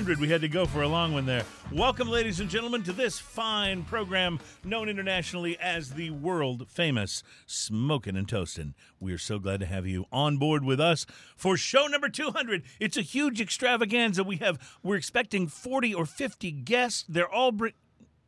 100. We had to go for a long one there. Welcome, ladies and gentlemen, to this fine program known internationally as the world famous smoking and toasting. We are so glad to have you on board with us for show number 200. It's a huge extravaganza. We have we're expecting 40 or 50 guests. They're all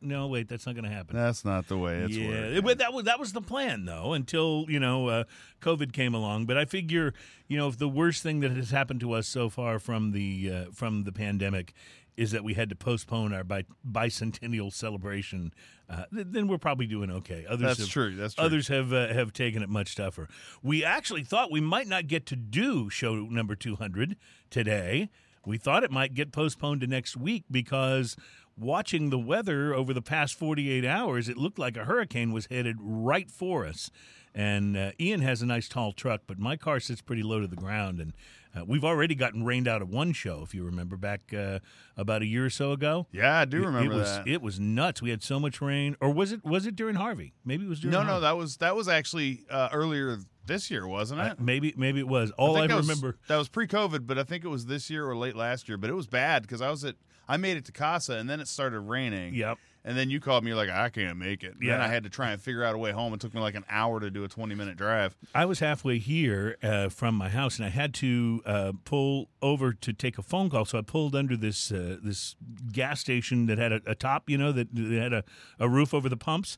no, wait, that's not going to happen. That's not the way it's yeah, working. but that was that was the plan though until you know uh, COVID came along. But I figure you know if the worst thing that has happened to us so far from the uh, from the pandemic is that we had to postpone our bi- bicentennial celebration, uh, th- then we're probably doing okay. Others That's have, true. That's true. Others have uh, have taken it much tougher. We actually thought we might not get to do show number 200 today. We thought it might get postponed to next week because watching the weather over the past 48 hours, it looked like a hurricane was headed right for us. And uh, Ian has a nice tall truck, but my car sits pretty low to the ground. And uh, we've already gotten rained out of one show, if you remember, back uh, about a year or so ago. yeah, I do It- remember it was that. it was nuts. We had so much rain, or was it was it during Harvey? Maybe it was during no, Harvey. no, that was that was actually uh, earlier this year, wasn't it? Maybe maybe it was. All I, was- remember. that was pre-COVID, but I think it was this year or late last year. But it was bad because I was at I made it to Casa and then it started raining. Yep. And then you called me. You're like, I can't make it. And Then Yeah. I had to try and figure out a way home. It took me like an hour to do a 20 minute drive. I was halfway here uh, from my house, and I had to uh, pull over to take a phone call. So I pulled under this uh, this gas station that had a, a top, you know, that, that had a, a roof over the pumps.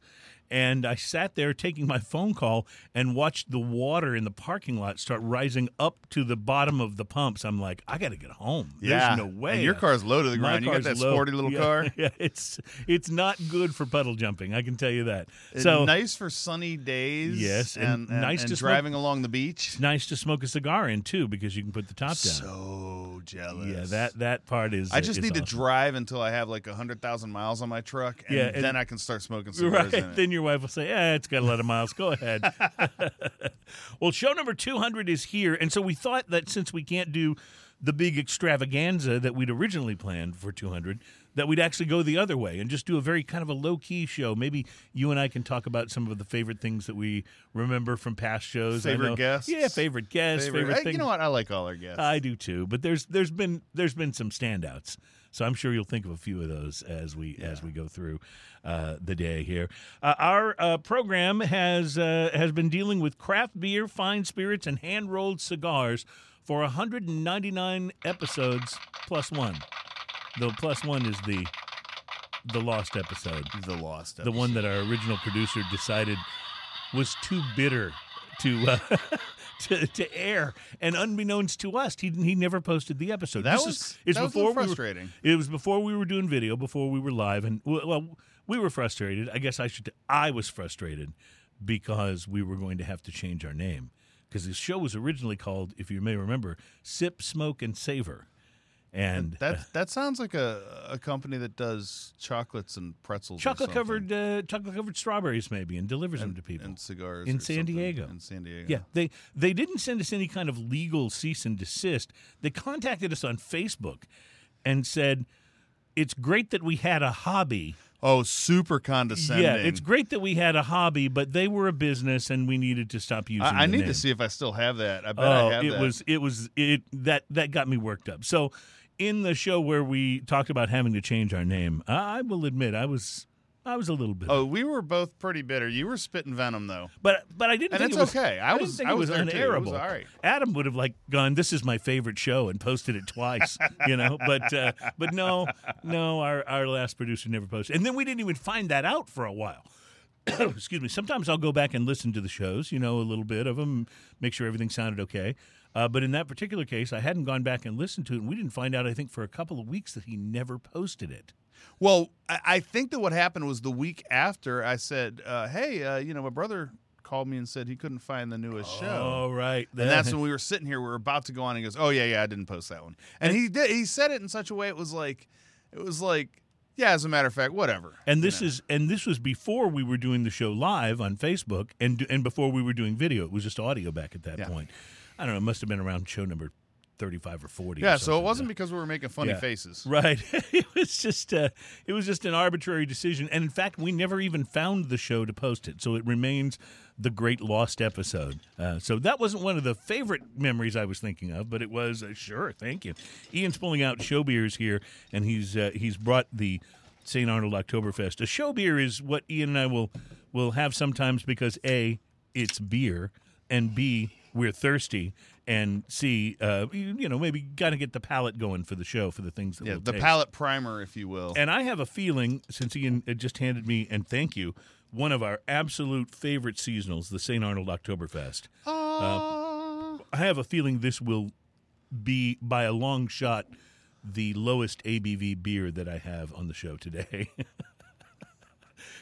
And I sat there taking my phone call and watched the water in the parking lot start rising up to the bottom of the pumps. I'm like, I got to get home. yeah. There's no way. And your car's low to the My ground. You got that low. sporty little Yeah, car. Yeah, it's it's not good for puddle jumping. I can tell you that. So So nice for sunny days. Yes, and and, and nice and to smoke- driving along the beach. it's nice to smoke a cigar in too because you can put the top down. So jealous. Yeah, that that part is. I just is need to drive until I have like hundred thousand miles on my truck, and, Yeah, and- then I can start smoking cigars. Right, in it. then your wife will say, "Eh, it's got a lot of miles. Go ahead." well, show number two hundred is here, and so we thought that since we can't do the big extravaganza that we'd originally planned for two hundred, that we'd actually go the other way and just do a very kind of a low key show. Maybe you and I can talk about some of the favorite things that we remember from past shows. I Favorite know- guests? yeah, favorite guests, favorite, things. you know what? I like all our guests. I do too, but there's there's been there's been some standouts. So I'm sure you'll think of a few of those as we as we go through uh, the day here. Uh, our uh, program has uh, has been dealing with craft beer, fine spirits, and hand rolled cigars for 199 episodes plus one. The plus one is the the lost episode the lost. the one that our original producer decided was too bitter to uh, to, to air, and unbeknownst to us, he he never posted the episode. That This was- is, it's that was before little we were- frustrating. it was before we were doing video, before we were live, and well, we were frustrated. I guess I should. I was frustrated because we were going to have to change our name because the show was originally called, if you may remember, Sip, Smoke, and Savor. And That that sounds like a, a company that does chocolates and pretzels, chocolate covered uh, chocolate covered strawberries maybe and delivers them to people and cigars In San. Diego. In San Diego, Yeah, they they didn't send us any kind of legal cease and desist. They contacted us on Facebook and said, "It's great that we had a hobby. Oh, super condescending. Yeah, it's great that we had a hobby, but they were a business and we needed to stop using. I, I need name. to see if I still have that. I bet Oh, I have it that. was it was it that that got me worked up. So, in the show where we talked about having to change our name, I I will admit I was I was a little bit. Oh, we were both pretty bitter. You were spitting venom though. But but I didn't And think it's it was okay. I didn't was- I was was there, too. It was unairable. all right. Adam would have like gone. This is my favorite show and posted it twice. you know, but uh, but no no our our last producer never posted, and then we didn't even find that out for a while. Excuse me. Sometimes I'll go back and listen to the shows, you know, a little bit of them, make sure everything sounded okay. Uh, but in that particular case, I hadn't gone back and listened to it, and we didn't find out, I think, for a couple of weeks that he never posted it. Well, I, I think that what happened was the week after I said, uh, "Hey, uh, you know, my brother called me and said he couldn't find the newest show." Oh, right. And that's when we were sitting here. We were about to go on. And he goes, "Oh yeah, yeah, I didn't post that one." And he did. He said it in such a way. It was like, it was like, yeah. As a matter of fact, whatever. And you this know. is and this was before we were doing the show live on Facebook and and before we were doing video. It was just audio back at that Yeah. point. I don't know. It must have been around show number 35 or 40. or Yeah, so it wasn't because we were making funny Yeah. faces. Right. it was just uh, it was just an arbitrary decision, and in fact, we never even found the show to post it, so it remains the great lost episode. Uh, so that wasn't one of the favorite memories I was thinking of, but it was uh, sure. Thank you. Ian's pulling out show beers here, and he's uh, he's brought the St. Arnold Oktoberfest. A show beer is what Ian and I will will have sometimes because a it's beer, and b we're thirsty. And see, uh, you, you know, maybe got to get the palate going for the show for the things that Yeah, we'll the taste. palate primer, if you will. And I have a feeling, since Ian just handed me, and thank you, one of our absolute favorite seasonals, the St. Arnold Oktoberfest. Uh, I have a feeling this will be, by a long shot, the lowest ABV beer that I have on the show today.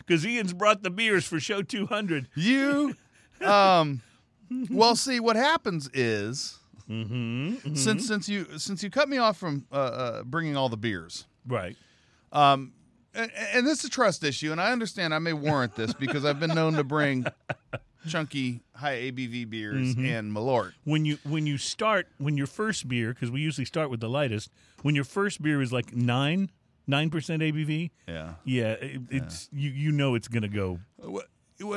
Because Ian's brought the beers for show 200. you, um, well, see what happens is Mm-hmm, since since you since you cut me off from uh, uh, bringing all the beers, Right. um, and, and this is a trust issue, and I understand I may warrant this because I've been known to bring chunky high ABV beers Mm-hmm. and Malort. when you when you start when your first beer because we usually start with the lightest when your first beer is like nine nine percent ABV Yeah. yeah it, it's you you know it's gonna go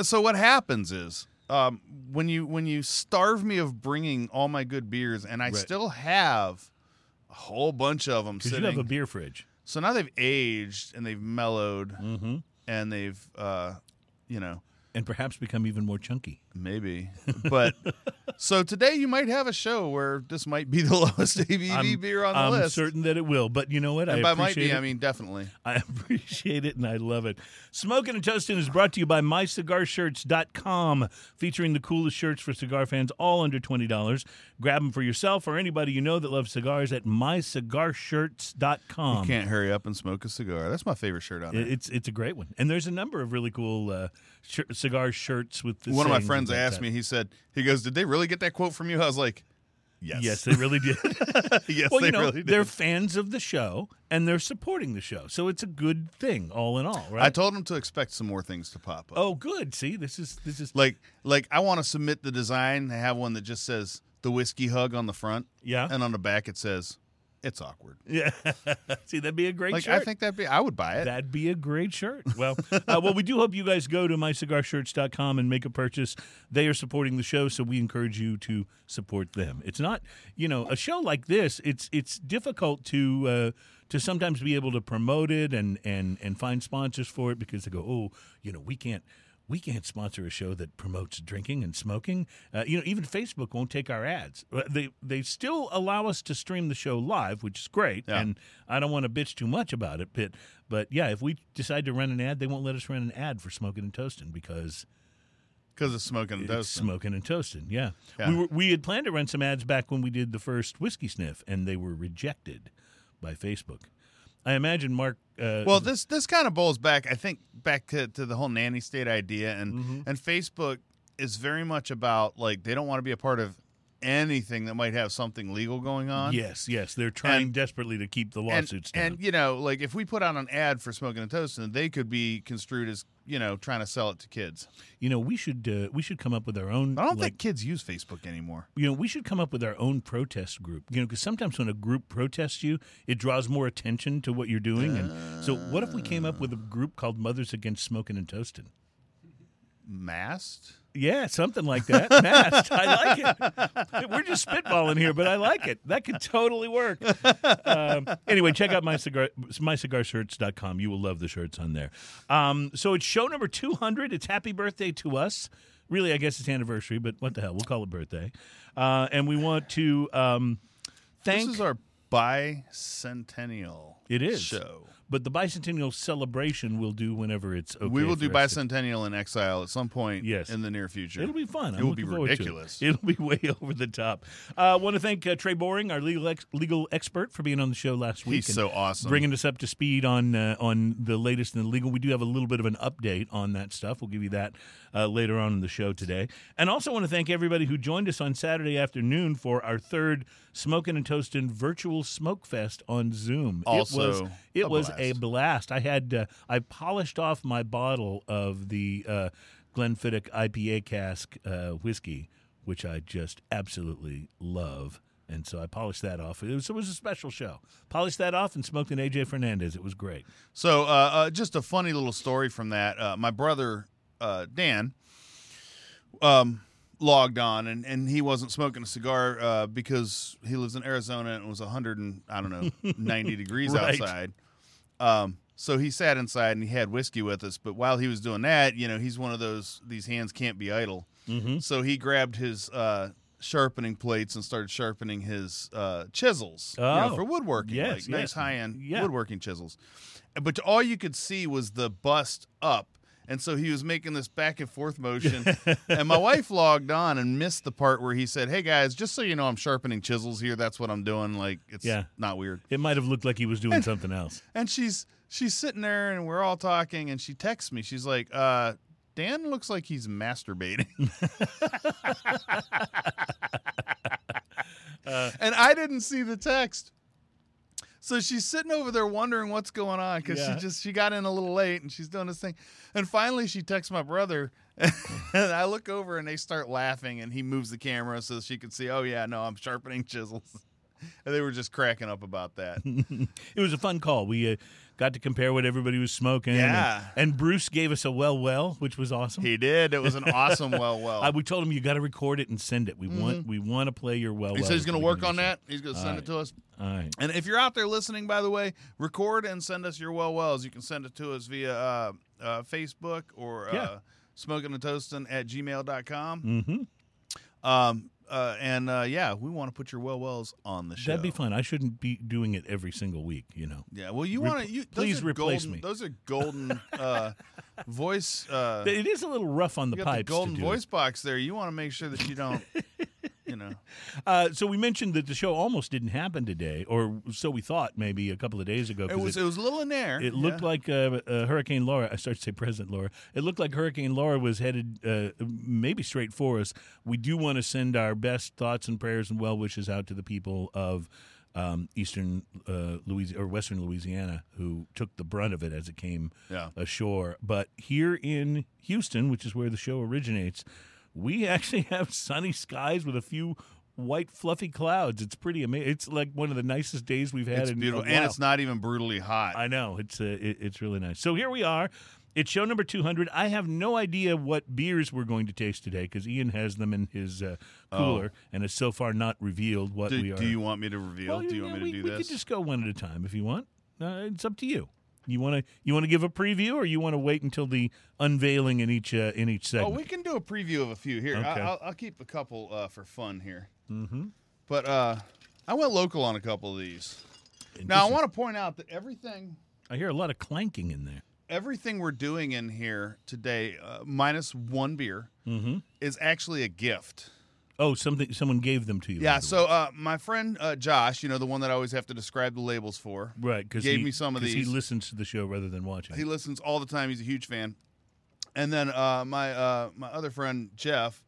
So what happens is um, when you when you starve me of bringing all my good beers, and I Right. still have a whole bunch of them because you have a beer fridge so now they've aged and they've mellowed mm-hmm. and they've uh, you know and perhaps become even more chunky maybe but so today you might have a show where this might be the lowest ABV I'm, beer on the list. I'm certain that it will but you know what and I by appreciate might be, it. I mean definitely. I appreciate it and I love it. Smoking and Toasting is brought to you by MyCigarShirts.com, featuring the coolest shirts for cigar fans, all under $20. Grab them for yourself or anybody you know that loves cigars at MyCigarShirts.com. You can't hurry up and smoke a cigar. That's my favorite shirt on there. It- It's it's a great one, and there's a number of really cool uh, sh- cigar shirts with. The One of my friends about asked that. me. He said, "He goes, did they really get that quote from you?" I was like, "Yes, Yes, they really did. yes, well, they you know, really did." they're fans of the show and they're supporting the show, so it's a good thing, all in all, right? I told him to expect some more things to pop up. oh, good. See, this is this is like, like I want to submit the design. I have one that just says the whiskey hug on the front, yeah, and on the back it says it's awkward. yeah. See, that'd be a great Like shirt. I think that'd be, I would buy it. That'd be a great shirt. Well, uh, well, we do hope you guys go to mycigarshirts.com and make a purchase. They are supporting the show, so we encourage you to support them. It's not, you know, a show like this. It's it's difficult to uh, to sometimes be able to promote it and and and find sponsors for it because they go, oh, you know, we can't. We can't sponsor a show that promotes drinking and smoking. Uh, you know, even Facebook won't take our ads. Uh, They they still allow us to stream the show live, which is great. Yeah. And I don't want to bitch too much about it, but but yeah, if we decide to run an ad, they won't let us run an ad for smoking and toasting because because it's smoking and toasting. smoking and toasting. Yeah, Yeah. we were we had planned to run some ads back when we did the first whiskey sniff, and they were rejected by Facebook. I imagine Mark. Uh, Well, this this kind of bowls back, I think, back to, to the whole nanny state idea, and Mm-hmm. and Facebook is very much about like they don't want to be a part of anything that might have something legal going on. yes, yes, they're trying And- desperately to keep the and, lawsuits down. and you know, like if we put out an ad for smoking and toasting, they could be construed as you know trying to sell it to kids. you know, we should uh, we should come up with our own. I don't like, think kids use Facebook anymore. you know, we should come up with our own protest group. You know, because sometimes when a group protests you, it draws more attention to what you're doing. And so, what if we came up with a group called Mothers Against Smoking and Toasting? Masked. Yeah, something like that. Masked. I like it. We're just spitballing here, but I like it. That could totally work. Um, anyway, check out my cigar mycigarshirts.com. You will love the shirts on there. Um, so it's show number 200. It's happy birthday to us. Really, I guess it's anniversary, but what the hell? We'll call it birthday. Uh, and we want to um, thank This is our bicentennial. It is. show. but the bicentennial celebration we'll do whenever it's okay. we will do us to- bicentennial in exile at some point. Yes. in the near future. It'll be fun. It I'm will be forward it. ridiculous. It'll be way over the top. I uh, want to thank uh, Trey Boring, our legal ex- legal expert, for being on the show last week. He's so awesome. Bringing us up to speed on uh, on the latest in the legal. We do have a little bit of an update on that stuff. We'll give you that uh, later on in the show today. And also want to thank everybody who joined us on Saturday afternoon for our third Smoking and Toasting virtual smoke fest on Zoom. it was it a was blast. a blast. I had uh, I polished off my bottle of the uh, Glenfiddich IPA cask uh, whiskey, which I just absolutely love. And so I polished that off. It was, it was a special show. Polished that off and smoked an AJ Fernandez. It was great. So, uh, uh, just a funny little story from that. Uh, my brother uh, Dan um, logged on, and, and he wasn't smoking a cigar uh, because he lives in Arizona and it was 100 and I don't know 90 degrees Right. outside. Um, so he sat inside and he had whiskey with us. But while he was doing that, you know, he's one of those these hands can't be idle. Mm-hmm. So he grabbed his uh, sharpening plates and started sharpening his uh, chisels you know, Oh. for woodworking, Yes, like nice high end Yeah. woodworking chisels. But all you could see was the bust up. And so he was making this back and forth motion. and my wife logged on and missed the part where he said, Hey guys, just so you know, I'm sharpening chisels here. That's what I'm doing. Like, it's Yeah. not weird. It might have looked like he was doing something else. And she's she's sitting there and we're all talking and she texts me. She's like, uh, Dan looks like he's masturbating. and I didn't see the text. So she's sitting over there wondering what's going on because Yeah. she just she got in a little late and she's doing this thing. And finally she texts my brother and I look over and they start laughing and he moves the camera so she can see, oh yeah, no, I'm sharpening chisels. And they were just cracking up about that. It was a fun call. We uh, got to compare what everybody was smoking. and- Yeah. And, Bruce gave us a well, well, which was awesome. He did. It was an awesome well well. We told him you got to record it and send it. We want we want to play your well. Mm-hmm. he said he's going to work on that. He's going to send All it to us. All right. And if you're out there listening, by the way, record and send us your well wells. You can send it to us via uh, uh, Facebook or Yeah. uh, smoking and toasting at gmail.com. Mm-hmm. Um, uh, and uh, yeah, we want to put your well wells on the show. That'd be fun. I shouldn't be doing it every single week. You know. Yeah, well, you Rep- want to. Please replace golden, me. Those are golden uh, voice. Uh, It is a little rough on the got the pipes. golden to do it. voice box there. You want to make sure that you don't, you know. Uh, so we mentioned that the show almost didn't happen today, or so we thought maybe a couple of days ago. It was it was a little in there. It looked like uh, uh, Hurricane Laura. I started to say President Laura. It looked like Hurricane Laura was headed uh, maybe straight for us. We do want to send our best thoughts and prayers and well wishes out to the people of um, eastern uh, Louisiana or western Louisiana who took the brunt of it as it came Yeah. ashore. But here in Houston, which is where the show originates, we actually have sunny skies with a few. White fluffy clouds. It's pretty amazing. It's like one of the nicest days we've had It's in beautiful, and it's not even brutally hot. I know it's uh, it, it's really nice. So here we are. It's show number two hundred. I have no idea what beers we're going to taste today because Ian has them in his uh, cooler and has so far not revealed what do, we are. do you want me to reveal? Well, do you want me to we, do we this? could just go one at a time if you want. Uh, it's up to you. You want to you want to give a preview or you want to wait until the unveiling in each uh, in each Oh, segment? we can do a preview of a few here. Okay. I, I'll, I'll keep a couple uh, for fun here. mm-hmm. But uh, I went local on a couple of these. Now I want to point out that everything, I hear a lot of clanking in there. everything we're doing in here today, uh, minus one beer, Mm-hmm. is actually a gift. Oh, something someone gave them to you. Yeah. So uh, my friend uh, Josh, you know the one that I always have to describe the labels for. right because gave he, me some of 'cause He listens to the show rather than watching. He listens all the time. He's a huge fan. And then uh, my uh, my other friend Jeff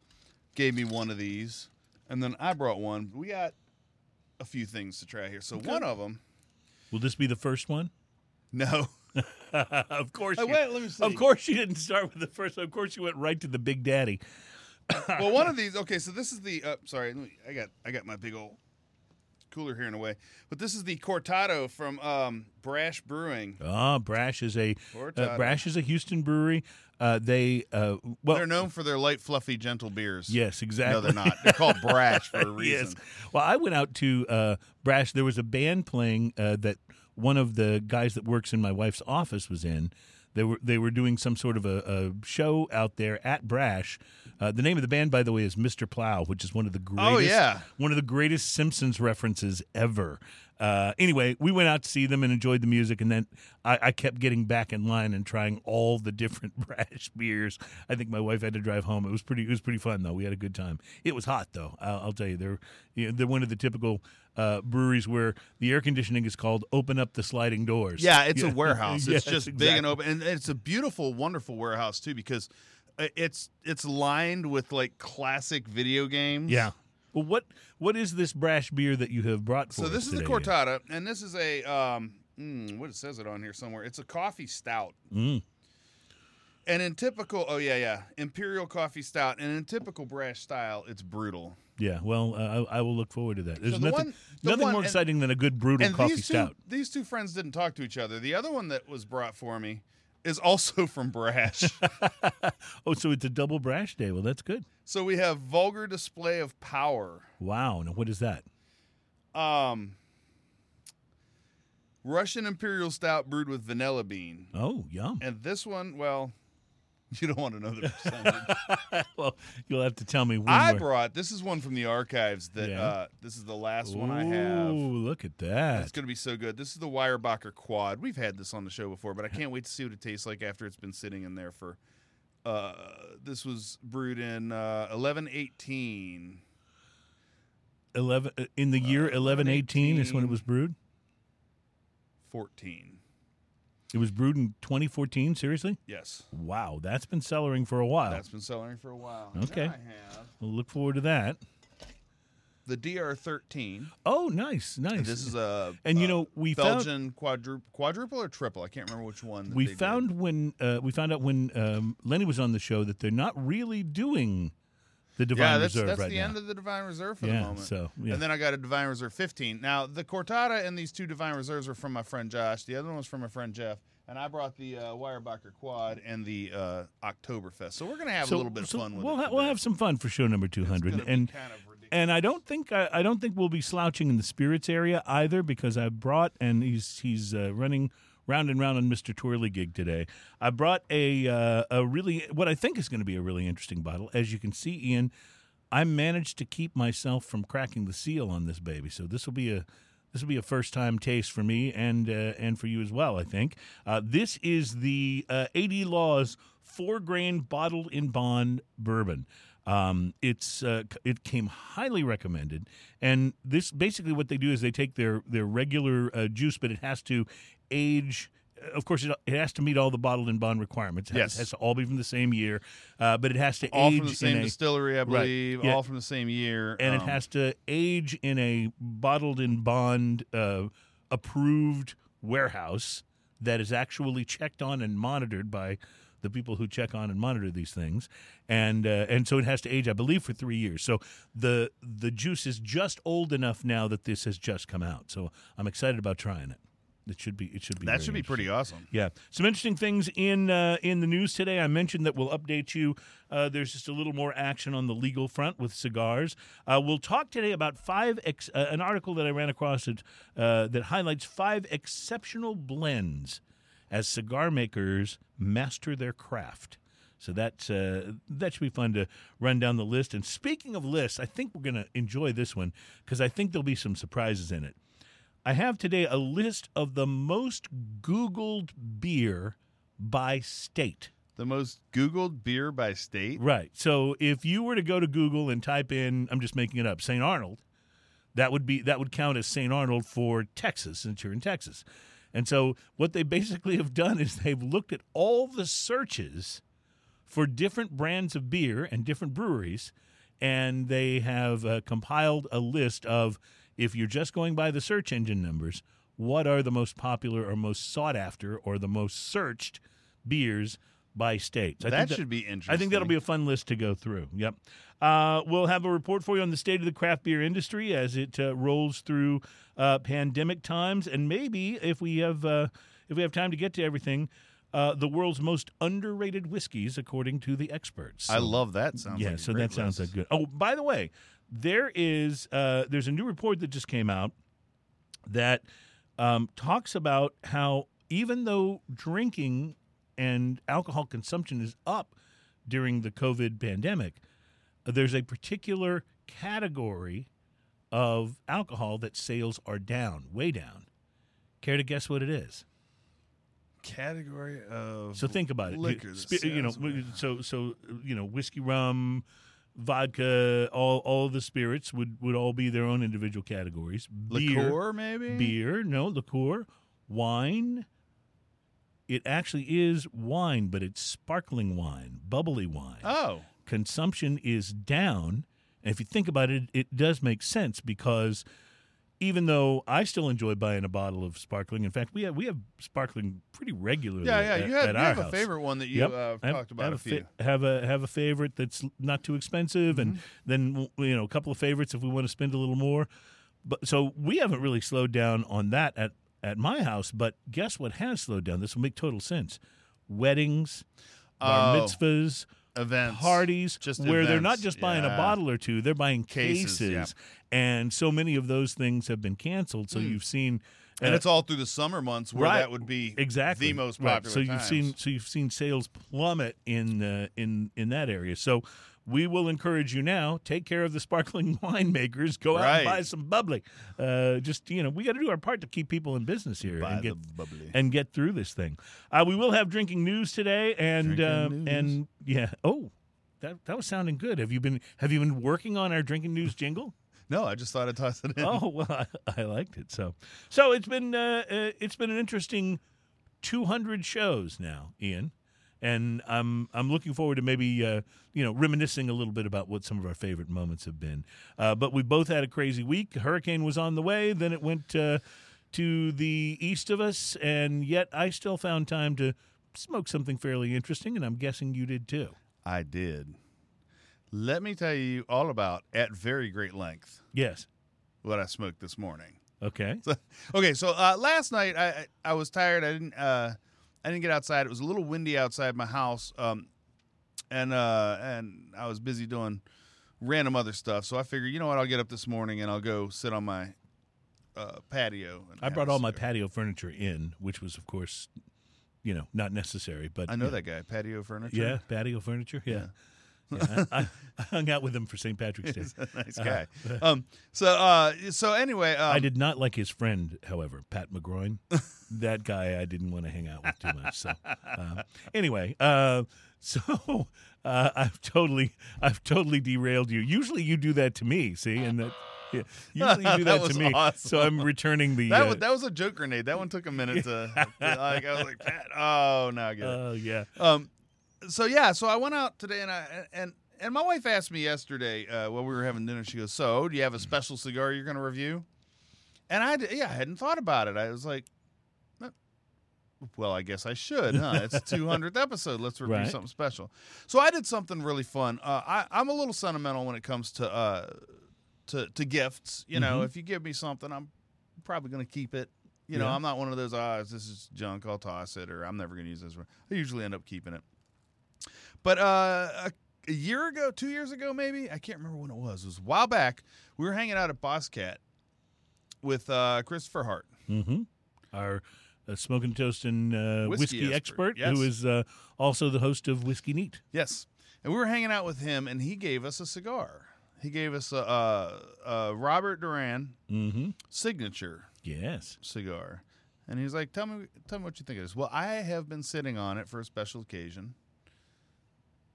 gave me one of these, and then I brought one. We got a few things to try here. So one of them, Will this be the first one? no. of course. Hey, you, wait, let me see. Of course, you didn't start with the first. Of course, you went right to the Big Daddy. Well, one of these. Okay, so this is the. Uh, sorry, let me, I got I got my big old cooler here in a way, but this is the Cortado from um, Brash Brewing. Ah, Brash is a uh, Brash is a Houston brewery. Uh, they uh, well, They're known for their light, fluffy, gentle beers. yes, exactly. No, they're not. They're called Brash for a reason. yes. Well, I went out to uh, Brash. There was a band playing uh, that one of the guys that works in my wife's office was in. They were they were doing some sort of a, a show out there at Brash. Uh, the name of the band, by the way, is Mr. Plow, which is one of the greatest. Oh, yeah. one of the greatest Simpsons references ever. Uh, anyway, we went out to see them and enjoyed the music, and then I, I kept getting back in line and trying all the different brash beers. I think my wife had to drive home. It was pretty. It was pretty fun though. We had a good time. It was hot though. I'll, I'll tell you, they're you know, they're one of the typical uh, breweries where the air conditioning is called "open up the sliding doors." Yeah, it's a Yeah. warehouse. Yes, It's just big and open, and it's a beautiful, wonderful warehouse too because uh, it's it's lined with like classic video games. Yeah. Well, what what is this brash beer that you have brought for So this is today? Cortada, and this is a um, mm, what it says it on here somewhere. It's a coffee stout. Mm. And in typical, oh yeah, yeah, imperial coffee stout, and in typical brash style, it's brutal. Yeah, well, uh, I, I will look forward to that. There's the nothing, one- the nothing one- more and- exciting than a good brutal and coffee these two, stout. these two friends didn't talk to each other. The other one that was brought for me is also from Brash. Oh, so it's a double brash day. Well, that's good. so we have vulgar display of power. Wow. Now, what is that? Um, Russian imperial stout brewed with vanilla bean, Oh, yum. and this one, well, you don't want to know the percentage. well, you'll have to tell me when. I we're- brought this is one from the archives that Yeah. uh, this is the last one I have. Ooh, look at that! It's going to be so good. This is the Weyerbacher Quad. We've had this on the show before, but I can't wait to see what it tastes like after it's been sitting in there for. Uh, this was brewed in uh, eleven eighteen. 11 uh, in the year 1118 is when it was brewed. 14. It was brewed in 2014. Seriously? Yes, Wow, that's been cellaring for a while. that's been cellaring for a while. Okay. Now I have We'll look forward to that. the DR thirteen. Oh, nice, nice. This is a And, you know, we found- Belgian quadruple, quadruple or triple. I can't remember which one. that we they did. found when uh, we found out when um, Lenny was on the show that they're not really doing the Divine Yeah, that's Reserve that's right the now. end of the Divine Reserve for yeah, the moment. so yeah. And then I got a Divine Reserve 15. Now, the Cortada and these two Divine Reserves are from my friend Josh. The other one was from my friend Jeff. And I brought the uh, Weyerbacher Quad and the uh, Oktoberfest. So we're going to have so, a little bit of so fun with we'll it. ha- we'll have some fun for show number 200 gonna be and kind of ridiculous. and I don't think I, I don't think we'll be slouching in the spirits area either because I brought and he's he's uh, running round and round on Mr. Twirly gig today. I brought a uh, a really what I think is going to be a really interesting bottle. As you can see, Ian, I managed to keep myself from cracking the seal on this baby. So this will be a this will be a first time taste for me and uh, and for you as well. I think uh, this is the uh, A.D. Laws four grain bottled in bond bourbon. Um, it's uh, it came highly recommended, and this basically what they do is they take their their regular uh, juice, but it has to age. Of course, it, it has to meet all the bottled in bond requirements. It has, Yes. has to all be from the same year, uh, but it has to all age from the same a, distillery, I Right. believe. Yeah. All from the same year. and it Um, has to age in a bottled in bond uh, approved warehouse that is actually checked on and monitored by the people who check on and monitor these things and uh, and so it has to age i believe for 3 years so the the juice is just old enough now that this has just come out so i'm excited about trying it it should be it should be that should be pretty awesome. Yeah, some interesting things in uh, in the news today. I mentioned that we'll update you. Uh, there's just a little more action on the legal front with cigars. Uh, we'll talk today about five ex- uh, an article that I ran across that uh, that highlights five exceptional blends as cigar makers master their craft. So that's uh, that should be fun to run down the list. And speaking of lists, I think we're going to enjoy this one because I think there'll be some surprises in it. I have today a list of the most Googled beer by state. The most Googled beer by state. Right. So if you were to go to Google and type in, I'm just making it up, St. Arnold, that would be that would count as St. Arnold for Texas, since you're in Texas. And so what they basically have done is they've looked at all the searches for different brands of beer and different breweries, and they have uh, compiled a list of if you're just going by the search engine numbers, what are the most popular or most sought after or the most searched beers by states. I that think should be interesting. I think that'll be a fun list to go through. Yep. Uh, we'll have a report for you on the state of the craft beer industry as it uh, rolls through uh, pandemic times, and maybe if we have uh, if we have time to get to everything, uh, the world's most underrated whiskeys according to the experts. I love that. Sounds yeah, like so that sounds like good. Oh, by the way, there is uh, there's a new report that just came out that um, talks about how even though drinking and alcohol consumption is up during the COVID pandemic, there's a particular category of alcohol that sales are down, way down. Care to guess what it is? category of So think about it. liquor. You, that you know, so so you know, whiskey, rum, vodka, all all the spirits would would all be their own individual categories. Beer, liqueur maybe. beer, no liqueur, wine. It actually is wine, but it's sparkling wine, bubbly wine. Oh, Consumption is down. And if you think about it, it does make sense because even though I still enjoy buying a bottle of sparkling. In fact, we have we have sparkling pretty regularly. Yeah, yeah. At, you you have a favorite one that you Yep. uh, have- talked about have a a few. fa- have a have a favorite that's not too expensive, and Mm-hmm. then you know a couple of favorites if we want to spend a little more. But so we haven't really slowed down on that at at my house. But guess what has slowed down? This will make total sense. Weddings, bar Oh, mitzvahs, events, parties just where they're not just buying a bottle or two, they're buying Cases, cases. yeah. And so many of those things have been canceled. So you've seen Hmm. and uh, it's all through the summer months where Right. that would be exactly the most Right. popular. So you've times. seen so you've seen sales plummet in uh, in in that area. So we will encourage you now. Take care of the sparkling winemakers. Go out and buy some bubbly. Uh, just you know, we got to do our part to keep people in business here Buy and get bubbly. and get through this thing. Uh, we will have drinking news today, and uh, news. and yeah. Oh, that that was sounding good. Have you been Have you been working on our drinking news jingle? no, I just thought I'd toss it in. oh well, I, I liked it. So so it's been uh, uh, it's been an interesting 200 shows now, Ian, and I'm I'm looking forward to maybe uh, you know reminiscing a little bit about what some of our favorite moments have been. Uh, but we both had a crazy week. Hurricane was on the way, then it went uh, to the east of us, and yet I still found time to smoke something fairly interesting, and I'm guessing you did too. I did. Let me tell you all about at very great length Yes. what I smoked this morning. Okay. So, okay, so uh, last night I, I I was tired. I didn't uh, I didn't get outside. It was a little windy outside my house, um, and uh, and I was busy doing random other stuff. So I figured, you know what, I'll get up this morning and I'll go sit on my uh, patio. and I brought all my patio furniture in, which was, of course, you know, not necessary. But I know yeah. that guy, patio furniture. Yeah, patio furniture. Yeah, yeah. I, I hung out with him for St. Patrick's Day. He's a nice Uh-huh. guy. Um, so uh, so anyway, um, I did not like his friend, however, Pat McGroin. that guy I didn't want to hang out with too much. So uh, anyway, uh, so uh, I've totally, I've totally derailed you. Usually you do that to me. See, and that. Yeah, usually you do That that, to me, awesome. so I'm returning the. That uh, was, that was a joke grenade. That one took a minute to, like. I was like, Pat. Oh, now I get it. Oh yeah. Um, so yeah, so I went out today, and I and and my wife asked me yesterday uh, while we were having dinner. She goes, "So, do you have a special cigar you're going to review?" And I, yeah, I hadn't thought about it. I was like, "Uh, "Well, I guess I should, huh? It's the 200th episode. Let's review Right. something special." So I did something really fun. Uh, I, I'm a little sentimental when it comes to uh, to to gifts. You know, Mhm. if you give me something, I'm probably going to keep it. You know, Yeah. I'm not one of those, ah, this is junk, I'll toss it, or I'm never going to use this. One. I usually end up keeping it. But uh, a, a year ago, two years ago, maybe, I can't remember when it was. It was a while back. We were hanging out at Boss Cat with uh, Christopher Hart. Mm-hmm. Our uh, smoking toast and uh, Whiskey whiskey, expert, expert, yes. is uh, also the host of Whiskey Neat. Yes. And we were hanging out with him, and he gave us a cigar. He gave us a, a, a Robert Duran Mm-hmm. signature Yes. cigar. And he's like, "Tell me, tell me what you think of this." Well, I have been sitting on it for a special occasion,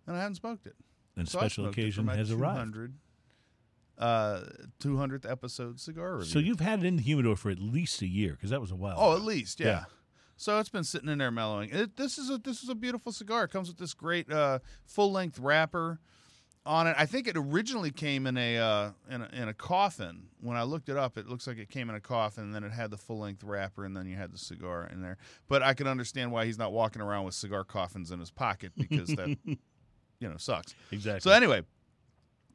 and I haven't smoked it. And So special smoked it for occasion has arrived. Uh, 200th episode cigar review. So you've had it in the humidor for at least a year because that was a while. oh, ago. at least yeah. Yeah. So it's been sitting in there mellowing. It, this is a this is a beautiful cigar. It comes with this great uh, full length wrapper on it. I think it originally came in a, uh, in a in a coffin. When I looked it up, it looks like it came in a coffin. And then it had the full length wrapper, and then you had the cigar in there. But I can understand why he's not walking around with cigar coffins in his pocket because that you know sucks. exactly. So anyway,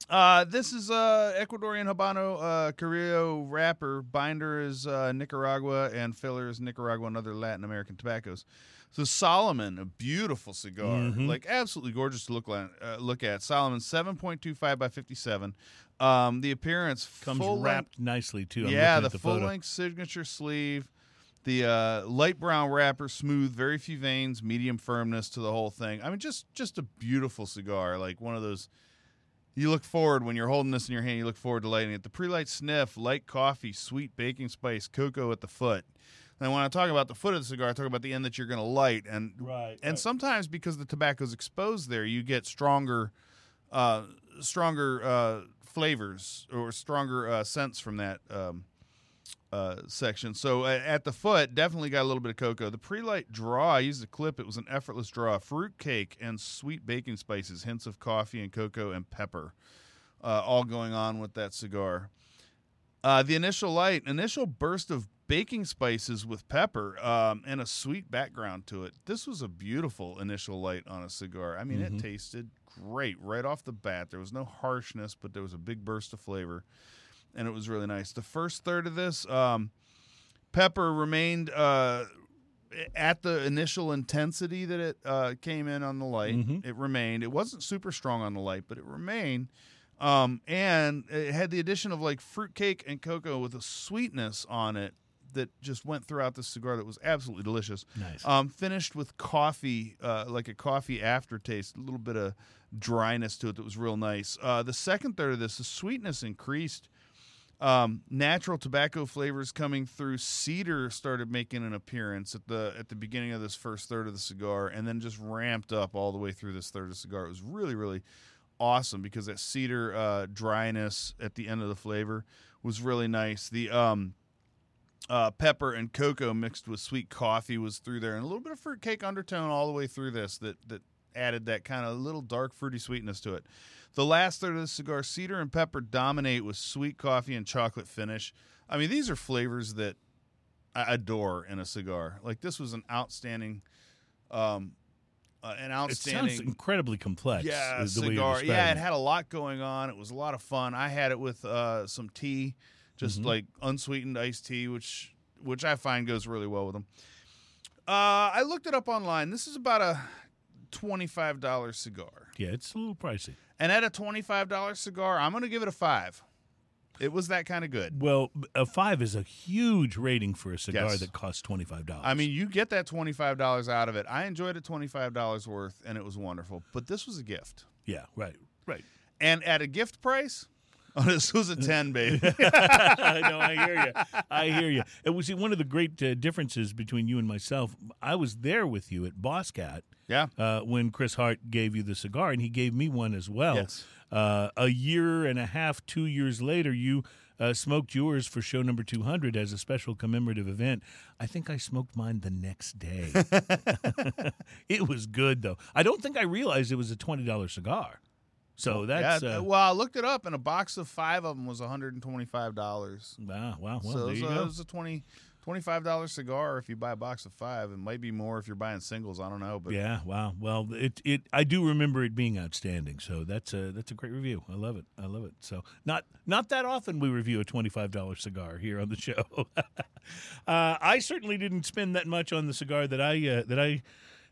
uh, this is uh, Ecuadorian Habano uh, Carrillo wrapper. Binder is uh, Nicaragua, and filler is Nicaragua and other Latin American tobaccos. So Salomon, a beautiful cigar, Mhm. like absolutely gorgeous to look at. Uh, look at Salomon, seven point two five by fifty seven. Um, the appearance Comes full length- wrapped nicely too. I'm yeah, the, the full photo. length signature sleeve, the uh, light brown wrapper, smooth, very few veins, medium firmness to the whole thing. I mean, just just a beautiful cigar, like one of those. You look forward when you're holding this in your hand. You look forward to lighting it. The pre-light sniff, light coffee, sweet baking spice, cocoa at the foot. And when I talk about the foot of the cigar, I talk about the end that you're going to light. And Right. and right. sometimes because the tobacco is exposed there, you get stronger, uh, stronger uh, flavors or stronger uh, scents from that um, uh, section. So uh, at the foot, definitely got a little bit of cocoa. The pre-light draw, I used a clip. It was an effortless draw. Fruit cake and sweet baking spices, hints of coffee and cocoa and pepper, uh, all going on with that cigar. Uh, the initial light, initial burst of baking spices with pepper um, and a sweet background to it. This was a beautiful initial light on a cigar. I mean, Mhm. it tasted great right off the bat. There was no harshness, but there was a big burst of flavor, and it was really nice. The first third of this, um, pepper remained uh, at the initial intensity that it uh, came in on the light. Mhm. It remained. It wasn't super strong on the light, but it remained. Um, and it had the addition of like fruitcake and cocoa with a sweetness on it that just went throughout the cigar that was absolutely delicious. Nice. Um, finished with coffee, uh, like a coffee aftertaste, a little bit of dryness to it that was real nice. Uh, the second third of this, the sweetness increased. Um, natural tobacco flavors coming through. Cedar started making an appearance at the at the beginning of this first third of the cigar, and then just ramped up all the way through this third of the cigar. It was really, really awesome because that cedar uh, dryness at the end of the flavor was really nice. The um, uh, pepper and cocoa mixed with sweet coffee was through there, and a little bit of fruitcake undertone all the way through this that that added that kind of little dark fruity sweetness to it. The last third of the cigar, cedar and pepper dominate with sweet coffee and chocolate finish. I mean, these are flavors that I adore in a cigar. Like this was an outstanding, um, uh, an it sounds incredibly complex. Yeah, is the way you're cigar. Yeah, it had a lot going on. It was a lot of fun. I had it with uh, some tea, just Mhm. like unsweetened iced tea, which which I find goes really well with them. Uh, I looked it up online. This is about a twenty five dollar cigar, Yeah, it's a little pricey. and at a twenty five dollar cigar, I'm going to give it a five. It was that kind of good. Well, a five is a huge rating for a cigar Yes. that costs twenty five dollars. I mean, you get that twenty five dollars out of it. I enjoyed it twenty five dollars worth, and it was wonderful. But this was a gift, yeah, right, right. and at a gift price, oh, this was a ten, baby. I know. I hear you. I hear you. It was one of the great uh, differences between you and myself. I was there with you at Boss Cat yeah. uh, when Chris Hart gave you the cigar, and he gave me one as well. Yes. Uh, a year and a half, two years later, you uh, smoked yours for show number 200 as a special commemorative event. I think I smoked mine the next day. it was good, though. I don't think I realized it was a $20 cigar. So that's. yeah, uh, well, I looked it up, and a box of five of them was one hundred and twenty-five dollars. wow, wow. Well, so there it was, you a, go. it was a 20 25 dollar cigar if you buy a box of five. It might be more if you're buying singles. I don't know, but yeah, wow. Well, it it I do remember it being outstanding. So that's a that's a great review. I love it. I love it. So not not that often we review a twenty five dollar cigar here on the show. uh, I certainly didn't spend that much on the cigar that I uh, that I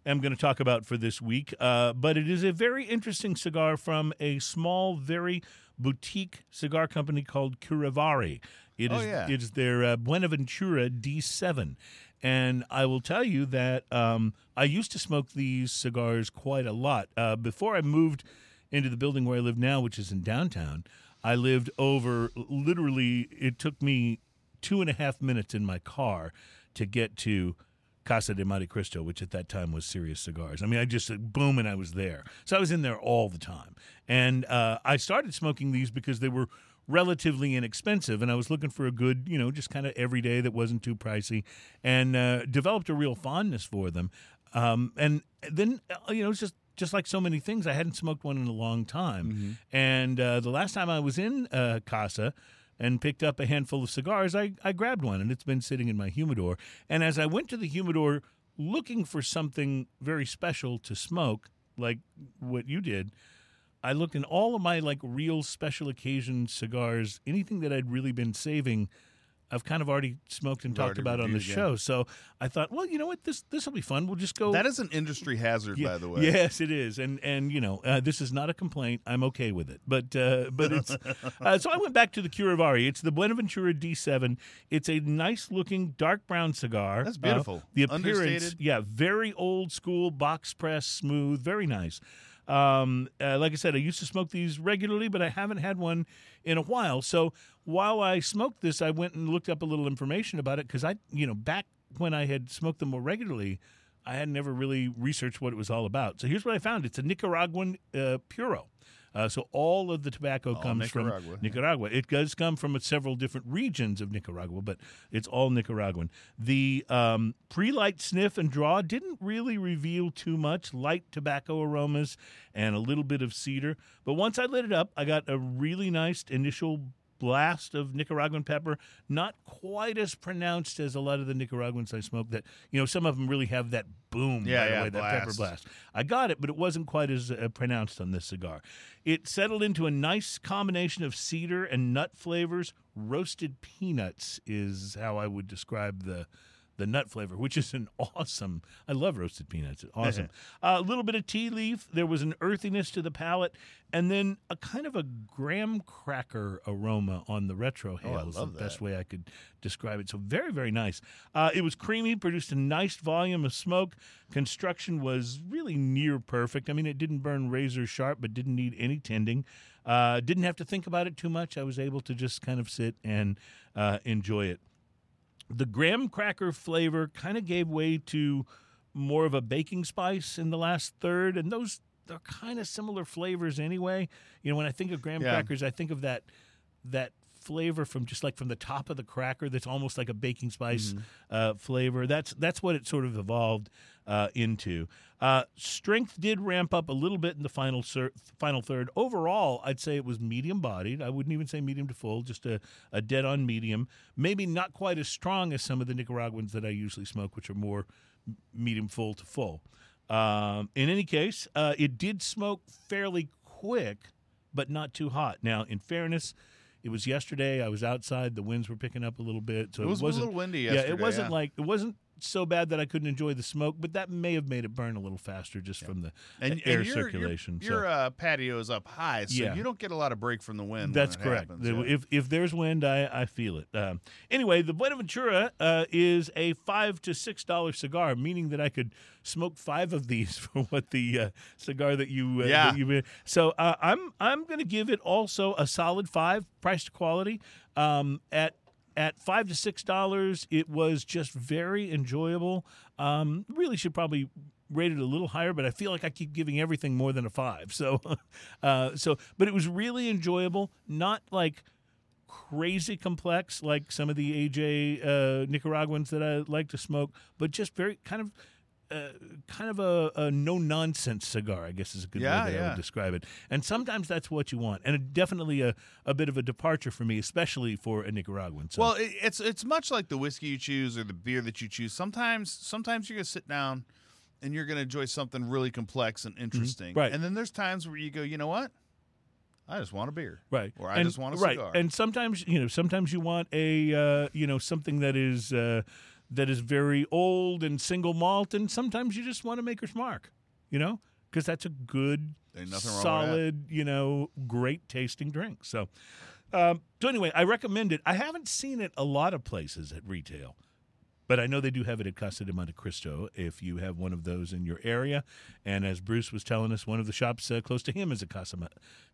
am going to talk about for this week. Uh, but it is a very interesting cigar from a small, very boutique cigar company called Curivari. It Oh, is yeah. it is their uh, Buenaventura D7. And I will tell you that um, I used to smoke these cigars quite a lot. Uh, before I moved into the building where I live now, which is in downtown, I lived over literally, it took me two and a half minutes in my car to get to Casa de Montecristo, which at that time was Serious Cigars. I mean, I just boom, and I was there. So I was in there all the time, and uh, I started smoking these because they were relatively inexpensive, and I was looking for a good, you know, just kind of everyday that wasn't too pricey, and uh, developed a real fondness for them. Um, and then, uh, you know, it's just just like so many things, I hadn't smoked one in a long time, and uh, the last time I was in uh, Casa and picked up a handful of cigars, I, I grabbed one and it's been sitting in my humidor. And as I went to the humidor looking for something very special to smoke, like what you did, I looked in all of my like real special occasion cigars, anything that I'd really been saving. I've kind of already smoked and You've talked about on the yeah. show, so I thought, well, you know what, this this will be fun. We'll just go. that is an industry hazard, Yeah, by the way. Yes, it is, and and you know uh, this is not a complaint. I'm okay with it, but uh, but it's uh, so I went back to the Curivari. It's the Buenaventura D7. It's a nice looking dark brown cigar. That's Uh, beautiful. the appearance, Understated. yeah, very old school box press, smooth, very nice. Um, uh, like I said, I used to smoke these regularly, but I haven't had one in a while. So while I smoked this, I went and looked up a little information about it because I, you know, back when I had smoked them more regularly, I had never really researched what it was all about. So here's what I found: it's a Nicaraguan uh, puro. Uh, so all of the tobacco All comes Nicaragua, from. Nicaragua. It does come from several different regions of Nicaragua, but it's all Nicaraguan. The um, pre-light sniff and draw didn't really reveal too much. Light tobacco aromas and a little bit of cedar. But once I lit it up, I got a really nice initial blast of Nicaraguan pepper, not quite as pronounced as a lot of the Nicaraguans I smoke. That you know, some of them really have that boom Yeah, yeah, away, that pepper blast. blast. I got it, but it wasn't quite as uh, pronounced on this cigar. It settled into a nice combination of cedar and nut flavors. Roasted peanuts is how I would describe the the nut flavor, which is an awesome. I love roasted peanuts. Awesome. A little bit of tea leaf. There was an earthiness to the palate, and then a kind of a graham cracker aroma on the retro Oh, I love the best way I could describe it. So very, very nice. Uh, it was creamy, produced a nice volume of smoke. Construction was really near perfect. I mean, it didn't burn razor sharp, but didn't need any tending. Uh, didn't have to think about it too much. I was able to just kind of sit and uh, enjoy it the graham cracker flavor kind of gave way to more of a baking spice in the last third, and those are kind of similar flavors anyway. You know, when I think of graham Yeah. crackers, I think of that that flavor from just like from the top of the cracker that's almost like a baking spice uh, flavor. That's that's what it sort of evolved uh, into. Uh, strength did ramp up a little bit in the final final third. Overall, I'd say it was medium bodied. I wouldn't even say medium to full, just a, a dead on medium. Maybe not quite as strong as some of the Nicaraguans that I usually smoke, which are more medium full to full. Um, in any case, uh, it did smoke fairly quick, but not too hot. Now, in fairness, it was yesterday. I was outside. The winds were picking up a little bit, so It was a wasn't, little windy Yeah, it wasn't yeah. like it wasn't so bad that I couldn't enjoy the smoke, but that may have made it burn a little faster just from the And, air and your, circulation. Your, so. your uh, patio is up high, so Yeah. you don't get a lot of break from the wind. That's when it correct. happens, The- yeah. If if there's wind, I, I feel it. Um, anyway, the Buenaventura uh, is a five to six dollar cigar, meaning that I could smoke five of these for what the uh, cigar that you uh, Yeah. that you so uh, I'm I'm going to give it also a solid five price to quality um, at. At five to six dollars, it was just very enjoyable. Um, really should probably rate it a little higher, but I feel like I keep giving everything more than a five. So, uh, so, but it was really enjoyable. Not like crazy complex like some of the AJ uh, Nicaraguans that I like to smoke, but just very kind of. Uh, kind of a, a no nonsense cigar, I guess is a good Yeah, way that I would describe it. And sometimes that's what you want, and it, definitely a, a bit of a departure for me, especially for a Nicaraguan. So, Well, it, it's it's much like the whiskey you choose or the beer that you choose. Sometimes sometimes you're gonna sit down and you're gonna enjoy something really complex and interesting. Mm-hmm. Right. And then there's times where you go, you know what? I just want a beer. right Or I And- just want a right cigar. and sometimes you know sometimes you want a uh, you know something that is uh, that is very old and single malt and sometimes you just want to make maker's mark you know because that's a good Ain't nothing wrong with that. solid you know great tasting drink so um, so anyway i recommend it i haven't seen it a lot of places at retail but I know they do have it at Casa de Montecristo if you have one of those in your area. And as Bruce was telling us, one of the shops uh, close to him is a Casa,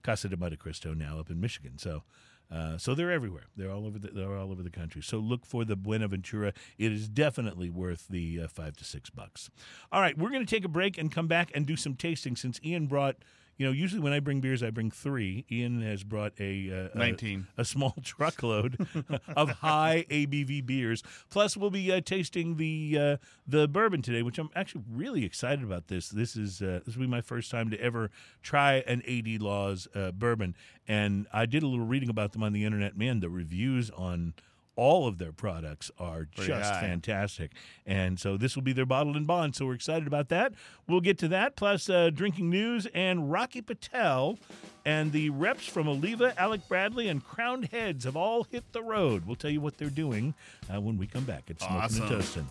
Casa de Montecristo now up in Michigan. So, uh, so they're everywhere. They're all over. The, they're all over the country. So look for the Buenaventura. It is definitely worth the uh, five to six bucks. All right, we're going to take a break and come back and do some tasting. Since Ian brought, you know, usually when I bring beers, I bring three. Ian has brought a uh, a- 19. a small truckload of high ABV beers. Plus, we'll be uh, tasting the uh, the bourbon today, which I'm actually really excited about. This this is uh, this will be my first time to ever try an A.D. Laws uh, bourbon, and I did a little reading about them on the internet. Man, the reviews on all of their products are Pretty just high. fantastic. And so this will be their bottled and bond. So we're excited about that. We'll get to that, plus uh, drinking news and Rocky Patel and the reps from Oliva, Alec Bradley, and Crowned Heads have all hit the road. We'll tell you what they're doing uh, when we come back. It's Smoking Awesome. and Toasting.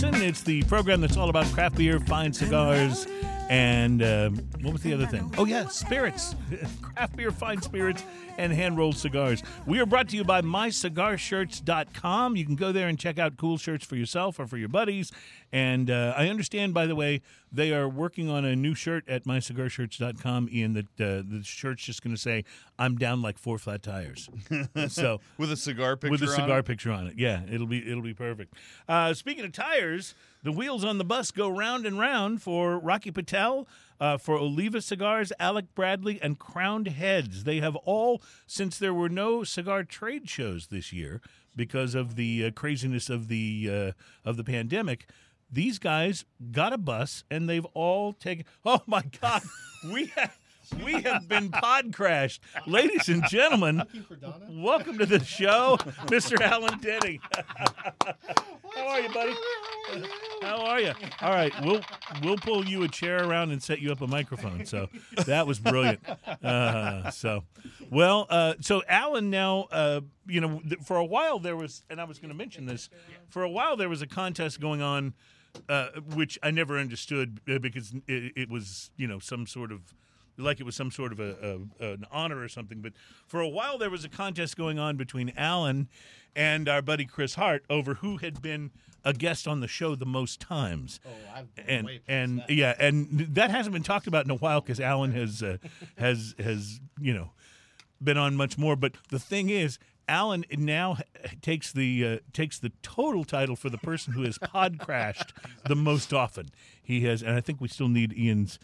It's the program that's all about craft beer, fine cigars, And um, what was the other thing? Oh, yeah, spirits. Craft beer, fine spirits, and hand rolled cigars. We are brought to you by mycigarshirts.com. You can go there and check out cool shirts for yourself or for your buddies. And uh, I understand, by the way, they are working on a new shirt at mycigarshirts.com, Ian, that uh, the shirt's just going to say, I'm down like four flat tires. so with a cigar picture with a cigar picture on it. Yeah, it'll be it'll be perfect. Uh, speaking of tires, the wheels on the bus go round and round for Rocky Patel, uh, for Oliva Cigars, Alec Bradley, and Crowned Heads. They have all since there were no cigar trade shows this year because of the uh, craziness of the uh, of the pandemic. These guys got a bus and they've all taken. Oh my God, we have. We have been pod crashed. Ladies and gentlemen, welcome to the show, Mr. Alan Denny. How are you, buddy? How are you? All right, we'll we'll pull you a chair around and set you up a microphone. So that was brilliant. Uh, so, well, uh, so Alan now, uh, you know, for a while there was, and I was going to mention this, for a while there was a contest going on, uh, which I never understood uh, because it, it was, you know, some sort of like it was some sort of a, a an honor or something. But for a while, there was a contest going on between Alan and our buddy Chris Hart over who had been a guest on the show the most times. Oh, I've been and and that. yeah, and that hasn't been talked about in a while because Alan has uh, has has you know been on much more. But the thing is. Alan now takes the uh, takes the total title for the person who has pod crashed the most often. He has, and I think we still need Ian's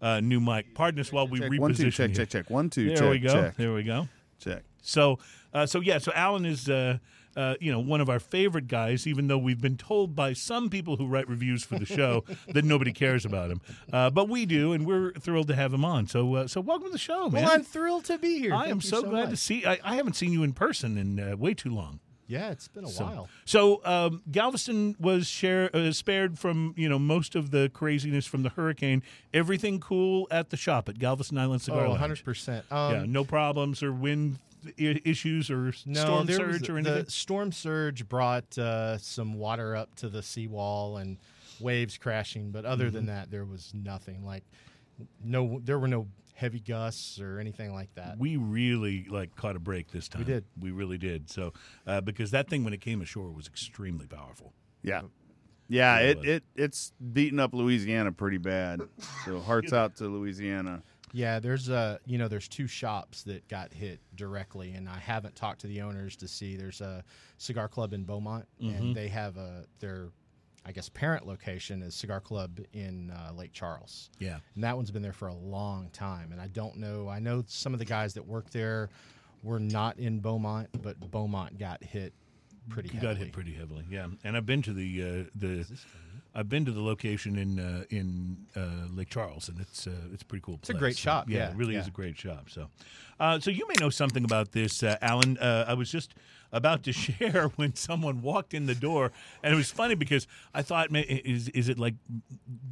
uh, new mic. Pardon us while we Check, reposition. one, two, check, here. check, check. One, two, There check, we go. check, There we go. check. So, uh, so yeah. So Alan is, uh, uh, you know, one of our favorite guys. Even though we've been told by some people who write reviews for the show that nobody cares about him, uh, but we do, and we're thrilled to have him on. So, uh, so welcome to the show, man. Well, I'm thrilled to be here. I Thank am you so, glad to see. I, I haven't seen you in person in uh, way too long. Yeah, it's been a So, while. so um, Galveston was share, uh, spared from you know most of the craziness from the hurricane. Everything cool at the shop at Galveston Island Cigar Oh, Lounge. 100 percent. Um, yeah, no problems or wind I- issues or no, storm surge was, or anything. The storm surge brought uh, some water up to the seawall and waves crashing, but other Mm-hmm. than that, there was nothing. Like no, there were no heavy gusts or anything like that. we really like caught a break this time. We did. We really did. So uh, because that thing when it came ashore was extremely powerful. Yeah. Yeah, Yeah, it, it it's beating up Louisiana pretty bad. So hearts out to Louisiana. Yeah, there's a you know there's two shops that got hit directly, and I haven't talked to the owners to see. There's a cigar club in Beaumont, Mm-hmm. and they have a their, I guess parent location is Cigar Club in uh, Lake Charles, Yeah. and that one's been there for a long time. And I don't know. I know some of the guys that work there were not in Beaumont, but Beaumont got hit pretty heavily. got hit pretty heavily. Yeah. And I've been to the uh, the I've been to the location in uh, in uh, Lake Charles, and it's uh, it's a pretty cool. It's a great shop, Yeah, yeah, it really is a great shop. So, uh, so you may know something about this, uh, Alan. Uh, I was just about to share when someone walked in the door, and it was funny because I thought, is is it like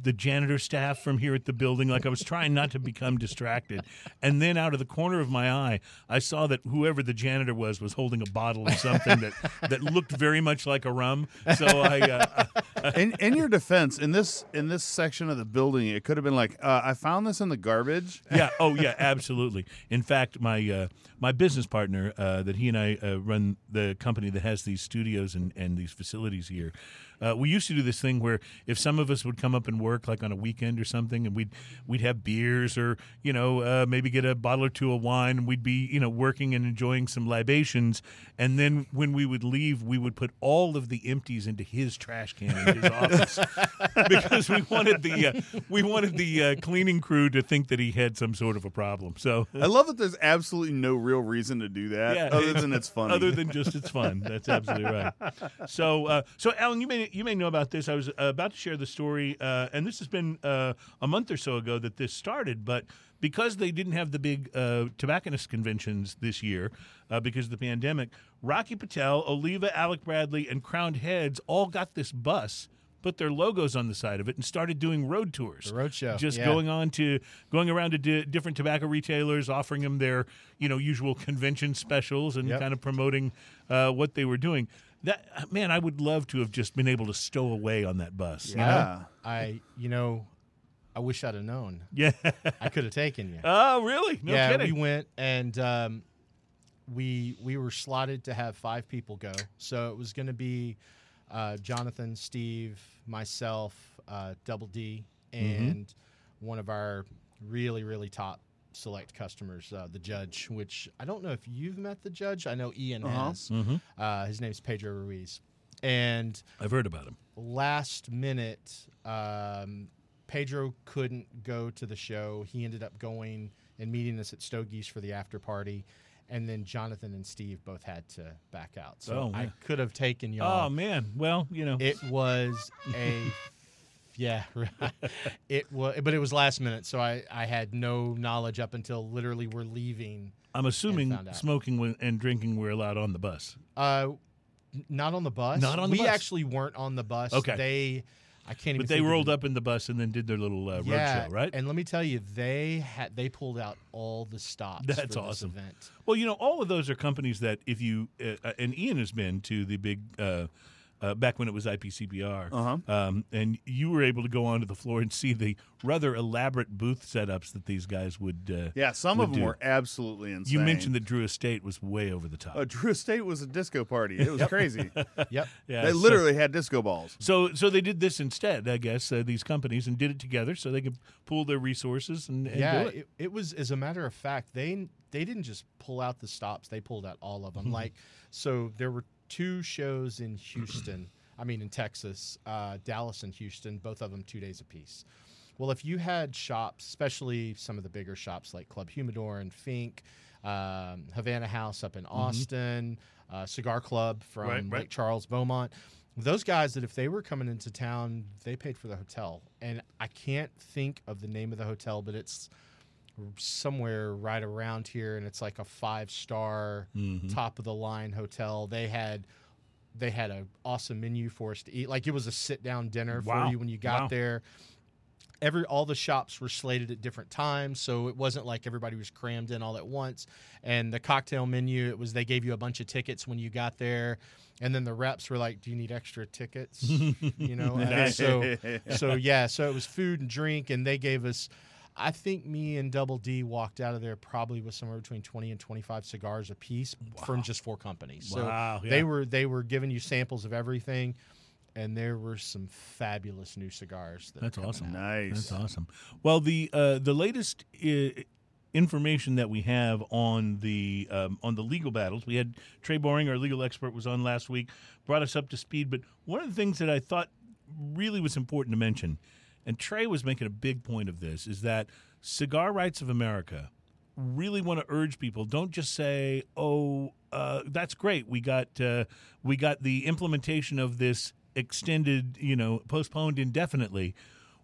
the janitor staff from here at the building? Like I was trying not to become distracted, and then out of the corner of my eye, I saw that whoever the janitor was was holding a bottle of something that that looked very much like a rum. So I. Uh, in in your defense, in this in this section of the building, it could have been like, uh, I found this in the garbage. yeah. Oh, yeah. Absolutely. In fact, my uh, my business partner uh, that he and I uh, run the company that has these studios and, and these facilities here. Uh, we used to do this thing where if some of us would come up and work like on a weekend or something, and we'd we'd have beers or you know uh, maybe get a bottle or two of wine, and we'd be you know working and enjoying some libations, and then when we would leave, we would put all of the empties into his trash can in his office because we wanted the uh, we wanted the uh, cleaning crew to think that he had some sort of a problem. So I love that there's absolutely no real reason to do that, Yeah, other than it's funny. other than just it's fun. That's absolutely right. So, uh, so Alan, you may you may know about this. I was uh, about to share the story, uh, and this has been uh, a month or so ago that this started, but. Because they didn't have the big uh, tobacconist conventions this year uh, because of the pandemic, Rocky Patel, Oliva, Alec Bradley, and Crowned Heads all got this bus, put their logos on the side of it, and started doing road tours. The road show, Just yeah. going on to going around to di- different tobacco retailers, offering them their you know usual convention specials and Yep. kind of promoting uh, what they were doing. That man, I would love to have just been able to stow away on that bus. you know? yeah. I, you know, I wish I'd have known. Yeah. I could have taken you. oh, really? No yeah, kidding. we went and um, we we were slotted to have five people go. So it was going to be uh, Jonathan, Steve, myself, uh, Double D, Mm-hmm. and one of our really really top select customers, uh, the judge. Which I don't know if you've met the judge. I know Ian Uh-huh. has. hmm Uh, his name's Pedro Ruiz, and I've heard about him. last minute, um, Pedro couldn't go to the show. He ended up going and meeting us at Stogie's for the after party. And then Jonathan and Steve both had to back out. So Oh, I could have taken y'all. Oh, man. Well, you know. it was a, yeah, right. it was, but it was last minute. So I, I had no knowledge up until literally we're leaving. I'm assuming smoking and drinking were allowed on the bus. Uh, not on the bus. Not on the we bus. actually weren't on the bus. Okay. They, I can't even. But they rolled up in the bus and then did their little uh, road yeah, show, right? And let me tell you, they had they pulled out all the stops. That's awesome. event. Well, you know, all of those are companies that if you uh, uh, and Ian has been to the big uh, uh, back when it was IPCPR, Uh-huh. um, and you were able to go onto the floor and see the rather elaborate booth setups that these guys would. Uh, Yeah, some would of them do. were absolutely insane. You mentioned that Drew Estate was way over the top. Uh, Drew Estate was a disco party. It was crazy. Yep. yeah, they so- literally had disco balls. So, so they did this instead, I guess. Uh, these companies and did it together, so they could pool their resources and, and yeah, do it. it. It, was as a matter of fact, they they didn't just pull out the stops; they pulled out all of them. Mm-hmm. like, so there were two shows in Houston. I mean, in Texas, uh, Dallas and Houston, both of them two days apiece. Well, if you had shops, especially some of the bigger shops like Club Humidor and Fink, um, Havana House up in Austin, uh, Cigar Club from Mm-hmm. Right. Lake Charles, Beaumont, those guys that if they were coming into town, they paid for the hotel. And I can't think of the name of the hotel, but it's somewhere right around here, and it's like a five star, Mm-hmm. top of the line hotel. They had they had an awesome menu for us to eat. Like it was a sit down dinner Wow. for you when you got Wow. there. Every all the shops were slated at different times, so it wasn't like everybody was crammed in all at once. And the cocktail menu, it was they gave you a bunch of tickets when you got there, and then the reps were like, "Do you need extra tickets?" you know. so so yeah, so it was food and drink, and they gave us. I think me and Double D walked out of there probably with somewhere between twenty and twenty five cigars a piece from just four companies. So Wow, yeah. they were they were giving you samples of everything, and there were some fabulous new cigars. That That's awesome. out. Nice. That's awesome. Well, the uh, the latest uh, information that we have on the um, on the legal battles, we had Trey Boring, our legal expert, was on last week, brought us up to speed. But one of the things that I thought really was important to mention, and Trey was making a big point of this, is that Cigar Rights of America really want to urge people don't just say oh uh, that's great we got uh, we got the implementation of this extended you know postponed indefinitely.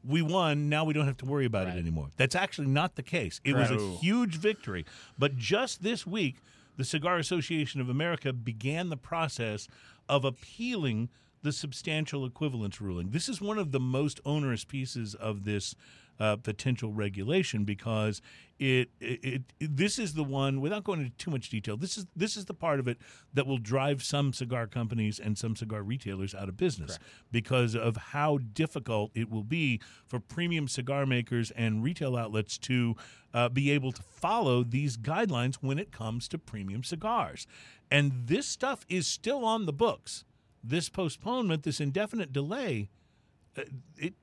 We won now we don't have to worry about Right. it anymore. That's actually not the case. It was a huge victory. But just this week the cigar association of america began the process of appealing the substantial equivalence ruling. This is one of the most onerous pieces of this uh, potential regulation because it, it, it this is the one without going into too much detail. This is this is the part of it that will drive some cigar companies and some cigar retailers out of business because of how difficult it will be for premium cigar makers and retail outlets to uh, be able to follow these guidelines when it comes to premium cigars. And this stuff is still on the books this postponement, this indefinite delay, uh, it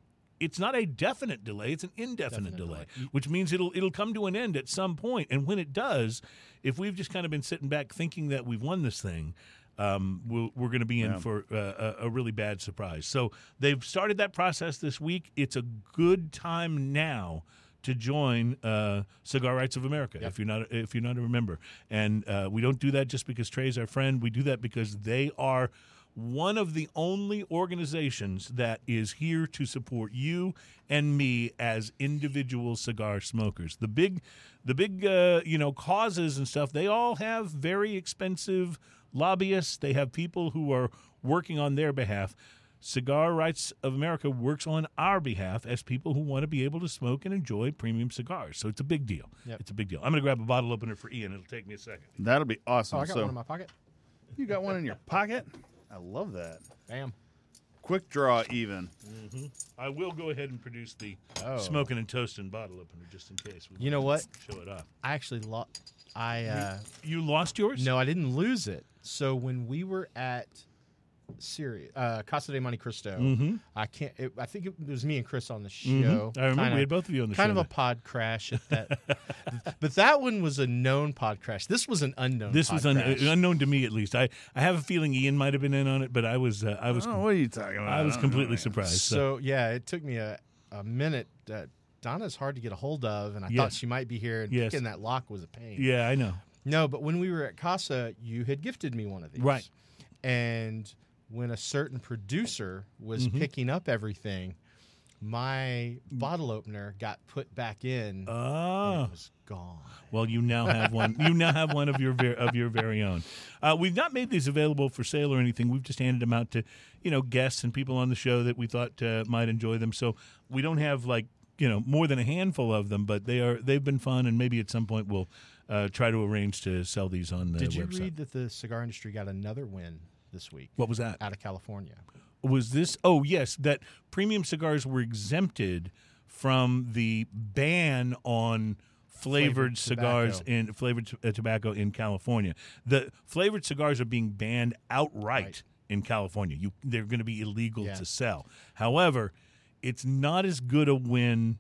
it's not a definite delay; it's an indefinite Definite delay, delay. which means it'll it'll come to an end at some point. And when it does, if we've just kind of been sitting back thinking that we've won this thing. Um, we'll, we're going to be in Yeah. for uh, a, a really bad surprise. So they've started that process this week. It's a good time now to join uh, Cigar Rights of America if you're not if you're not a member. And uh, we don't do that just because Trey's our friend. We do that because they are one of the only organizations that is here to support you and me as individual cigar smokers. The big, the big, uh, you know, causes and stuff. They all have very expensive lobbyists. They have people who are working on their behalf. Cigar Rights of America works on our behalf as people who want to be able to smoke and enjoy premium cigars. So it's a big deal. Yep. It's a big deal. I'm going to grab a bottle opener for Ian. It'll take me a second. That'll be awesome. Oh, I got so one in my pocket. you got one in your pocket? I love that. Bam. quick draw even. I will go ahead and produce the Oh. smoking and toasting bottle opener just in case. We You know want what? Show it off. I actually lost. I uh, You lost yours? no, I didn't lose it. So when we were at Syria, uh, Casa de Montecristo, Mhm. I can't. It, I think it was me and Chris on the Mhm. show. I remember Kinda- we had both of you on the kind show. Kind of a pod crash at that. but that one was a known pod crash. This was an unknown. this pod was un- crash. unknown to me at least. I, I have a feeling Ian might have been in on it, but I was uh, I was Oh, what are you talking about? I was don't completely know. surprised. So. So yeah, it took me a, a minute. Uh, Donna's hard to get a hold of, and I Yes. thought she might be here, and Yes. picking that lock was a pain. Yeah, I know. No, but when we were at Casa, you had gifted me one of these. Right. And when a certain producer was Mhm. picking up everything, my bottle opener got put back in and Oh, it was gone. well, you now have one. You now have one of your ver- of your very own. Uh, we've not made these available for sale or anything. We've just handed them out to you know guests and people on the show that we thought uh, might enjoy them. So we don't have like you know more than a handful of them, but they are they've been fun, and maybe at some point we'll uh, try to arrange to sell these on the Did you website. read that the cigar industry got another win this week what was that? out of California? was this oh yes that premium cigars were exempted from the ban on flavored, Flavored cigars tobacco. in flavored t- uh, tobacco in California. The flavored cigars are being banned outright Right. in California. You they're going to be illegal Yeah. to sell. However, it's not as good a win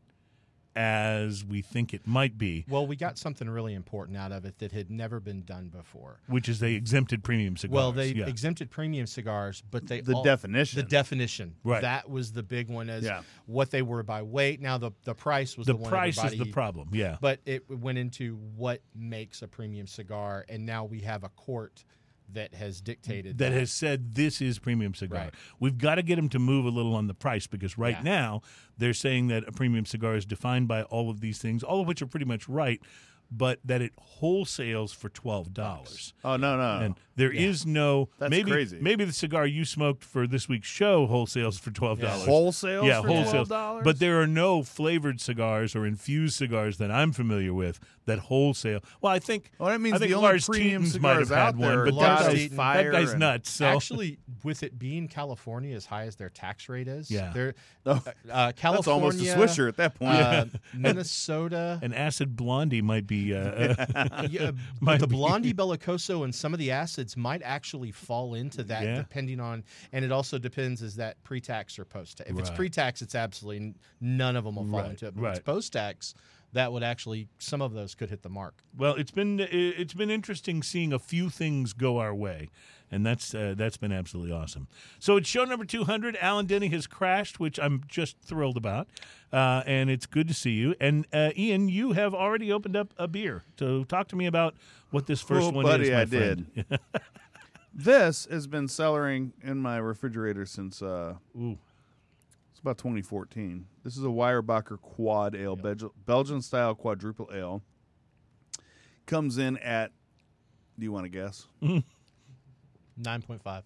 as we think it might be, Well, we got something really important out of it that had never been done before. which is they exempted premium cigars. Well, they yeah. exempted premium cigars, but they The all- definition. The definition, Right. That was the big one, as Yeah. what they were by weight. Now the the price was the the, one price is the problem. Yeah. But it went into what makes a premium cigar, and now we have a court that has dictated that has said this is premium cigar. Right. We've got to get them to move a little on the price because right Yeah. now they're saying that a premium cigar is defined by all of these things, all of which are pretty much right, but that it wholesales for twelve dollars. Oh no no. And there is no That's maybe crazy. maybe the cigar you smoked for this week's show wholesales for twelve dollars. Wholesale. yeah, for wholesale. But there are no flavored cigars or infused cigars that I'm familiar with that wholesale. Well, I think Well, that means I think the only Lars premium Tetens might have had out one, there but are that guy's, Teton. that guy's nuts. So Actually, with it being California as high as their tax rate is, Yeah. they're, Oh, uh, California, That's almost a swisher at that point. uh, Minnesota, an acid blondie might be. Uh, uh, yeah, Might the be. Blondie Bellicoso and some of the acids might actually fall into that, Yeah. depending on, and it also depends is that pre-tax or post-tax. If it's pre-tax, it's absolutely none of them will fall Right, into it. But right. it's post-tax, that would actually some of those could hit the mark. well, it's been it's been interesting seeing a few things go our way, and that's uh, that's been absolutely awesome. So it's show number two hundred. Alan Denny has crashed, which I'm just thrilled about, uh, and it's good to see you. And uh, Ian, you have already opened up a beer. So talk to me about what this first one buddy, is, my I friend. This has been cellaring in my refrigerator since uh, Ooh, it's about 2014. This is a Weyerbacher Quad Ale, Belgi- Belgian style quadruple ale. Comes in at. Do you want to guess? Nine point five.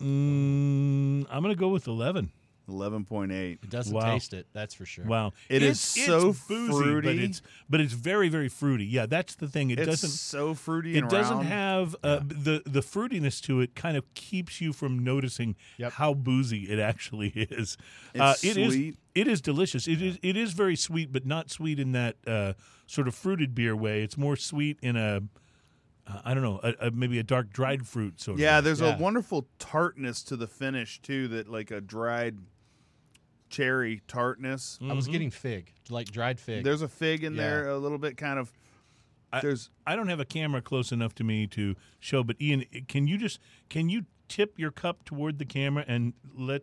mm, I'm gonna go with eleven. 11.8. It doesn't Wow. taste it. That's for sure. Wow, It is It's- so it's boozy, but fruity. it's but it's very very fruity. Yeah, that's the thing. It it's doesn't so fruity it and doesn't round. have uh, the the fruitiness to it. Kind of keeps you from noticing Yep. how boozy it actually is. uh, It's it is- sweet. It is delicious. It is it is very sweet, but not sweet in that uh, sort of fruited beer way. It's more sweet in a uh, don't know, a, a, maybe a dark dried fruit sort of. Yeah, way. there's Yeah. a wonderful tartness to the finish too. That like a dried cherry tartness. I was getting fig, like dried fig. There's a fig in Yeah. there, a little bit kind of. I- there's I don't have a camera close enough to me to show, but Ian, can you just can you tip your cup toward the camera and let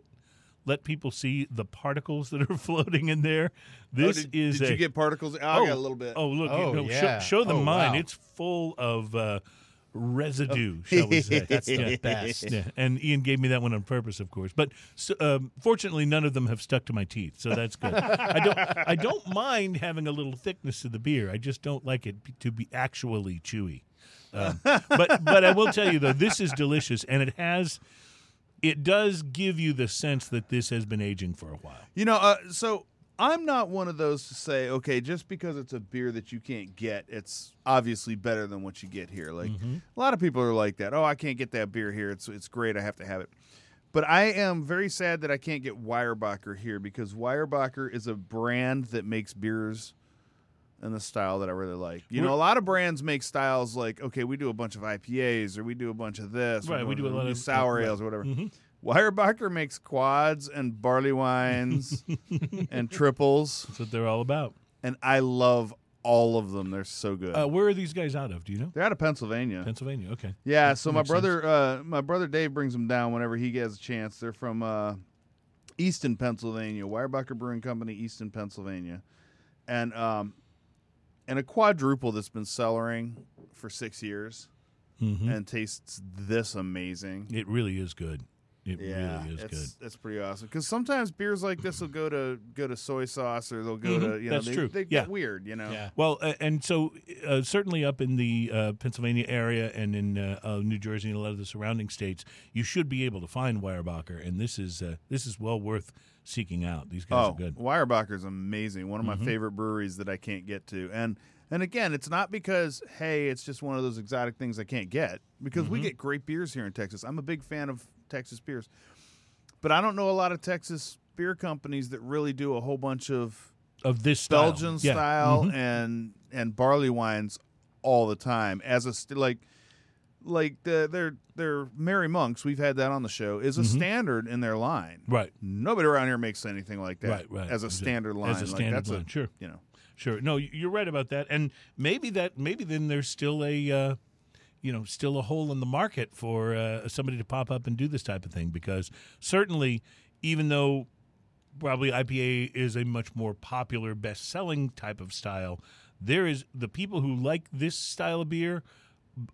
let people see the particles that are floating in there? This oh, did, is Did a you get particles? Oh, I got a little bit. Oh, look! Oh, no, yeah. show, show them Oh, mine. wow. It's full of uh, residue, shall we say? That's the best. Yeah, and Ian gave me that one on purpose, of course. But so, um, fortunately, none of them have stuck to my teeth, so that's good. I don't, I don't mind having a little thickness to the beer. I just don't like it to be actually chewy. Um, but, but I will tell you though, this is delicious, and it has, it does give you the sense that this has been aging for a while. You know, uh, so I'm not one of those to say, okay, just because it's a beer that you can't get, it's obviously better than what you get here. Like Mm-hmm. a lot of people are like that. Oh, I can't get that beer here. It's it's great. I have to have it. But I am very sad that I can't get Weyerbacher here because Weyerbacher is a brand that makes beers in the style that I really like. You know, We're- a lot of brands make styles like, okay, we do a bunch of IPAs or we do a bunch of this, or Right, we do a lot of- sour right. ales or whatever. Mhm. Weyerbacher makes quads and barley wines and triples, That's what they're all about. and I love all of them. They're so good. Uh, where are these guys out of? Do you know? They're out of Pennsylvania. Pennsylvania. Okay. Yeah, so my brother, uh, my brother Dave brings them down whenever he gets a chance. They're from uh, Easton, Pennsylvania, Weyerbacher Brewing Company, Easton, Pennsylvania, and um, and a quadruple that's been cellaring for six years hmm and tastes this amazing. It really is good. It Yeah, really is it's, good. It's pretty awesome because sometimes beers like this will go to go to soy sauce or they'll go to Mhm, you know that's they, true. they Yeah. get weird you know Yeah. Well, uh, and so uh, certainly up in the uh, Pennsylvania area and in uh, uh, New Jersey and a lot of the surrounding states, you should be able to find Weyerbacher, and this is uh, this is well worth seeking out. These guys Oh, are good. Weyerbacher is amazing. One of my Mhm. favorite breweries that I can't get to. And and again, it's not because hey, it's just one of those exotic things I can't get because we Mhm. get great beers here in Texas. I'm a big fan of Texas beers. But I don't know a lot of Texas beer companies that really do a whole bunch of Of this style. Belgian Yeah. style Mhm. and and barley wines all the time as a st- like like the their their Merry Monks, we've had that on the show, is a Mhm. standard in their line. Right. Nobody around here makes anything like that Right, right. as a a- standard line. As a Like, standard that's line. sure. you know. Sure. No, you're right about that. And maybe that maybe then there's still a uh, you know still a hole in the market for uh, somebody to pop up and do this type of thing because certainly even though probably IPA is a much more popular best selling type of style, there is the people who like this style of beer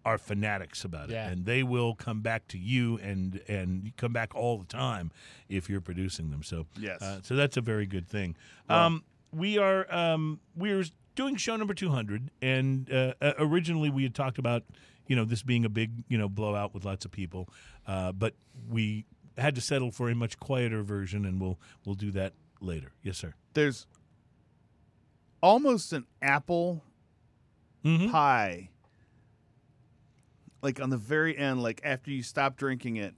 are fanatics about it Yeah. and they will come back to you and and come back all the time if you're producing them so Yes. uh, so that's a very good thing Well- um, we are um, we're doing show number 200 and uh, uh, originally we had talked about you know this being a big you know blowout with lots of people uh, but we had to settle for a much quieter version and we'll we'll do that later yes sir There's almost an apple mm-hmm. pie. Like on the very end, like after you stop drinking it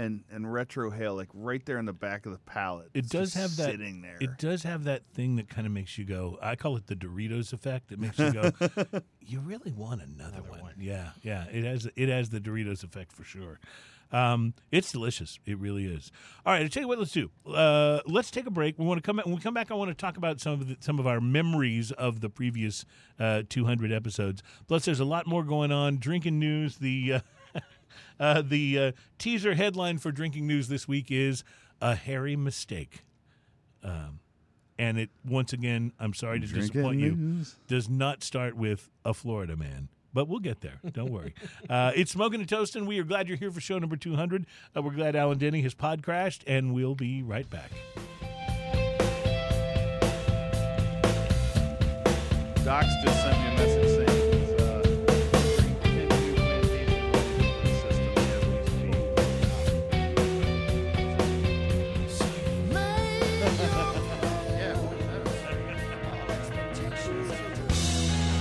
and and retrohale, like right there in the back of the palate. It It's does have that- sitting there. It does have that thing that kind of makes you go. I call it the Doritos effect. It makes you go. you really want another, Another one. one. Yeah, yeah. It has it has the Doritos effect for sure. Um, it's delicious. It really is. All right, I tell you what. Let's do. Uh, let's take a break. We want to come back. When we come back, I want to talk about some of the, some of our memories of the previous uh, 200 episodes. Plus, there's a lot more going on. Drinking news. The uh, uh, the uh, teaser headline for drinking news this week is a hairy mistake. Um, and it once again, I'm sorry to Drinking disappoint you, does not start with a Florida man. But we'll get there. Don't worry. Uh, it's Smoking and Toasting. We are glad you're here for show number 200. Uh, we're glad Alan Denny has pod crashed, and we'll be right back. Doc's just sent me a message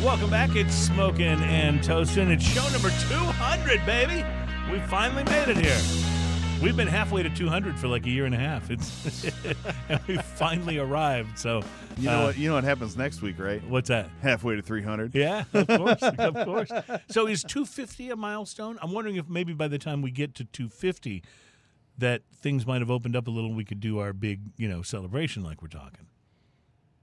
Welcome back. It's Smoking and Toasting. It's show number 200, baby. We finally made it here. We've been halfway to 200 for like a year and a half. It's and we finally arrived. So, You know uh, what? You know what happens next week, right? What's that? Halfway to 300. Yeah, of course, of course. So is 250 a milestone? I'm wondering if maybe by the time we get to 250, that things might have opened up a little. We could do our big, you know, celebration like we're talking.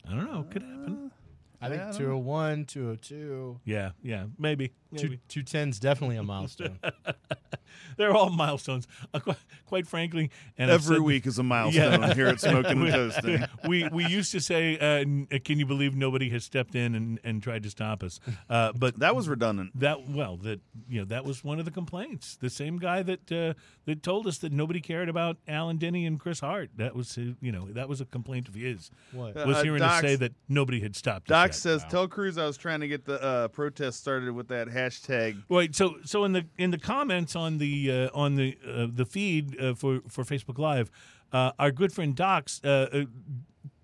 I don't know. Could happen. I think 201, 202. Yeah, yeah, maybe. Maybe. Two, 210's definitely a milestone. They're all milestones. Uh, quite, quite frankly, and Every said- week is a milestone here at Smoking and Toasting. we we used to say, uh, "Can you believe nobody has stepped in and, and tried to stop us?" Uh, but That was redundant. That well, that you know, that was one of the complaints. The same guy that uh, that told us that nobody cared about Alan Denny and Chris Hart. That was you know that was a complaint of his. what? Uh, Was hearing Doc's- to say that nobody had stopped. Doc yet. says, "Tell Cruz I was trying to get the uh, protest started with that hashtag." Wait, so so in the in the comments on the uh, on the uh, the feed uh, for for Facebook Live, uh, our good friend Docs uh, uh,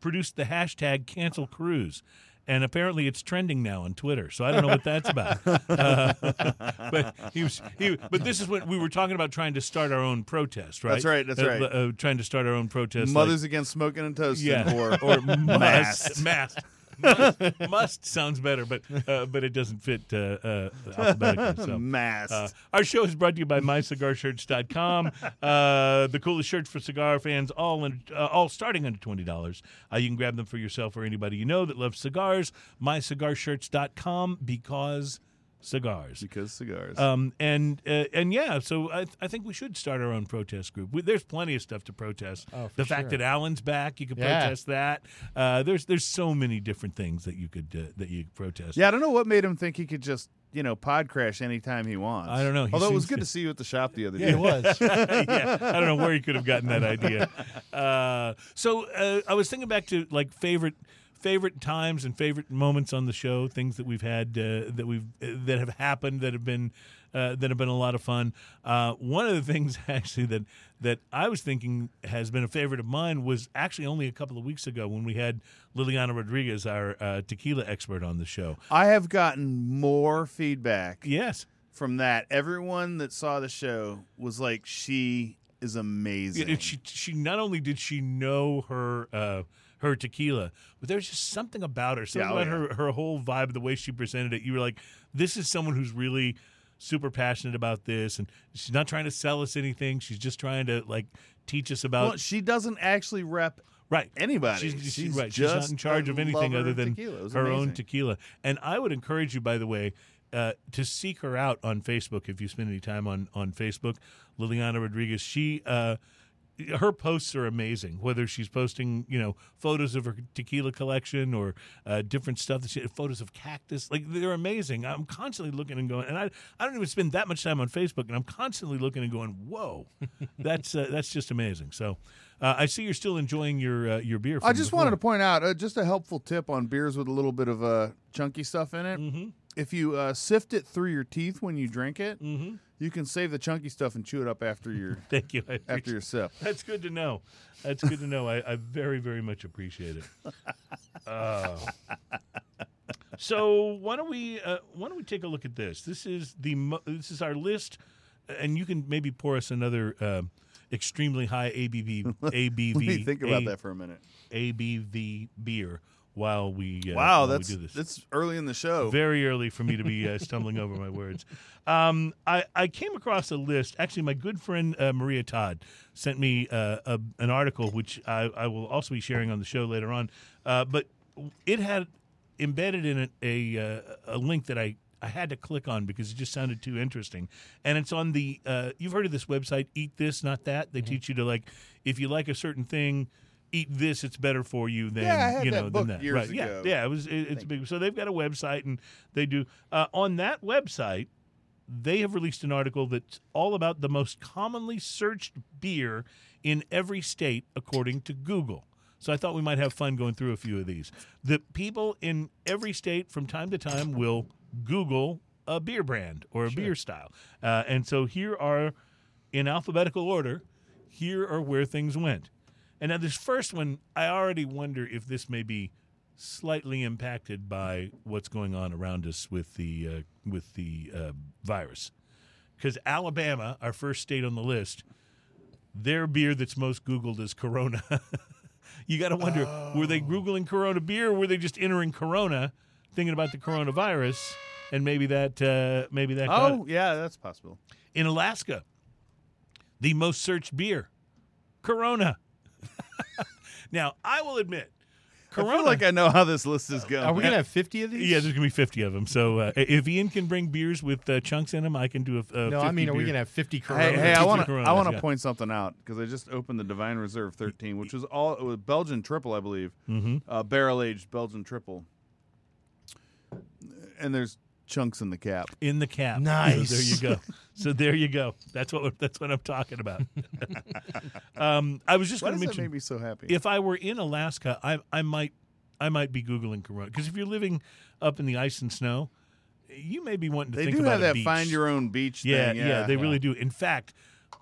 produced the hashtag cancel Cruz. And apparently, it's trending now on Twitter. So I don't know what that's about. But he was, he, but this is what we were talking about trying to start our own protest, right? That's right, that's right. Uh, trying to start our own protest. like- Mothers Against Smoking and Toasting yeah, or or Mast. must. Must, must sounds better, but uh, but it doesn't fit uh, uh, alphabetically. So. Mast. Uh, our show is brought to you by mycigarshirts.com. Uh, the coolest shirts for cigar fans, all in, uh, all starting under twenty dollars. Uh, you can grab them for yourself or anybody you know that loves cigars. Mycigarshirts.com because cigars. because cigars. Um, and uh, and yeah, so I, I think we should start our own protest group. We, there's plenty of stuff to protest. Oh, for the fact that Alan's back, you could Yeah. protest that. Uh, there's there's so many different things that you could uh, that you could protest. yeah, I don't know what made him think he could just, you know, pod crash anytime he wants. I don't know. He Although it was good to- to see you at the shop the other Yeah, day. it was. yeah, I don't know where he could have gotten that idea. Uh, so uh, I was thinking back to like favorite favorite times and favorite moments on the show, things that we've had uh, that we've uh, that have happened that have been uh, that have been a lot of fun. Uh, one of the things actually that that I was thinking has been a favorite of mine was actually only a couple of weeks ago when we had Liliana Rodriguez, our uh, tequila expert, on the show. I have gotten more feedback Yes. from that. Everyone that saw the show was like, she is amazing. She she not only did she know her uh, her tequila, but there's just something about her, something Yeah, oh, about her her whole vibe, the way she presented it. You were like, this is someone who's really super passionate about this, and she's not trying to sell us anything. She's just trying to like teach us about well, she doesn't actually rep right anybody. She's, she's, right. she's not just in charge of anything other than tequila. It was her own tequila. And I would encourage you, by the way, uh, to seek her out on Facebook if you spend any time on on Facebook. Liliana Rodriguez. She. Uh, her posts are amazing. Whether she's posting, you know, photos of her tequila collection or uh, different stuff, that she, photos of cactus, like they're amazing. I'm constantly looking and going, and I, I don't even spend that much time on Facebook, and I'm constantly looking and going, whoa, that's uh, that's just amazing. So, uh, I see you're still enjoying your uh, your beer. I just before. wanted to point out uh, just a helpful tip on beers with a little bit of uh, chunky stuff in it. Mm-hmm. If you uh, sift it through your teeth when you drink it, Mm-hmm. You can save the chunky stuff and chew it up after your Thank you. After your sip. That's good to know. That's good to know. I, I very, very much appreciate it. Oh. so why don't we uh, why don't we take a look at this? This is the mo- this is our list, and you can maybe pour us another um extremely high ABV ABV. Let me think about A- that for a minute. ABV beer while we uh, Wow, while that's we do this. that's early in the show. Very early for me to be uh, stumbling over my words. Um, I, I came across a list. Actually, my good friend uh, Maria Todd sent me uh, a, an article, which I, I will also be sharing on the show later on. Uh, but it had embedded in it a, uh, a link that I, I had to click on because it just sounded too interesting. And it's on the, uh, you've heard of this website, Eat This, Not That. They Mm-hmm. teach you to, like, if you like a certain thing, eat this, it's better for you than, Yeah, you know, than that. years right. Yeah. ago. Yeah. It was, it, it's big. So they've got a website and they do, uh, on that website, they have released an article that's all about the most commonly searched beer in every state according to Google. So I thought we might have fun going through a few of these. The people in every state from time to time will Google a beer brand or a beer style. Uh, and so here are, in alphabetical order, here are where things went. And now this first one, I already wonder if this may be slightly impacted by what's going on around us with the uh, with the uh, virus. Because Alabama, our first state on the list, their beer that's most Googled is Corona. you got to wonder, were they Googling Corona beer or were they just entering Corona, thinking about the coronavirus? And maybe that uh, maybe that. Oh, yeah, that's possible. in Alaska, the most searched beer, Corona. now, I will admit, Corona. I feel like I know how this list is going. Are we gonna have fifty of these? yeah, there's gonna be 50 of them. So uh, if Ian can bring beers with uh, chunks in them, I can do a. a No, 50 I mean, are we beer. gonna have fifty Corona? Hey, hey, I Fifty want to I want to yeah. point something out because I just opened the Divine Reserve 13, which was all it was Belgian triple, I believe, Mhm. uh, barrel aged Belgian triple, and there's chunks in the cap. in the cap. Nice. So there you go. So there you go. That's what that's what I'm talking about. um, I was just going does to that mention make me so happy? if I were in Alaska, I I might I might be googling Corona because if you're living up in the ice and snow, you may be wanting to they think do about have a that beach. find your own beach yeah, thing. yeah, Yeah, they really do. In fact,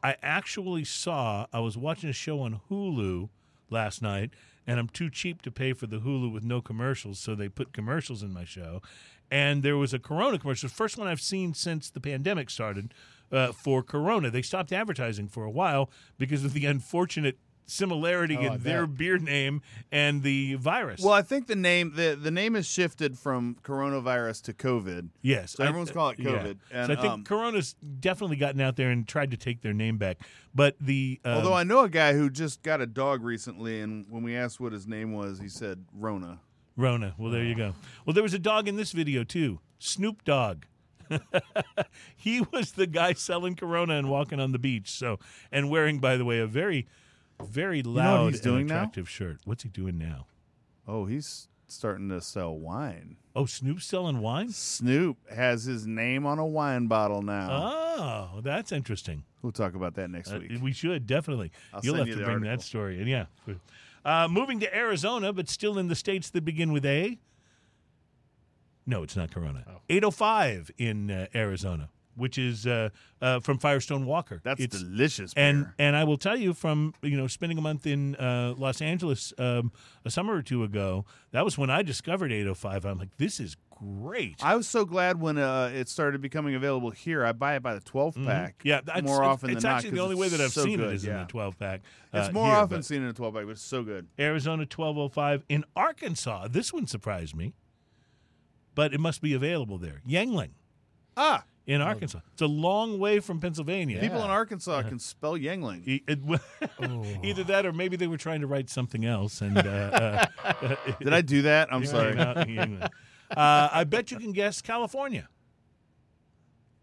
I actually saw I was watching a show on Hulu last night, and I'm too cheap to pay for the Hulu with no commercials, so they put commercials in my show. And there was a Corona commercial, the first one I've seen since the pandemic started uh, for Corona. They stopped advertising for a while because of the unfortunate similarity Oh, in their beer name and the virus. Well, I think the name the the name has shifted from coronavirus to COVID. Yes, So everyone's calling it yeah. COVID, and, so I think um, Corona's definitely gotten out there and tried to take their name back. But the um, Although I know a guy who just got a dog recently, and when we asked what his name was, he said Rona. Rona. Well, there you go. Well, there was a dog in this video too. Snoop Dogg. he was the guy selling Corona and walking on the beach. So, and wearing, by the way, a very, very know loud he's doing and now? attractive shirt. What's he doing now? Oh, he's starting to sell wine. Oh, Snoop's selling wine. Snoop has his name on a wine bottle now. Oh, that's interesting. we'll talk about that next Uh, week. we should definitely. I'll You'll have you to bring article. that story. And yeah, uh, moving to Arizona, but still in the states that begin with A. No, it's not Corona. Oh. 805 in uh, Arizona, which is uh, uh, from Firestone Walker. That's it's, delicious. and beer. and I will tell you from you know spending a month in uh, Los Angeles um, a summer or two ago, that was when I discovered 805. I'm like, this is great. I was so glad when uh, it started becoming available here. I buy it by the 12 pack. Mm-hmm. yeah, that's, more it's, often it's than not. actually the 'cause only way that I've so seen good, it is yeah. in the 12 pack. It's uh, more here, often seen in a 12 pack, but it's so good. Arizona 1205 in Arkansas. This one surprised me, but it must be available there. Yuengling Ah, in Arkansas. It's a long way from Pennsylvania. Yeah. people in Arkansas can spell Yuengling. E- it- Oh. Either that, or maybe they were trying to write something else. And uh, uh, Did I do that? I'm sorry. Came out in Yuengling. Uh, I bet you can guess California.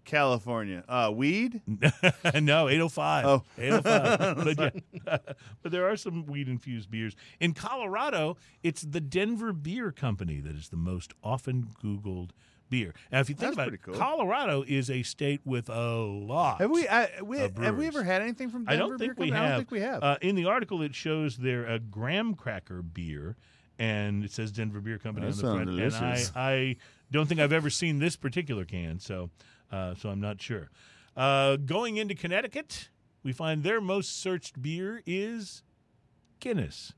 California. Uh, weed? no, 805. Oh. 805. but, yeah. but there are some weed infused beers. In Colorado, it's the Denver Beer Company that is the most often Googled beer. Now, if you think That's about it, cool. Colorado is a state with a lot. Have we, I, we of have we ever had anything from I Denver don't Beer think we Company? have. I don't think we have. Uh, in the article, it shows their a graham cracker beer, and it says Denver Beer Company That on the front. delicious. And I, I don't think I've ever seen this particular can, so uh, so I'm not sure. Uh, going into Connecticut, we find their most searched beer is Guinness.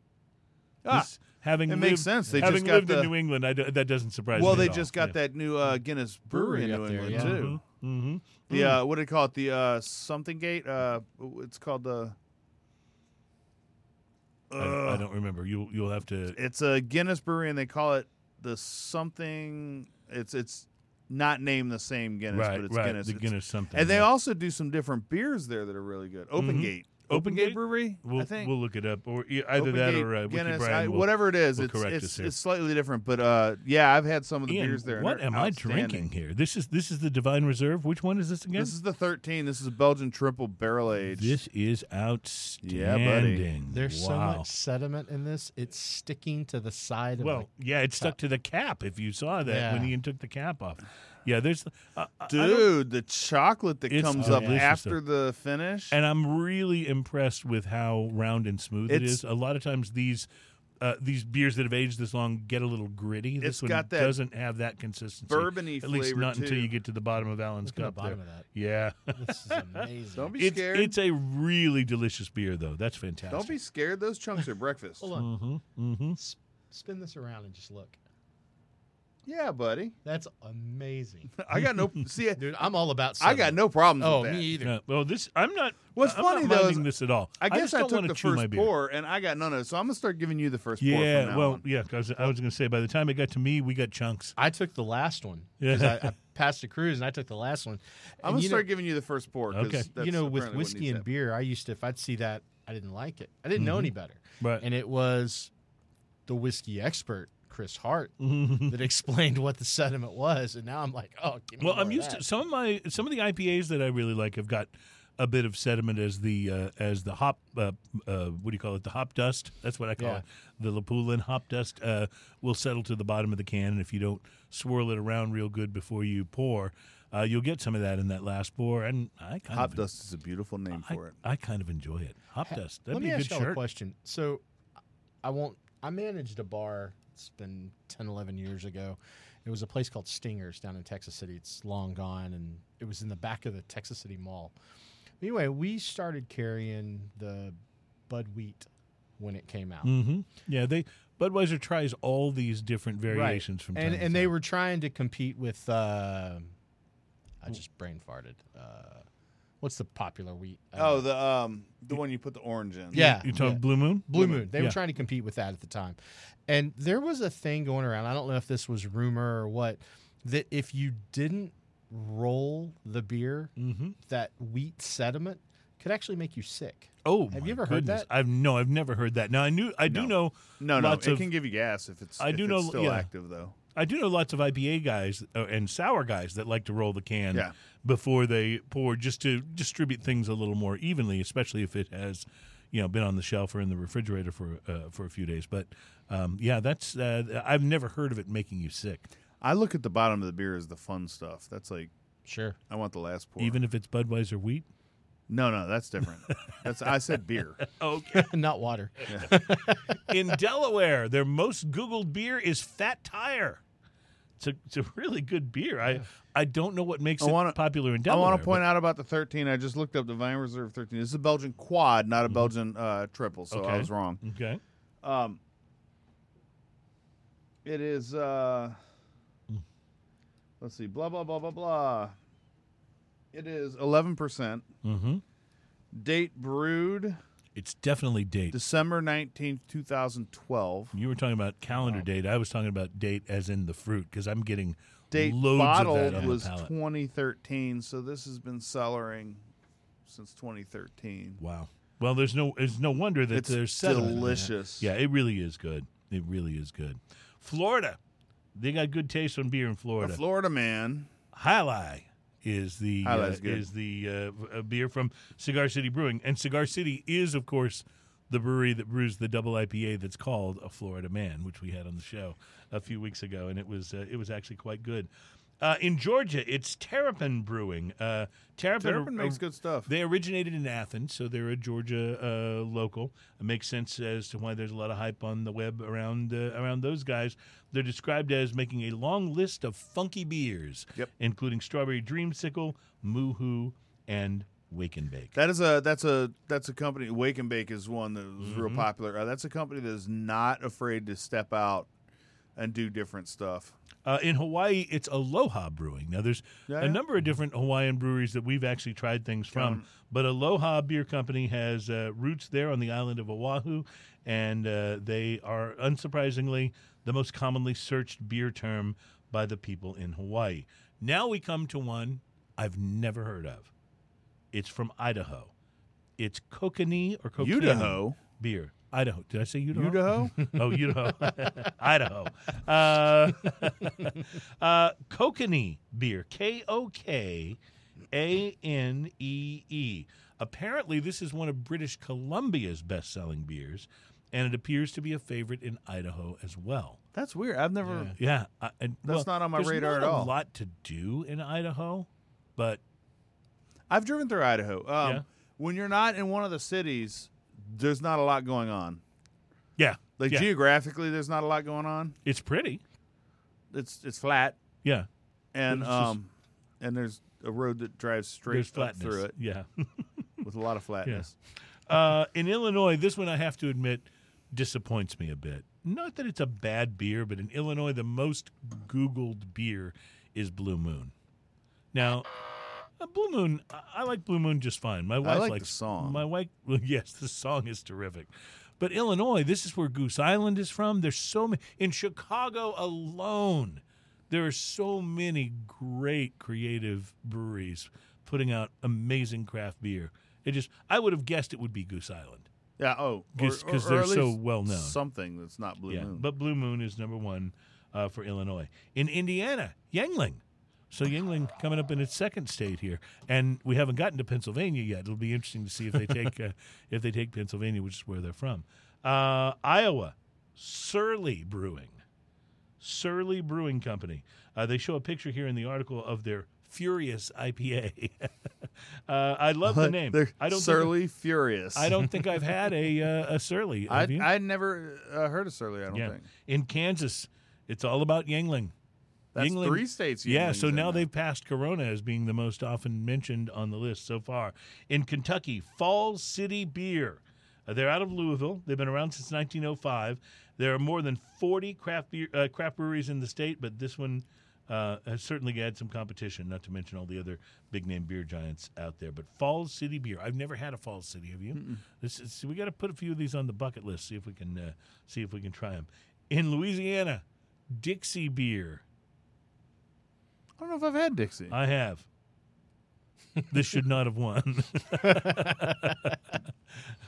Ah, This- having it lived, makes sense. They having just got lived the- in New England, I d- that doesn't surprise well, me. Well, they at just all. got that new uh, Guinness brewery, Brewery in New up there, England yeah. too. Mm-hmm. The uh, what do they call it? The uh, something gate. Uh, it's called the. I, I don't remember. You'll you'll have to. It's a Guinness brewery, and they call it the something. It's it's not named the same Guinness, right, but it's right. Guinness. The It's- Guinness something. And they yeah. also do some different beers there that are really good. Open Mhm. Gate. Open Gate? Brewery. We'll, I think. we'll look it up, or either Open that Gate, or uh, Guinness, Brand I- will- whatever it is. will It's it's, it's slightly different, but uh, yeah, I've had some of the Ian, beers there. what am I drinking here? This is this is the Divine Reserve. Which one is this again? This is the 13. This is a Belgian triple barrel aged. This is outstanding. There's so much sediment in this; it's sticking to the side of Well, yeah, it stuck to the cap. If you saw that when Yeah. Ian took the cap off, yeah. There's, uh, I- I don't- Dude, the chocolate that It's comes up delicious, after the finish. and I'm really impressed with how round and smooth it It's- is. A lot of times these. Uh, these beers that have aged this long get a little gritty. This It's one got that doesn't have that consistency. bourbony At least flavor, not until too. you get to the bottom of Alan's Look at the cup. bottom there. of that. Yeah. This is amazing. Don't be it's, scared. it's a really delicious beer, though. That's fantastic. Don't be scared. Those chunks are breakfast. Hold on. Mm-hmm, mm-hmm. S- spin this around and just look. Yeah, buddy. That's amazing, I got no see. dude. I'm all about. I got no problems Oh, with that. me either. Yeah, well, this I'm not. What's I'm funny, not though, is this at all. I guess just I, don't took the first pour and I got none of it, so I'm gonna start giving you the first pour. Yeah, from now well, on. yeah, because I was going to say by the time it got to me, we got chunks. I took the last one Yeah. because I, I passed a cruise and I took the last one. I'm gonna start know, giving you the first pour. Okay. that's you know, with whiskey and beer, I used to if I'd see that I didn't like it. I didn't know Mhm. any better, Right. and it was the whiskey expert Chris Hart that explained what the sediment was, and now I'm like, oh, give me more I'm of used that. to some of my some of the IPAs that I really like have got a bit of sediment as the uh, as the hop uh, uh, what do you call it the hop dust that's what I call Yeah. it the Lupulin hop dust uh, will settle to the bottom of the can and if you don't swirl it around real good before you pour uh, you'll get some of that in that last pour and I kind Hop of dust is a beautiful name I, for it. I kind of enjoy it hop dust that'd Let be me a ask good y'all a question. So, I won't. I managed a bar. It's been 10, 11 years ago. It was a place called Stingers down in Texas City. It's long gone, and it was in the back of the Texas City Mall. Anyway, we started carrying the Bud Wheat when it came out. hmm Yeah, they Budweiser tries all these different variations from time and and they were trying to compete with. Uh, I just brain farted. Uh, what's the popular wheat? Uh, Oh, the um, the one you put the orange in. Yeah. You talking yeah. Blue Moon? Blue Moon. They Yeah. were trying to compete with that at the time. And there was a thing going around. I don't know if this was rumor or what, that if you didn't roll the beer, Mm-hmm. that wheat sediment could actually make you sick. Oh, Have my you ever heard that? I've no, I've never heard that. Now I knew, I do know, No, no, it of- can give you gas if it's. I if do it's know- still yeah. active though. I do know lots of IPA guys uh, and sour guys that like to roll the can Yeah. before they pour, just to distribute things a little more evenly, especially if it has, you know, been on the shelf or in the refrigerator for uh, for a few days. But um, yeah, that's uh, I've never heard of it making you sick, I look at the bottom of the beer as the fun stuff. That's like Sure. I want the last pour. even if it's Budweiser wheat. No, no, that's different. that's I said beer. Okay. Not water. in Delaware, their most Googled beer is Fat Tire. It's a, it's a really good beer. I I don't know what makes I it wanna- popular in Delaware. I want to point out about the 13. I just looked up the Vine Reserve 13. This is a Belgian quad, not a Belgian uh, triple. So I was wrong. Okay. Um, it is. Uh, let's see. Blah blah blah blah blah. It is 11 percent. Mm-hmm. Date brewed It's definitely date. December 19th, 2012. You were talking about calendar date. I was talking about date as in the fruit because I'm getting Date loads of bottled that on was the 2013. So this has been cellaring since 2013. wow. Well, there's no there's no wonder that It's there's delicious. Yeah, it really is good. It really is good. Florida, they got good taste on beer in A Florida. Florida man. Highlight is the uh, is the uh, beer from Cigar City Brewing, and Cigar City is, of course, the brewery that brews the double IPA that's called a Florida Man, which we had on the show a few weeks ago, and it was uh, it was actually quite good. Uh, in Georgia, it's Terrapin Brewing. Uh, Terrapin, Terrapin makes good stuff. They originated in Athens, so they're a Georgia uh, local. It makes sense as to why there's a lot of hype on the web around uh, around those guys. They're described as making a long list of funky beers, Yep. including Strawberry Dreamsicle, Moo-Hoo, and Wake and Bake. That is a that's a that's a company. Wake and Bake is one that was Mm-hmm. real popular. Uh, that's a company that is not afraid to step out and do different stuff. Uh, in Hawaii, it's Aloha Brewing. Now, there's Yeah, a yeah. number of different Hawaiian breweries that we've actually tried things from, but Aloha Beer Company has uh, roots there on the island of Oahu, and uh, they are, unsurprisingly, the most commonly searched beer term by the people in Hawaii. Now we come to one I've never heard of. It's from Idaho. It's Kokanee or Kokanee Idaho? beer. Idaho. Did I say Idaho? Idaho? oh, Idaho, Idaho. Uh, uh, Kokanee beer. K O K A N E E. Apparently, this is one of British Columbia's best-selling beers, and it appears to be a favorite in Idaho as well. That's weird. I've never. Yeah, I, and, That's well, not on my radar not at a all. lot to do in Idaho, but I've driven through Idaho. Um, Yeah. When you're not in one of the cities, there's not a lot going on. yeah, Like yeah, geographically, there's not a lot going on. it's pretty. It's it's flat, Yeah, and But it's just- um, and there's a road that drives straight through it Yeah. with a lot of flatness. Uh, in Illinois, this one I have to admit disappoints me a bit. Not that it's a bad beer, but in Illinois, the most Googled beer is Blue Moon. Now, uh, Blue Moon, I, I like Blue Moon just fine. My wife like the likes song. My wife, well, yes, the song is terrific. But Illinois, this is where Goose Island is from. There's so many in Chicago alone. There are so many great creative breweries putting out amazing craft beer. It just I would have guessed it would be Goose Island. Yeah. Oh, 'Cause- 'cause or they're so well known. Something that's not Blue yeah, Moon. but Blue Moon is number one uh, for Illinois. In Indiana, Yuengling. So Yuengling coming up in its second state here, and we haven't gotten to Pennsylvania yet. It'll be interesting to see if they take uh, if they take Pennsylvania, which is where they're from. Uh, Iowa, Surly Brewing, Surly Brewing Company. Uh, they show a picture here in the article of their Furious IPA. uh, I love the name. They're I don't Surly Furious. Think, I don't think I've had a uh, a Surly. I? I never uh, heard of Surly. I don't yeah. think In Kansas, it's all about Yuengling. That's Yuengling- three states. Yeah, so in now they've passed Corona as being the most often mentioned on the list so far. In Kentucky, Falls City Beer. Uh, they're out of Louisville. They've been around since 1905. There are more than 40 craft beer, uh, craft breweries in the state, but this one uh, has certainly had some competition. Not to mention all the other big name beer giants out there. But Falls City beer, I've never had a Falls City. Have you? This is, we got to put a few of these on the bucket list. See if we can uh, see if we can try them. In Louisiana, Dixie beer. I don't know if I've had Dixie. I have. this should not have won.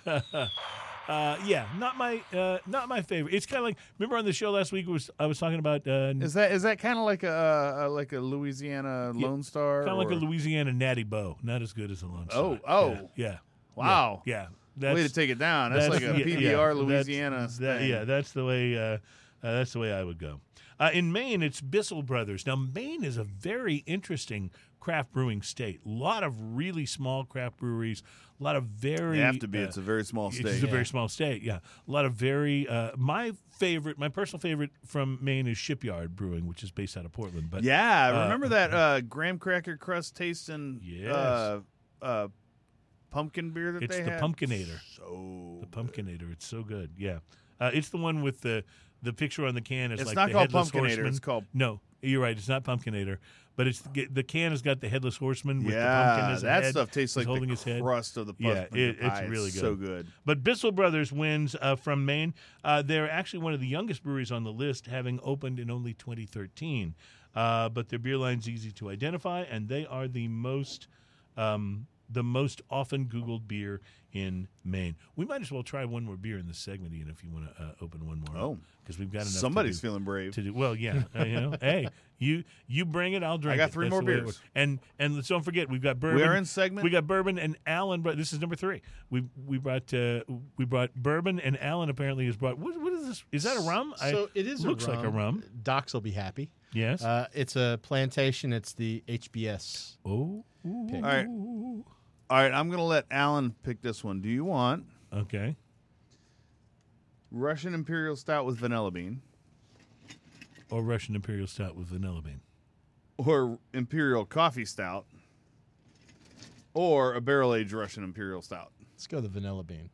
uh, yeah, not my uh, not my favorite. It's kind of like remember on the show last week was I was talking about uh, is that is that kind of like a, a like a Louisiana Yeah, Lone Star? kind of like a or- Louisiana Natty Boh, not as good as a Lone Star. Oh, oh. yeah, yeah. Wow. yeah. That's, way to take it down. That's, like a yeah, PBR yeah, that's- Louisiana. that- thing. yeah, that's the way. Uh, uh, that's the way I would go. Uh, in Maine, it's Bissell Brothers. Now, Maine is a very interesting craft brewing state. A lot of really small craft breweries. A lot of very. They have to be. uh, it's a very small state. it's state. a very small state, yeah. A lot of very. Uh, my favorite, my personal favorite from Maine is Shipyard Brewing, which is based out of Portland. But yeah, uh, remember that uh, graham cracker crust tasting Yes. uh, uh, pumpkin beer that it's they the had? Pumpkinator. So The Pumpkinator. It's so good. Yeah, uh, it's the one with the the picture on the can. Is It's like not the called headless Pumpkinator, Horseman. it's called- no. You're right. It's not Pumpkinator, but it's the, the can has got the headless horseman with the yeah, pumpkin as a that head. stuff tastes He's like holding the his head. crust of the Yeah, it- it's really good. So good. But Bissell Brothers wins uh, from Maine. Uh, they're actually one of the youngest breweries on the list, having opened in only 2013. Uh, but their beer line's easy to identify, and they are the most um, the most often Googled beer in Maine. We might as well try one more beer in this segment, Ian, if you want to uh, open one more. Oh. because we've got enough. Somebody's to do, feeling brave. to do. Well, yeah, uh, you know, hey, you you bring it, I'll drink. I got it. three That's more the way it beers. and and let's don't forget, we've got bourbon. We are in segment. We got bourbon and Alan. Brought, this is number three. We we brought uh, we brought bourbon and Alan apparently has brought. What, what is this? Is that a rum? I- So it is looks a rum. like a rum. Docs will be happy. Yes. Uh, it's a plantation. It's the HBS. oh. pick. All right. All right, I'm going to let Alan pick this one. Do you want Okay. Russian Imperial Stout with vanilla bean Or Russian Imperial Stout with vanilla bean. or Imperial Coffee Stout or a barrel aged Russian Imperial Stout? Let's go the vanilla bean.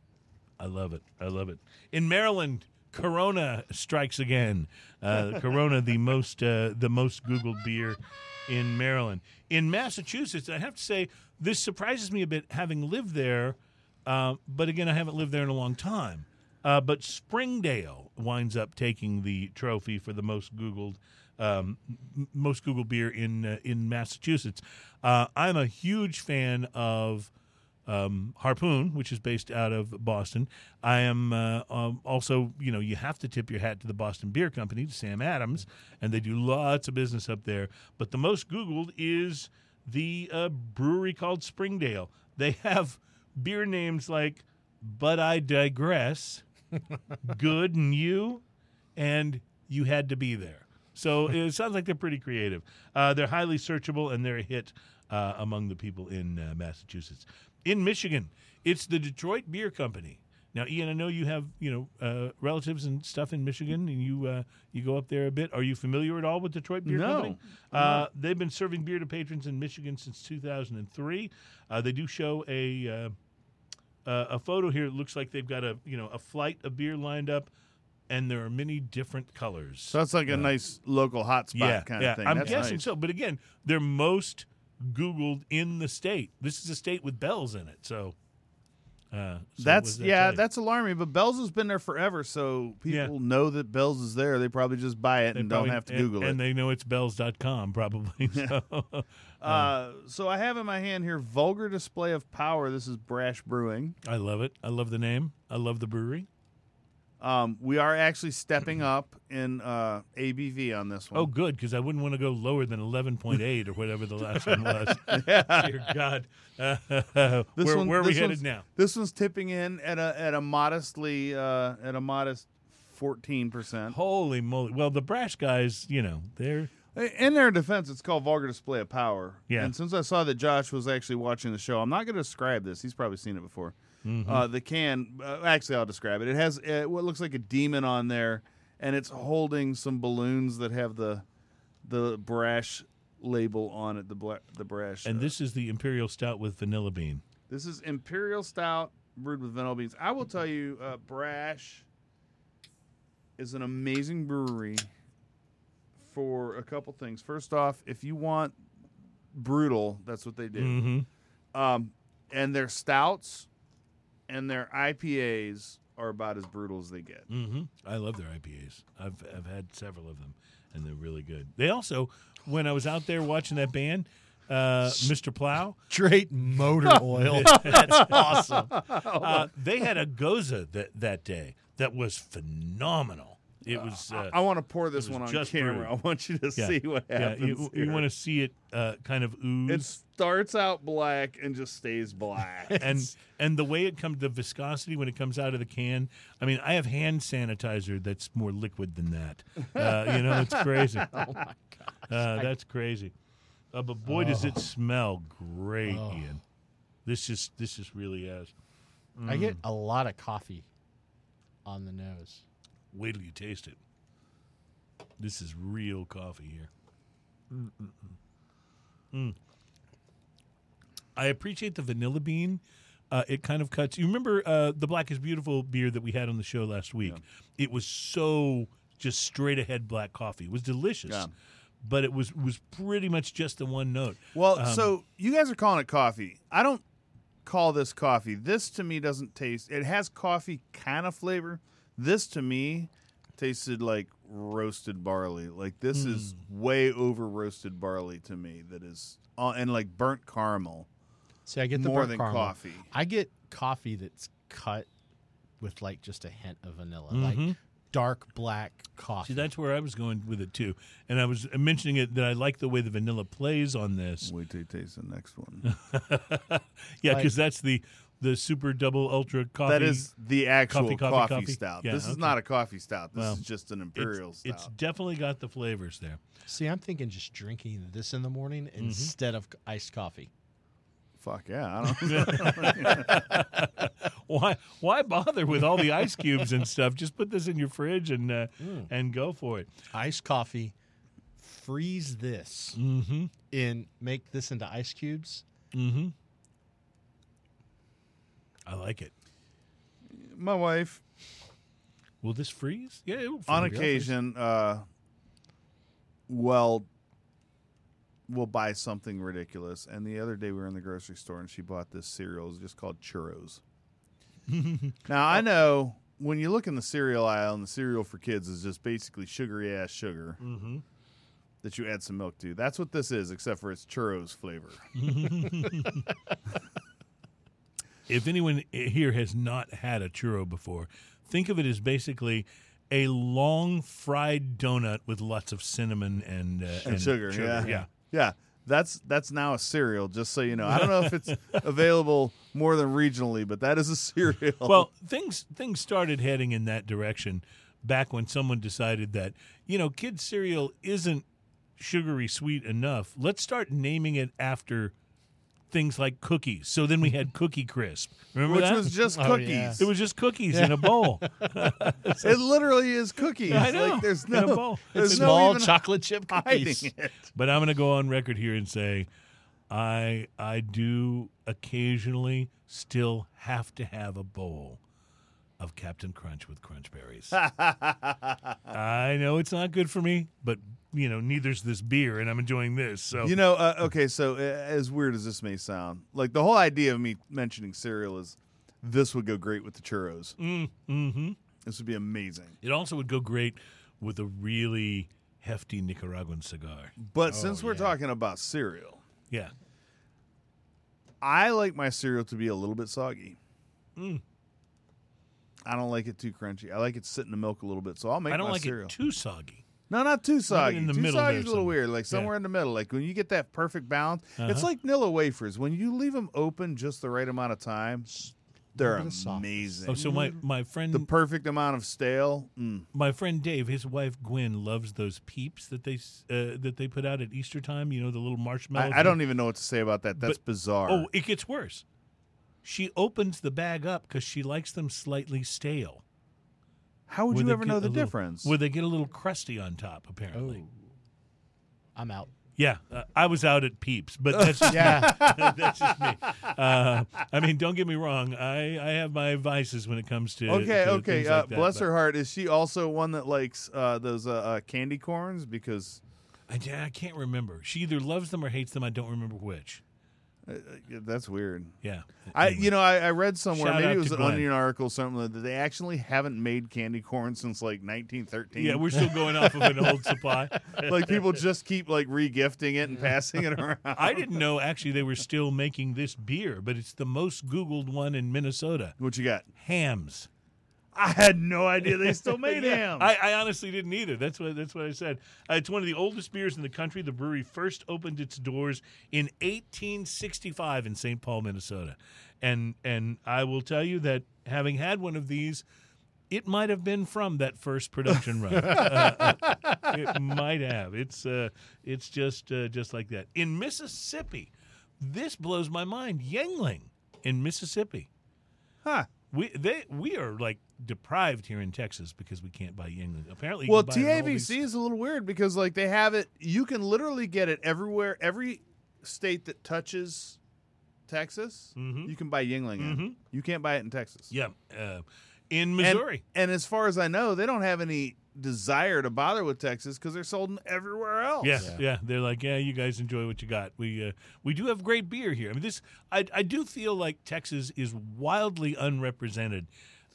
I love it. I love it. In Maryland, Corona strikes again. Uh, Corona, the most uh, the most Googled beer in Maryland. In Massachusetts, I have to say this surprises me a bit, having lived there. Uh, but again, I haven't lived there in a long time. Uh, but Springdale winds up taking the trophy for the most Googled um, most Googled beer in uh, in Massachusetts. Uh, I'm a huge fan of um, Harpoon, which is based out of Boston. I am uh, um, also, you know, you have to tip your hat to the Boston Beer Company, to Sam Adams, and they do lots of business up there. But the most Googled is the uh, brewery called Springdale. They have beer names like But I Digress, Good and You, and You Had to Be There. So it sounds like they're pretty creative. Uh, they're highly searchable and they're a hit uh, among the people in uh, Massachusetts. In Michigan, it's the Detroit Beer Company. Now, Ian, I know you have you know uh, relatives and stuff in Michigan, and you uh, you go up there a bit. Are you familiar at all with Detroit Beer No, Company? Uh, they've been serving beer to patrons in Michigan since 2003. Uh, they do show a uh, uh, a photo here. It looks like they've got a you know a flight of beer lined up, and there are many different colors. So that's like a nice local hotspot yeah, kind yeah. of thing. I'm That's guessing nice. so, but again, they're most Googled in the state. This is a state with bells in it, so. Uh, so That's that yeah, that's alarming. But Bell's has been there forever, so people Yeah. know that Bell's is there. They probably just buy it They and probably- don't have to and- Google it. and they know it's bells.com probably. So. uh, so I have in my hand here vulgar display of power. This is Brash Brewing. I love it. I love the name. I love the brewery. Um, we are actually stepping up in uh, ABV on this one. Oh, good, because I wouldn't want to go lower than 11.8 or whatever the last one was. Dear God. Uh, This where one- where are we headed now? This one's tipping in at a at a modestly uh, at a modest fourteen percent. Holy moly. Well, the Brash guys, you know, they're. In their defense, it's called vulgar display of power. Yeah. And since I saw that Josh was actually watching the show, I'm not going to describe this. He's probably seen it before. Mm-hmm. Uh, the can, uh, actually, I'll describe it. It has uh, what looks like a demon on there, and it's holding some balloons that have the the brash label on it. The bla- the brash. And uh, this is the Imperial Stout with vanilla bean. this is Imperial Stout brewed with vanilla beans. I will tell you, uh, Brash is an amazing brewery for a couple things. First off, if you want brutal, that's what they do. Mm-hmm. Um, and their stouts and their IPAs are about as brutal as they get. Mm-hmm. I love their IPAs. I've I've had several of them, and they're really good. They also, when I was out there watching that band, uh, Mr. Plow, Straight motor oil. That's awesome. uh, they had a gose that that day that was phenomenal. It was. Uh, I want to pour this one on just camera. brewed. I want you to yeah, see what yeah, happens. you, you want to see it uh, kind of ooze. It starts out black and just stays black. and and the way it comes, the viscosity when it comes out of the can. I mean, I have hand sanitizer that's more liquid than that. Uh, you know, it's crazy. oh my gosh. Uh, that's crazy. Uh, but boy, does Oh. it smell great, Ian. This just this just really is. I get a lot of coffee on the nose. Wait till you taste it. This is real coffee here. Mm. I appreciate the vanilla bean. Uh, it kind of cuts. You remember uh, the Black is Beautiful beer that we had on the show last week? It was so just straight ahead black coffee. It was delicious, Yeah. but it was was pretty much just the one note. well, Um, so you guys are calling it coffee. I don't call this coffee. This to me doesn't taste. It has coffee kind of flavor. This to me tasted like roasted barley. Like this is Hmm. way over roasted barley to me. That is uh, and like burnt caramel See, I get the more burnt than caramel. coffee. I get coffee that's cut with like just a hint of vanilla, Mhm. like dark black coffee. See, that's where I was going with it too, and I was mentioning it that I like the way the vanilla plays on this. Wait till you taste the next one. Yeah, Like- because that's the the super double ultra coffee. that is the actual coffee, coffee, coffee, coffee? stout. Yeah, this is not a coffee stout. This Well, is just an imperial it's stout. It's definitely got the flavors there. See, I'm thinking just drinking this in the morning Mm-hmm. instead of iced coffee. Fuck yeah! I don't. Why why bother with all the ice cubes and stuff? Just put this in your fridge and uh, Mm. and go for it. Iced coffee, freeze this Mm-hmm. in, make this into ice cubes. Mm-hmm. I like it. My wife, Will this freeze? Yeah, it will on freeze. occasion, uh, well, will buy something ridiculous. And the other day we were in the grocery store and she bought this cereal. It's just called churros. now I know when you look in the cereal aisle and the cereal for kids is just basically sugary ass sugar Mhm. that you add some milk to. That's what this is, except for it's churros flavor. If anyone here has not had a churro before, think of it as basically a long fried donut with lots of cinnamon and uh, and, sugar, Yeah. yeah. yeah. That's that's now a cereal. Just so you know, I don't know if it's available more than regionally, but that is a cereal. Well, things things started heading in that direction back when someone decided that you know kids cereal isn't sugary sweet enough. Let's start naming it after things like cookies. So then we had Cookie Crisp. Remember which that? was just Oh, cookies. yeah. it was just cookies in a bowl. It literally is cookies. I know. Like there's In a no, bowl. there's It's no Small chocolate chip hiding cookies. it. But I'm going to go on record here and say I I do occasionally still have to have a bowl of Captain Crunch with crunch berries. I know it's not good for me, but you know, neither's this beer and I'm enjoying this. So You know, uh, okay, so uh, as weird as this may sound, like the whole idea of me mentioning cereal is this would go great with the churros. mm, mhm. This would be amazing. It also would go great with a really hefty Nicaraguan cigar. But since we're yeah. talking about cereal, Yeah. I like my cereal to be a little bit soggy. Mm. I don't like it too crunchy. I like it sitting in the milk a little bit, so I'll make I don't my like cereal. it too soggy. No, not too soggy. in the too middle soggy there is a little weird. Like somewhere in the middle. Like when you get that perfect balance, it's Uh-huh. like Nilla wafers. When you leave them open just the right amount of time, they're bit of softness. amazing. Oh, so my my friend the perfect amount of stale. Mm. my friend Dave, his wife Gwen loves those peeps that they uh, that they put out at Easter time. You know the little marshmallows. I, I don't even know what to say about that. That's But- bizarre. Oh, it gets worse. She opens the bag up because she likes them slightly stale. How would where you they ever get know a the little- difference? Where they get a little crusty on top, apparently. Oh. I'm out. Yeah, uh, I was out at Peeps, but that's just Yeah. that's just me. Uh, I mean, don't get me wrong. I, I have my vices when it comes to Okay, to okay. things Uh, like that, bless but her heart. Is she also one that likes uh, those uh, uh, candy corns? Because I, I can't remember. She either loves them or hates them. I don't remember which. Uh, that's weird. Yeah, I, you know, I, I read somewhere, Shout maybe out it was to an Glenn. Onion article, or something that they actually haven't made candy corn since like 1913. yeah, we're still going off of an old supply. like people just keep like regifting it and passing it around. I didn't know actually they were still making this beer, but it's the most Googled one in Minnesota. What you got? Hamm's. I had no idea they still made ham. I, I honestly didn't either. That's what that's what I said. Uh, it's one of the oldest beers in the country. The brewery first opened its doors in 1865 in St. Paul, Minnesota, and and I will tell you that having had one of these, it might have been from that first production run. Uh, it might have. It's uh, it's just uh, just like that in Mississippi. This blows my mind. Yuengling in Mississippi. huh. We they we are like deprived here in Texas because we can't buy Yuengling. Apparently, Well, can buy it in all TABC is a little weird because like they have it. You can literally get it everywhere. Every state that touches Texas, Mhm. you can buy Yuengling. in. Mhm. You can't buy it in Texas. Yeah, uh, in Missouri. And, as far as I know, they don't have any desire to bother with Texas because they're sold in everywhere else. yeah, yeah, They're like, yeah, you guys enjoy what you got. We uh, we do have great beer here. I mean, this I I do feel like Texas is wildly unrepresented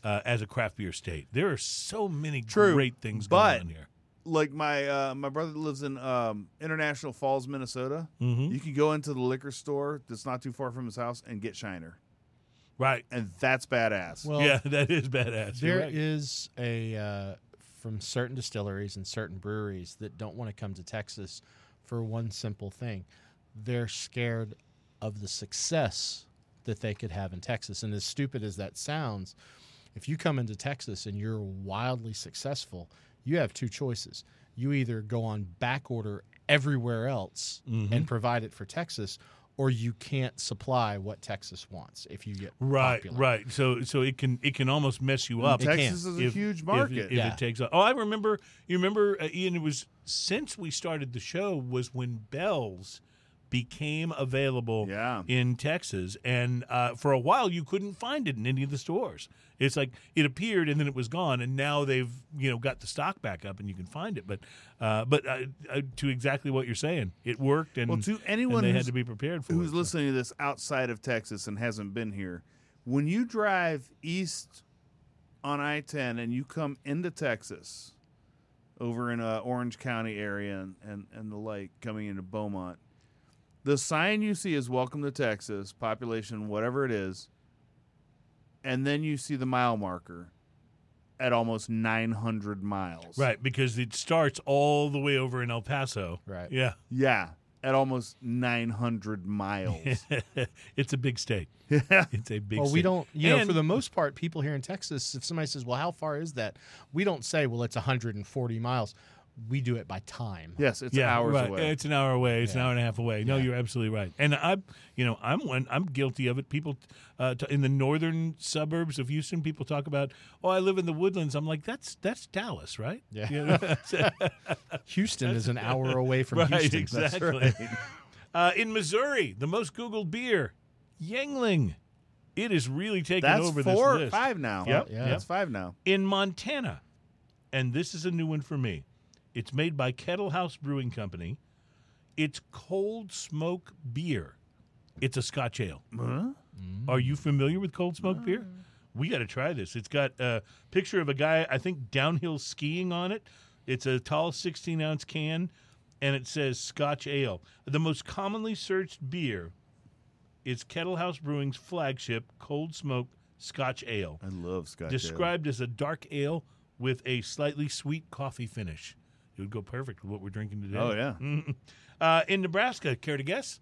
uh, as a craft beer state. There are so many True, great things but- going on here. Like my uh, my brother lives in um, International Falls, Minnesota. Mhm. You can go into the liquor store that's not too far from his house and get Shiner, Right? and that's badass. Well, yeah, that is badass. You're There right. is a uh, from certain distilleries and certain breweries that don't want to come to Texas for one simple thing. They're scared of the success that they could have in Texas. And as stupid as that sounds, if you come into Texas and you're wildly successful, you have two choices. You either go on back order everywhere else Mm-hmm. and provide it for Texas, or you can't supply what Texas wants if you get Right, popular. right. So so it can it can almost mess you up. Texas is a if- huge if- market. If, Yeah. it takes off. Oh, I remember. You remember, uh, Ian? It was since we started the show was when Bell's became available Yeah. in Texas, and uh, for a while you couldn't find it in any of the stores. It's like it appeared and then it was gone, and now they've you know got the stock back up and you can find it. But uh, but uh, uh, to exactly what you're saying, it worked, and Well, to and anyone they had to be prepared for who's it. so. listening to this outside of Texas and hasn't been here, when you drive east on I 10 and you come into Texas over in uh, Orange County area and, and, and the like coming into Beaumont, the sign you see is Welcome to Texas, population, whatever it is, and then you see the mile marker at almost 900 miles. Right, because it starts all the way over in El Paso. Right. Yeah. Yeah, at almost 900 miles. it's a big state. yeah. It's a big Well, state. we don't, you know, for the most part, people here in Texas, if somebody says, well, how far is that? We don't say, well, it's 140 miles. We do it by time. Yes, it's yeah, hours right. away. It's an hour away. It's an hour and a half away. No, Yeah. you're absolutely right. And I'm, you know, I'm one. I'm guilty of it. People uh, t- in the northern suburbs of Houston, people talk about, oh, I live in the woodlands. I'm like, that's that's Dallas, right? Yeah. You know? Houston is an hour away from right, Houston. exactly. Uh, in Missouri, the most Googled beer, Yuengling. It is really taking That's over four, this list. five now. Yep, yeah. That's five now. in Montana, and this is a new one for me. It's made by Kettle House Brewing Company. It's cold smoke beer. It's a Scotch ale. Are you familiar with cold smoke beer? We got to try this. It's got a picture of a guy, I think, downhill skiing on it. It's a tall 16 ounce can, and it says Scotch ale. The most commonly searched beer is Kettle House Brewing's flagship cold smoke Scotch ale I love Scotch. ale. described as a dark ale with a slightly sweet coffee finish. It would go perfect with what we're drinking today. Oh yeah, Mhm. Uh, in Nebraska, care to guess?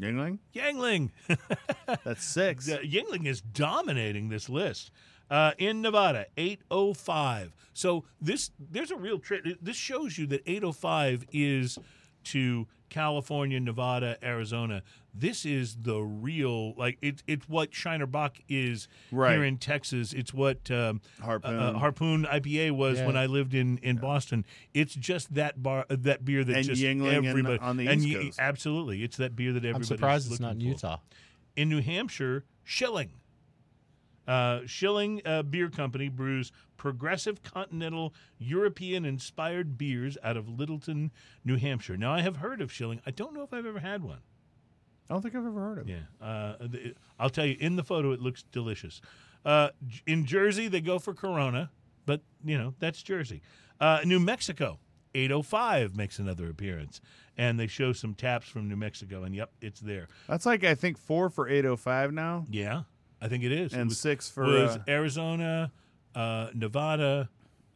Yuengling. Yuengling. That's six. The- Yuengling is dominating this list. Uh, in Nevada, 805. So this there's a real trick. This shows you that 805 is to California, Nevada, Arizona. This is the real like it's it's what Shiner Bock is Right. here in Texas. It's what um, Harpoon. uh, uh, Harpoon IPA was Yeah. when I lived in in Boston. It's just that bar uh, that beer that And just Yuengling in- everybody on the and East Ye- Coast. absolutely it's that beer that everybody. I'm surprised it's not in looking for. Utah. In New Hampshire, Schilling. Uh, Schilling uh, Beer Company brews progressive continental European inspired beers out of Littleton, New Hampshire. Now, I have heard of Schilling. I don't know if I've ever had one. I don't think I've ever heard of it. Yeah. Uh, the, I'll tell you, in the photo, it looks delicious. Uh, in Jersey, they go for Corona, but, you know, that's Jersey. Uh, New Mexico, 805 makes another appearance. And they show some taps from New Mexico, and yep, it's there. That's like I think four for eight oh five now, Yeah, I think it is. It and was- six for was uh, Arizona, uh, Nevada,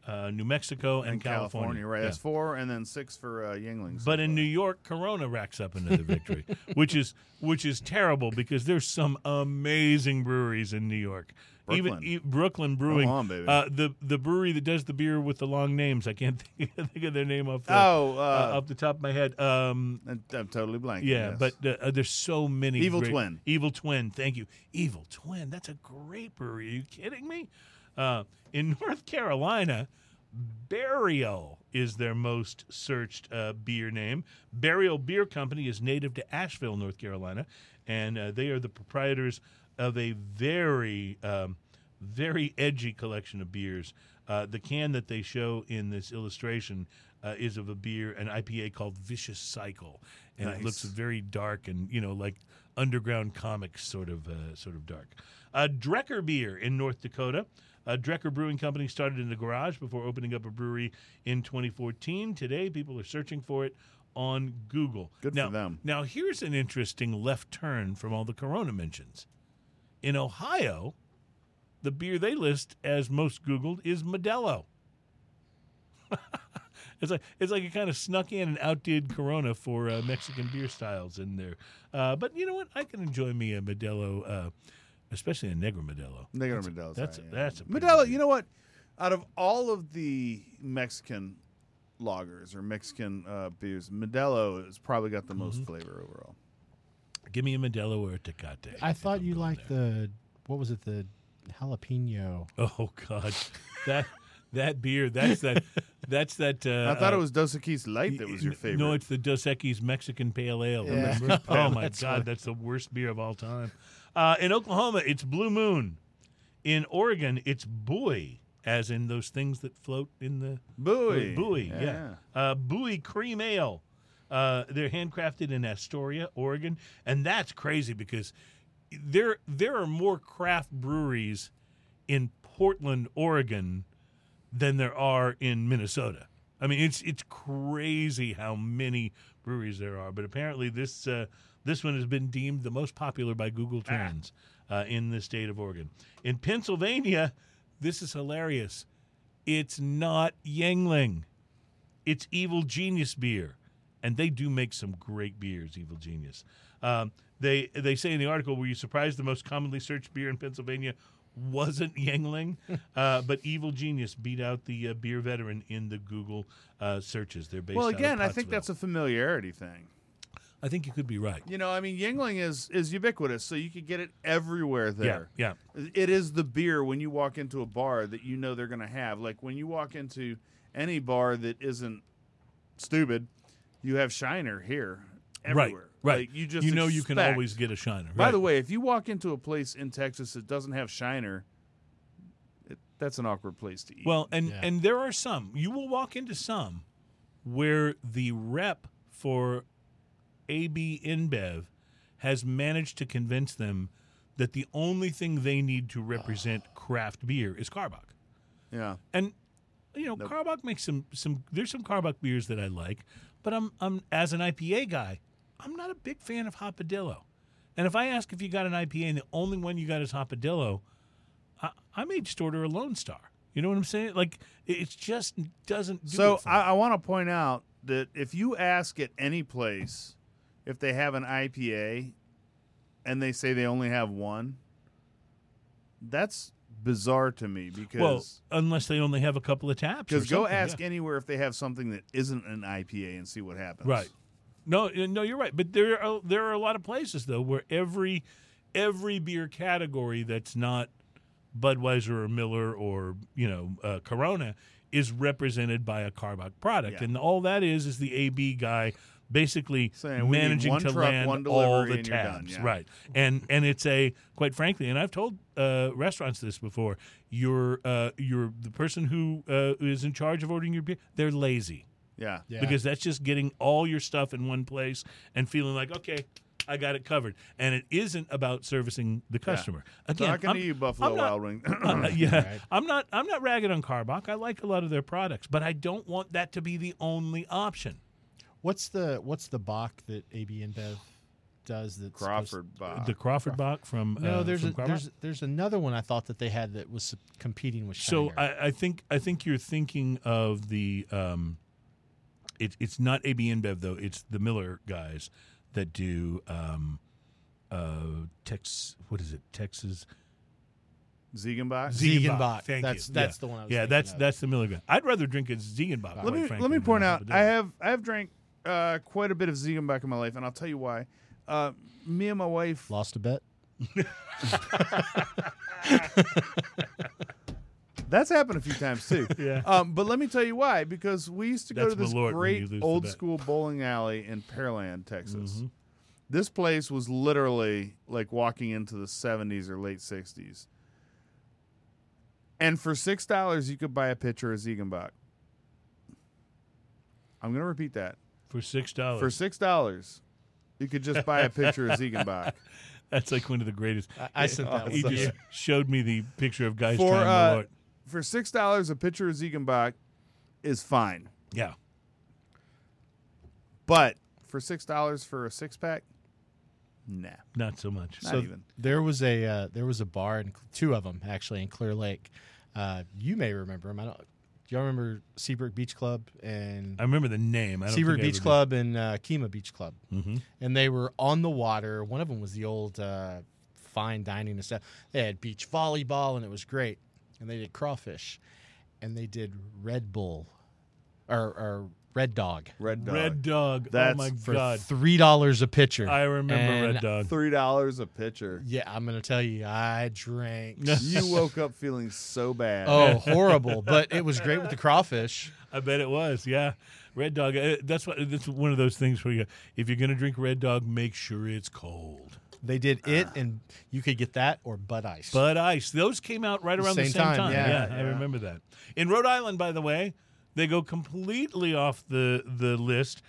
uh, New Mexico, and, and California. Right, Yeah. that's four, and then six for uh, Yuenglings. But in New York, Corona racks up another victory, which is which is terrible because there's some amazing breweries in New York. Even Brooklyn. e- Brooklyn Brewing, on, baby. Uh, the the brewery that does the beer with the long names. I can't think, think of their name off the, oh, uh, uh, off the top of my head. Um, I'm, totally blank. yeah, but uh, uh, there's so many. Evil great- Twin. Evil Twin. Thank you. Evil Twin. That's a great brewery. Are you kidding me? Uh, in North Carolina, Burial is their most searched uh, beer name. Burial Beer Company is native to Asheville, North Carolina, and uh, they are the proprietors of a very, um, very edgy collection of beers. Uh, the can that they show in this illustration uh, is of a beer, an IPA called Vicious Cycle, and it looks very dark and you know like underground comics sort of uh, sort of dark. Uh, Drekker beer in North Dakota. Uh, Drekker Brewing Company started in the garage before opening up a brewery in 2014. Today, people are searching for it on Google. Good for them. Now, here's an interesting left turn from all the Corona mentions. In Ohio, the beer they list as most Googled is Modelo. it's like it's like it kind of snuck in and outdid Corona for uh, Mexican beer styles in there. Uh, but you know what? I can enjoy me a Modelo, uh, especially a Negro Modelo. Negro Modelo's that's right, a- yeah. that's a Modelo. You know what? Out of all of the Mexican lagers or Mexican uh, beers, Modelo has probably got the Mm-hmm. most flavor overall. Give me a Modelo or a Tecate. I thought you liked there. the what was it the jalapeno? Oh God, that that beer. That's that. That's that. Uh, I thought uh, it was Dos Equis Light that was your favorite. No, it's the Dos Equis Mexican Pale Ale. Yeah. Oh my That's God, funny. that's the worst beer of all time. Uh, in Oklahoma, it's Blue Moon. In Oregon, it's Buoy, as in those things that float in the Buoy. Buoy, yeah. Uh, Buoy Cream Ale. Uh, they're handcrafted in Astoria, Oregon, and that's crazy because there there are more craft breweries in Portland, Oregon, than there are in Minnesota. I mean, it's it's crazy how many breweries there are. But apparently, this uh, this one has been deemed the most popular by Google Trends uh, in the state of Oregon. In Pennsylvania, this is hilarious. It's not Yuengling. It's Evil Genius beer, and they do make some great beers. Evil Genius. Um, they they say in the article, "Were you surprised the most commonly searched beer in Pennsylvania wasn't Yuengling?" uh, but Evil Genius beat out the uh, beer veteran in the Google uh, searches. They're based. Well, out of again, I think that's a familiarity thing. I think you could be right. You know, I mean, Yuengling is is ubiquitous, so you could get it everywhere there. Yeah, Yeah, It is the beer when you walk into a bar that you know they're going to have. Like when you walk into any bar that isn't stupid, you have Shiner here everywhere. Right, right. Like, you just you know you can expect- always get a shiner. By right. the way, if you walk into a place in Texas that doesn't have Shiner, it, that's an awkward place to eat. Well, and Yeah. and there are some. You will walk into some where the rep for AB InBev has managed to convince them that the only thing they need to represent craft beer is Karbach. yeah. And you know, Nope. Karbach makes some some there's some Karbach beers that I like, but I'm I'm as an IPA guy, I'm not a big fan of Hopadillo. And if I ask if you got an IPA and the only one you got is Hopadillo, I, I may just order a Lone Star. You know what I'm saying? Like it just doesn't. Do So I. I want to point out that if you ask at any place if they have an IPA and they say they only have one, that's bizarre to me because well, unless they only have a couple of taps. because go ask yeah. anywhere if they have something that isn't an IPA and see what happens. Right. No, uh, no, you're right. But there are there are a lot of places though where every every beer category that's not Budweiser or Miller or you know uh, Corona is represented by a Karbach product, Yeah. and all that is is the AB guy basically Saying, managing to truck, land all the and you're done." tabs, Yeah. right? And and it's a quite frankly, and I've told uh, restaurants this before. You're uh, you're the person who uh, is in charge of ordering your beer. They're lazy Yeah. Yeah. because that's just getting all your stuff in one place and feeling like okay i got it covered and it isn't about servicing the customer again Talking I'm, to you, Buffalo I'm not- Wild Wing. uh, yeah Right. i'm not i'm not ragging on karbach i like a lot of their products but i don't want that to be the only option What's the what's the Bock that AB InBev does? That's supposed- Crawford Bock. the crawford bock from No, uh, there's from a, Karbach? there's there's another one I thought that they had that was competing with. so I, I think i think you're thinking of the um it, it's not ab inbev though it's the miller guys that do um uh tex what is it texas Ziegenbock. Ziegenbock. Thank That's- you. that's yeah. the one I was Yeah, that's of. that's the Miller guy. I'd rather drink a Ziegenbock. let me frankly, let me point out. I have I have drank uh, quite a bit of Ziegenbock in my life, and I'll tell you why. Uh, me and my wife. lost a bet. That's happened a few times too. Yeah. Um, but let me tell you why. Because we used to go That's to this Malort when you great lose the old bet. school bowling alley in Pearland, Texas. Mm-hmm. This place was literally like walking into the 70s or late 60s. And for six dollars, you could buy a pitcher of Ziegenbock. I'm going to repeat that. For six dollars. For six dollars, you could just buy a picture of Ziegenbock. That's like one of the greatest. I, I sent that He just showed me the picture of guys For, trying uh, Malort. For six dollars, a picture of Ziegenbock is fine. Yeah, But for six dollars for a six pack, nah, not so much. not So even. there was a uh, there was a bar and two of them actually in Clear Lake. Uh, you may remember them. I don't. Do y'all remember Seabrook Beach Club and I remember the name. I don't Seabrook think I Beach ever Club and uh, Kemah Beach Club? did. Mhm. and they were on the water. One of them was the old uh, fine dining and stuff. They had beach volleyball, and it was great. And they did crawfish, and they did Red Bull, or, or Red Dog Red dog. Red Dog. That's oh my for god, three dollars a pitcher. I remember And- Red Dog. Three dollars a pitcher. Yeah, I'm gonna tell you, I drank. you woke up feeling so bad. oh, horrible! But it was great with the crawfish. I bet it was. Yeah, Red Dog. uh, That's what. That's one of those things where you, if you're gonna drink Red Dog, make sure it's cold. They did it, and you could get that or Bud Ice. Bud Ice. Those came out right around the Same same time. time, yeah. I Yeah. remember that. In Rhode Island, by the way, they go completely off the the list,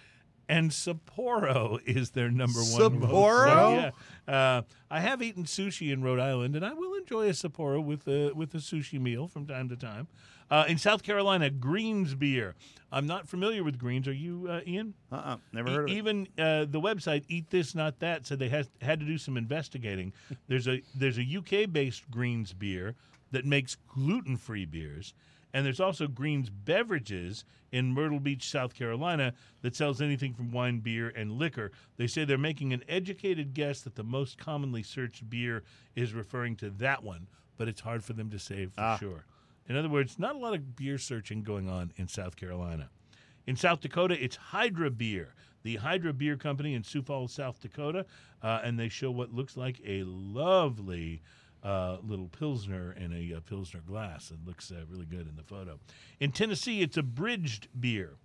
and Sapporo is their number one. Sapporo? Yeah. Uh, I have eaten sushi in Rhode Island, and I will enjoy a Sapporo with a with a sushi meal from time to time. Uh, in South Carolina, Greens beer. I'm not familiar with Greens. Are you, uh, Ian? Uh-uh. Never E- heard of it. even uh, the website Eat This Not That said they has, had to do some investigating. There's a there's a UK based Greens beer that makes gluten free beers, and there's also Greens beverages in Myrtle Beach, South Carolina, that sells anything from wine, beer, and liquor. They say they're making an educated guess that the most commonly searched beer is referring to that one, but it's hard for them to say for Ah. sure. In other words, not a lot of beer searching going on in South Carolina. In South Dakota, it's Hydra Beer, the Hydra Beer Company in Sioux Falls, South Dakota, uh, and they show what looks like a lovely uh, little pilsner in a, uh pilsner glass. It looks uh, really good in the photo. In Tennessee, it's Abridged beer.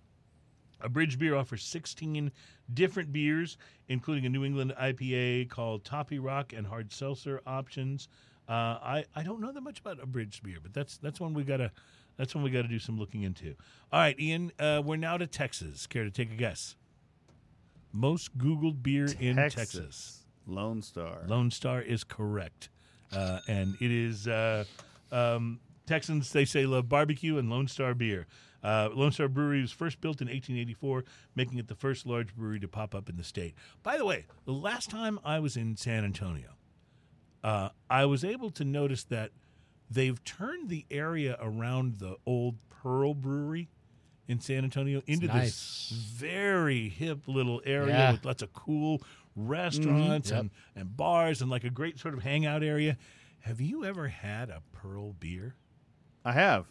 Abridged beer offers 16 different beers, including a New England IPA called Toppy Rock and hard seltzer options. Uh, I I don't know that much about Abridged beer, but that's that's one we gotta that's one we gotta do some looking into. All right, Ian, uh, we're now to Texas. Care to take a guess? Most Googled beer in Texas. Lone Star. Lone Star is correct, uh, and it is uh, um, Texans. They say love barbecue and Lone Star beer. Uh, Lone Star Brewery was first built in 1884, making it the first large brewery to pop up in the state. By the way, the last time I was in San Antonio, uh, I was able to notice that they've turned the area around the old Pearl Brewery in San Antonio into nice. this very hip little area Yeah. with lots of cool restaurants mm-hmm. Yep. and, and bars and like a great sort of hangout area. Have you ever had a Pearl beer? I have.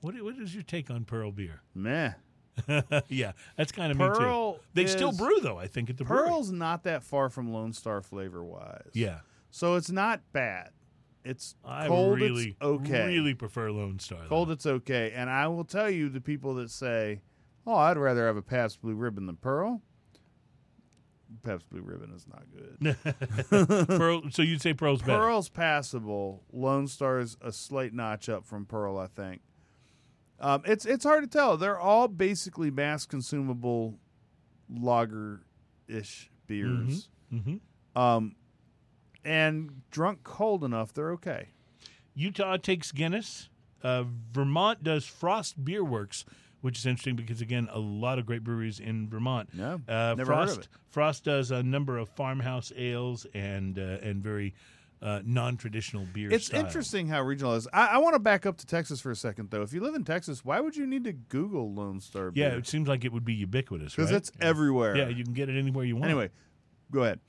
What, what is your take on Pearl beer? Meh. yeah, that's kind of me too. Pearl They still brew though. I think at the brewery. Pearl's not that far from Lone Star flavor wise. Yeah, So it's not bad. It's I cold. really, it's okay. I really prefer Lone Star. though. Cold. It's okay. And I will tell you, the people that say, "Oh, I'd rather have a Pabst Blue Ribbon than Pearl." Pabst Blue Ribbon is not good. Pearl. So you'd say Pearl's better? Pearl's passable. Lone Star's a slight notch up from Pearl, I think. Um, it's it's hard to tell. They're all basically mass consumable lager ish beers. Mm-hmm. Um, and drunk cold enough, they're okay. Utah takes Guinness. Uh, Vermont does Frost Beer Works, which is interesting because again, a lot of great breweries in Vermont. No, uh, never heard Frost of it. Frost does a number of farmhouse ales and uh, and very uh, non-traditional beer. It's styles. interesting how regional is. I, I want to back up to Texas for a second, though. If you live in Texas, why would you need to Google Lone Star Yeah, beer? it seems like it would be ubiquitous, Because right? it's everywhere. yeah, you can get it anywhere you want. Anyway, go ahead.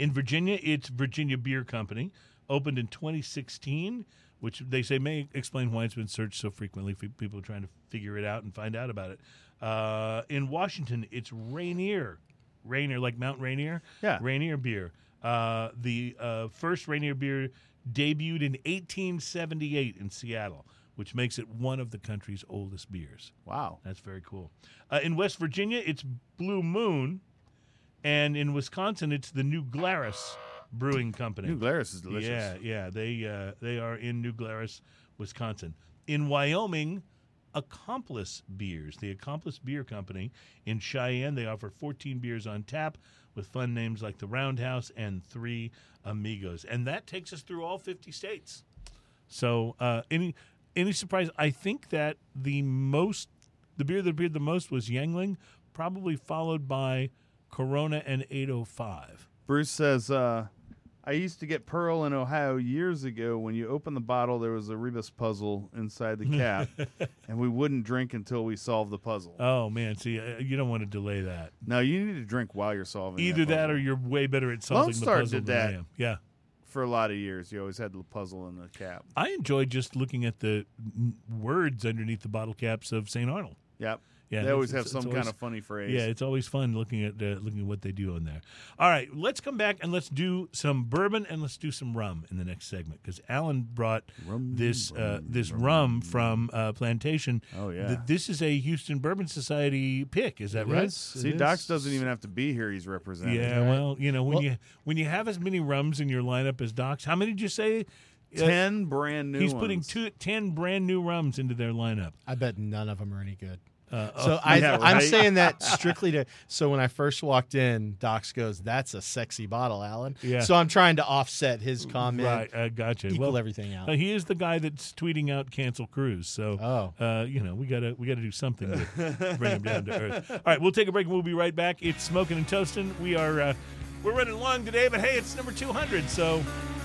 In Virginia, it's Virginia Beer Company, opened in 2016, which they say may explain why it's been searched so frequently for people trying to figure it out and find out about it. Uh, in Washington, it's Rainier. Rainier, like Mount Rainier? Yeah. Rainier beer. Uh, the uh, first Rainier beer debuted in 1878 in Seattle, which makes it one of the country's oldest beers. Wow. That's very cool. Uh, in West Virginia, it's Blue Moon, and in Wisconsin, it's the New Glarus Brewing Company. New Glarus is delicious. Yeah, yeah, they uh, they are in New Glarus, Wisconsin. In Wyoming, Accomplice Beers, the Accomplice Beer Company in Cheyenne, they offer 14 beers on tap with fun names like the Roundhouse and Three Amigos, and that takes us through all 50 states. So, uh, any any surprise? I think that the most the beer that appeared the most was Yuengling, probably followed by Corona and 805. Bruce says, uh, I used to get Pearl in Ohio years ago. When you open the bottle, there was a Rebus puzzle inside the cap, and we wouldn't drink until we solved the puzzle. Oh man, see, uh, you don't want to delay that. now, you need to drink while you're solving Either that, puzzle. or you're way better at solving the Star puzzle did than I am. Yeah, For a lot of years, you always had the puzzle in the cap. I enjoy just looking at the words underneath the bottle caps of St. Arnold. Yep. Yeah, they always it's- have it's some always- kind of funny phrase. Yeah, it's always fun looking at uh, looking at what they do on there. All right, let's come back and let's do some bourbon and let's do some rum in the next segment because Alan brought this uh, this rum, from uh, Plantation. Oh, yeah. Th- this is a Houston Bourbon Society pick. Is that right? Yes, See, it Docs doesn't even have to be here. He's representing. Yeah, Right. well, you know when Well- you when you have as many rums in your lineup as Docs, how many did you say? Uh, Ten brand new He's putting ones. two, 10 brand new rums into their lineup. I bet none of them are any good. Uh, So I, yeah, I'm saying that strictly to. So when I first walked in, Docs goes, "That's a sexy bottle, Alan." Yeah. So I'm trying to offset his comment, right, I gotcha. equal well, everything out. uh, he is the guy that's tweeting out cancel cruise. So, Oh. uh, you know, we gotta we gotta do something to bring him down to earth. All right, we'll take a break and we'll be right back. It's smoking and toasting. We are uh, we're running long today, but hey, it's number 200, so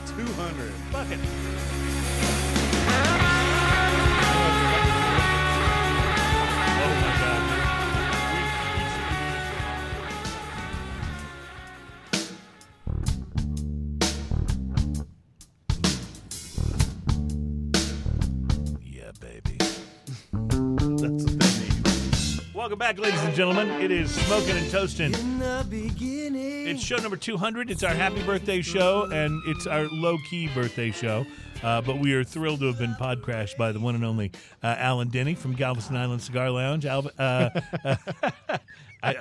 two hundred. Welcome back, ladies and gentlemen. It is Smoking and Toasting. In the beginning. It's show number 200. It's our happy birthday show, and it's our low key birthday show. Uh, but we are thrilled to have been podcrashed by the one and only uh, Alan Denny from Galveston Island Cigar Lounge. Alvin, uh,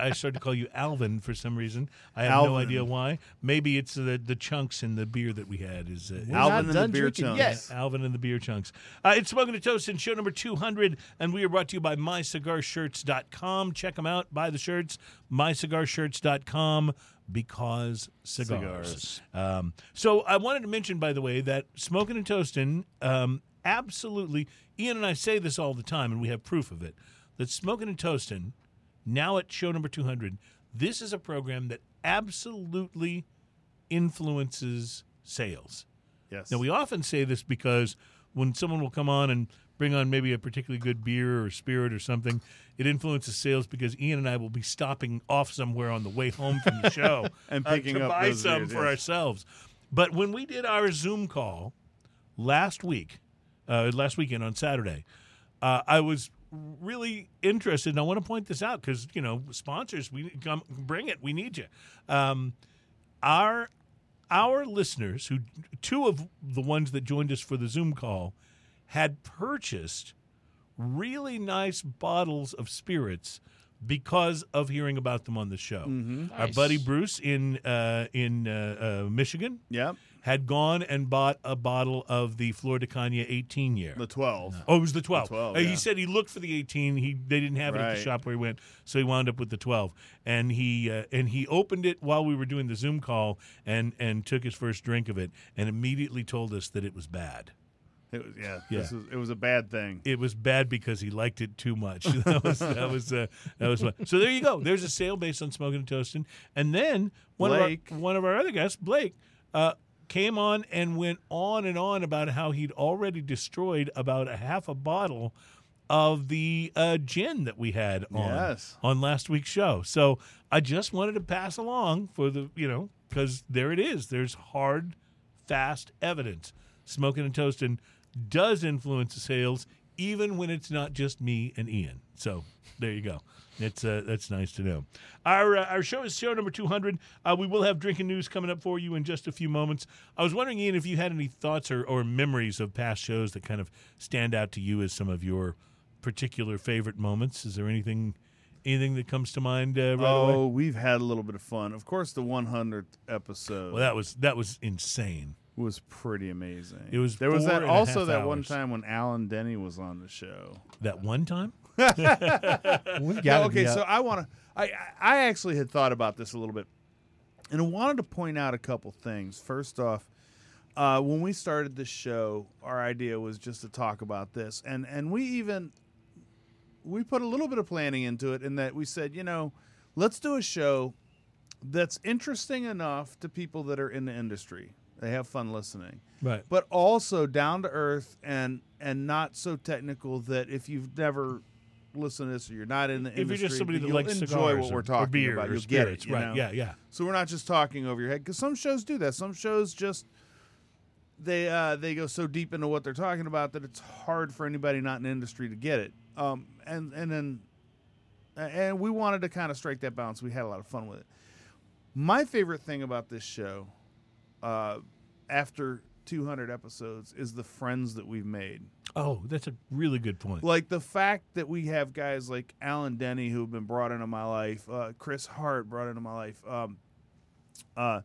I, I started to call you Alvin for some reason. I have no idea why. Maybe it's the, the chunks in the beer that we had. Is, uh, Alvin not and the beer drinking chunks. Yes. Alvin and the Beer Chunks. Uh, it's Smoking to Toast and show number 200, and we are brought to you by MyCigarShirts.com. Check them out. Buy the shirts. MyCigarShirts.com because cigars. Um, so I wanted to mention, by the way, that Smoking and Toasting um, absolutely, Ian and I say this all the time, and we have proof of it, that Smoking and Toasting, now at show number 200, this is a program that absolutely influences sales. Yes. Now, we often say this because when someone will come on and bring on maybe a particularly good beer or spirit or something, it influences sales because Ian and I will be stopping off somewhere on the way home from the show And uh, picking to up buy some beers, for yes. ourselves. But when we did our Zoom call last week, uh, last weekend on Saturday, uh, I was really interested, and I want to point this out because you know sponsors, we come bring it. We need you. Um, our our listeners, who two of the ones that joined us for the Zoom call, had purchased really nice bottles of spirits because of hearing about them on the show. Our Nice. buddy Bruce in uh, in uh, uh, Michigan Yep. Had gone and bought a bottle of the Flor de Cana 18 year. The 12. Oh, it was the 12. 12, Uh, yeah. He said he looked for the 18. He they didn't have it at the shop where he went, so he wound up with the 12. And he uh, and he opened it while we were doing the Zoom call and and took his first drink of it and immediately told us that it was bad. It was, yeah. Yeah. This was, it was a bad thing. It was bad because he liked it too much. That was that was uh, that was fun. So there you go. There's a sale based on smoking and toasting. And then one Blake. of our, one of our other guests, Blake, uh, came on and went on and on about how he'd already destroyed about a half a bottle of the uh, gin that we had on Yes. on last week's show. So I just wanted to pass along for the you know because there it is. There's hard, fast evidence. Smoking and toasting does influence the sales, even when it's not just me and Ian. So there you go. It's uh, that's nice to know. Our uh, our show is show number two hundred. Uh, we will have drinking news coming up for you in just a few moments. I was wondering, Ian, if you had any thoughts or, or memories of past shows that kind of stand out to you as some of your particular favorite moments. Is there anything anything that comes to mind uh, right oh, away? we've had a little bit of fun. Of course, the 100th episode Well, that was that was insane. was pretty amazing. It was There was that also that one time when Alan Denny was on the show. That one time. We've got okay, so I want to. I I I actually had thought about this a little bit, and I wanted to point out a couple things. First off, uh, when we started this show, our idea was just to talk about this, and and we even we put a little bit of planning into it in that we said, you know, let's do a show that's interesting enough to people that are in the industry. They have fun listening Right. but also down to earth and and not so technical that if you've never listened to this or you're not in the If you're just somebody that likes enjoy what we're talking beer about. You'll spirits, get it, you right? know? Yeah, yeah. So we're not just talking over your head because some shows do that. Some shows just they uh, they go so deep into what they're talking about that it's hard for anybody not in the industry to get it. Um, and and then and we wanted to kind of strike that balance. We had a lot of fun with it. My favorite thing about this show, uh, after 200 episodes, is the friends that we've made. Oh, that's a really good point. Like the fact that we have guys like Alan Denny who have been brought into my life, uh, Chris Hart brought into my life, um, uh,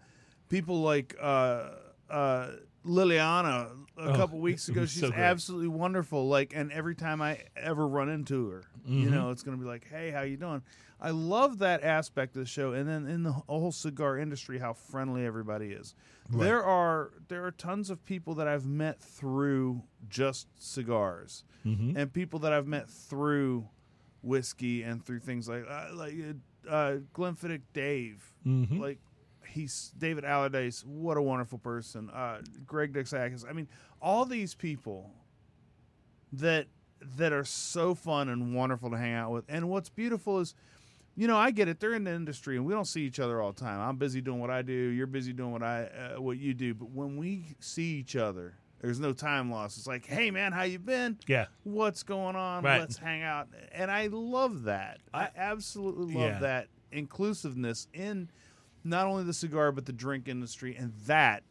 people like uh, uh, Liliana a Oh, couple weeks ago. She's so absolutely wonderful. Like, and every time I ever run into her, you Mhm. know, it's gonna be like, "Hey, how you doing?" I love that aspect of the show, and then in the whole cigar industry, how friendly everybody is. Right. There are there are tons of people that I've met through just cigars Mhm. and people that I've met through whiskey and through things like uh, like uh, uh, Glenfiddich Dave, Mhm. like he's David Allardyce. What a wonderful person. Uh, Greg Dixakis. I mean, all these people that that are so fun and wonderful to hang out with. And what's beautiful is, you know, I get it. They're in the industry and we don't see each other all the time. I'm busy doing what I do. You're busy doing what I uh, what you do. But when we see each other, there's no time loss. It's like, hey man, how you been? Yeah. what's going on Right. let's hang out and i love that i, absolutely love Yeah. that inclusiveness in not only the cigar but the drink industry and that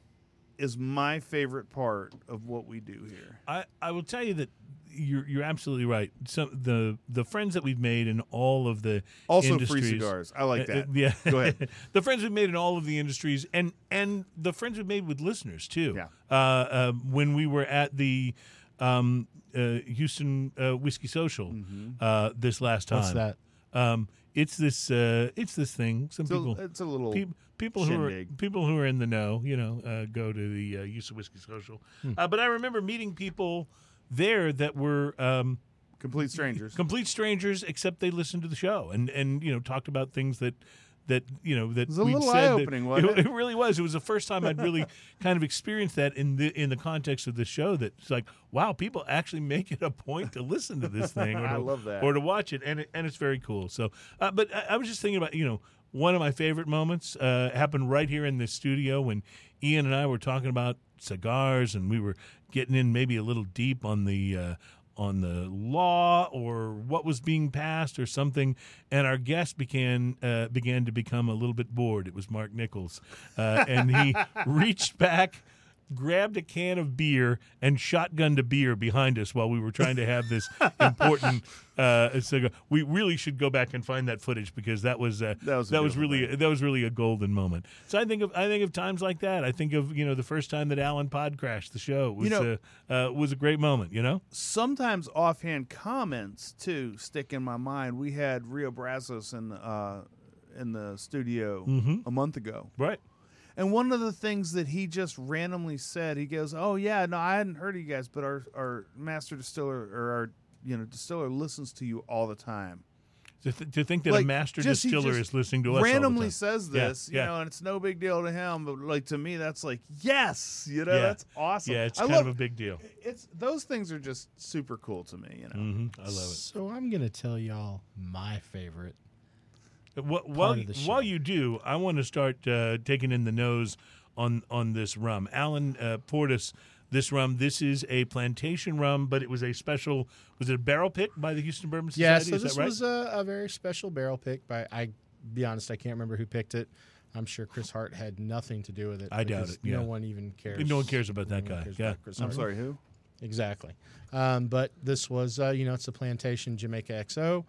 is my favorite part of what we do here I, I will tell you that you're you're absolutely right. Some the the friends that we've made in all of the also free cigars i like Uh, uh, that yeah. Go ahead. the friends we've made in all of the industries, and and the friends we've made with listeners too. Yeah. Uh, uh, when we were at the um, uh, Houston uh, Whiskey Social Mm-hmm. uh, this last time. What's that? Um, it's this. Uh, it's this thing. Some it's, people. a, it's a little Peop- people who are people who are in the know, you know, uh, go to the uh, use of whiskey social. Hmm. Uh, but I remember meeting people there that were um, complete strangers complete strangers, except they listened to the show and and you know talked about things that that you know that was a little said eye-opening, wasn't it? it really was. It was the first time I'd really kind of experienced that in the in the context of the show. That it's like, wow, people actually make it a point to listen to this thing, or I to, love that. or to watch it, and it, and it's very cool. So, uh, but I, I was just thinking about you know one of my favorite moments uh, happened right here in the studio when Ian and I were talking about cigars, and we were getting in maybe a little deep on the uh, on the law or what was being passed or something, and our guest began uh, began to become a little bit bored. It was Mark Nichols, uh, and he reached back. Grabbed a can of beer and shotgunned a beer behind us while we were trying to have this important uh, cigar. We really should go back and find that footage because that was uh, That was that was really that was really a golden moment. So I think of I think of times like that. I think of you know the first time that Alan Pod crashed the show was know- uh, was a great moment. You know, Sometimes offhand comments too stick in my mind. We had Rio Brazos in uh, in the studio a month ago, right? And one of the things that he just randomly said, he goes, "Oh yeah, no, I hadn't heard of you guys, but our our master distiller or our you know distiller listens to you all the time." To, th- to think that a master just- distiller just is listening to us all the randomly time. says this, yeah. you know, and it's no big deal to him, but like to me, that's like yes, you know, Yeah. that's awesome. Yeah, it's I kind love, of a big deal. It's those things are just super cool to me, you know. hmm I love it. So I'm gonna tell y'all my favorite. Wh- While of the show. while you do, I want to start uh, taking in the nose on on this rum. Alan uh, poured us this rum. This is a plantation rum, but it was a special. Was it a barrel pick by the Houston Bourbon Yeah, so is this that right? was a, a very special barrel pick. By I, be honest, I can't remember who picked it. I'm sure Chris Hart had nothing to do with it. I doubt it, yeah. No one even cares. No one cares about that No guy, yeah. about Chris I'm Hart. sorry, who? Exactly. Um, but this was, uh, you know, it's a plantation Jamaica XO,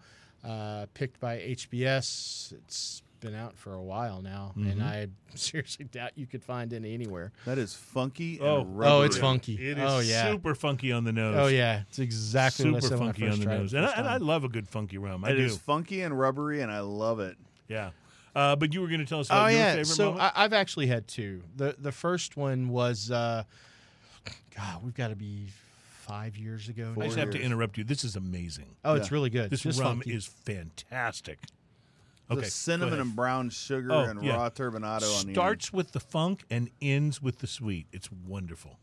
uh, picked by HBS. It's been out for a while now, Mm-hmm. and I seriously doubt you could find any anywhere. That is funky. Oh. and Oh, it's funky. It is oh yeah. super funky on the nose. Oh yeah. It's exactly what I super said when I funky first on the tried it nose, the and I, first and I love a good funky rum. I It do. is funky and rubbery, and I love it. yeah. Uh, but you were going to tell us about Oh your yeah. favorite So moment. I, I've actually had two. the The first one was, uh, God, we've got to be five years ago. I just now. have to interrupt you. This is amazing. Oh, it's Yeah. really good. This Just rum funky. is fantastic. Okay, go cinnamon and brown sugar Oh, and yeah. raw turbinado on the starts with the funk and ends with the sweet. It's wonderful.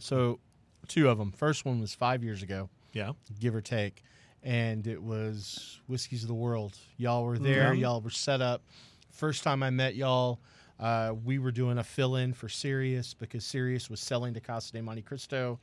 So, two of them. First one was five years ago, Yeah. give or take, and it was Whiskeys of the World. Y'all were there. Mhm. Y'all were set up. First time I met y'all, uh, we were doing a fill in for Sirius because Sirius was selling to Casa de Montecristo,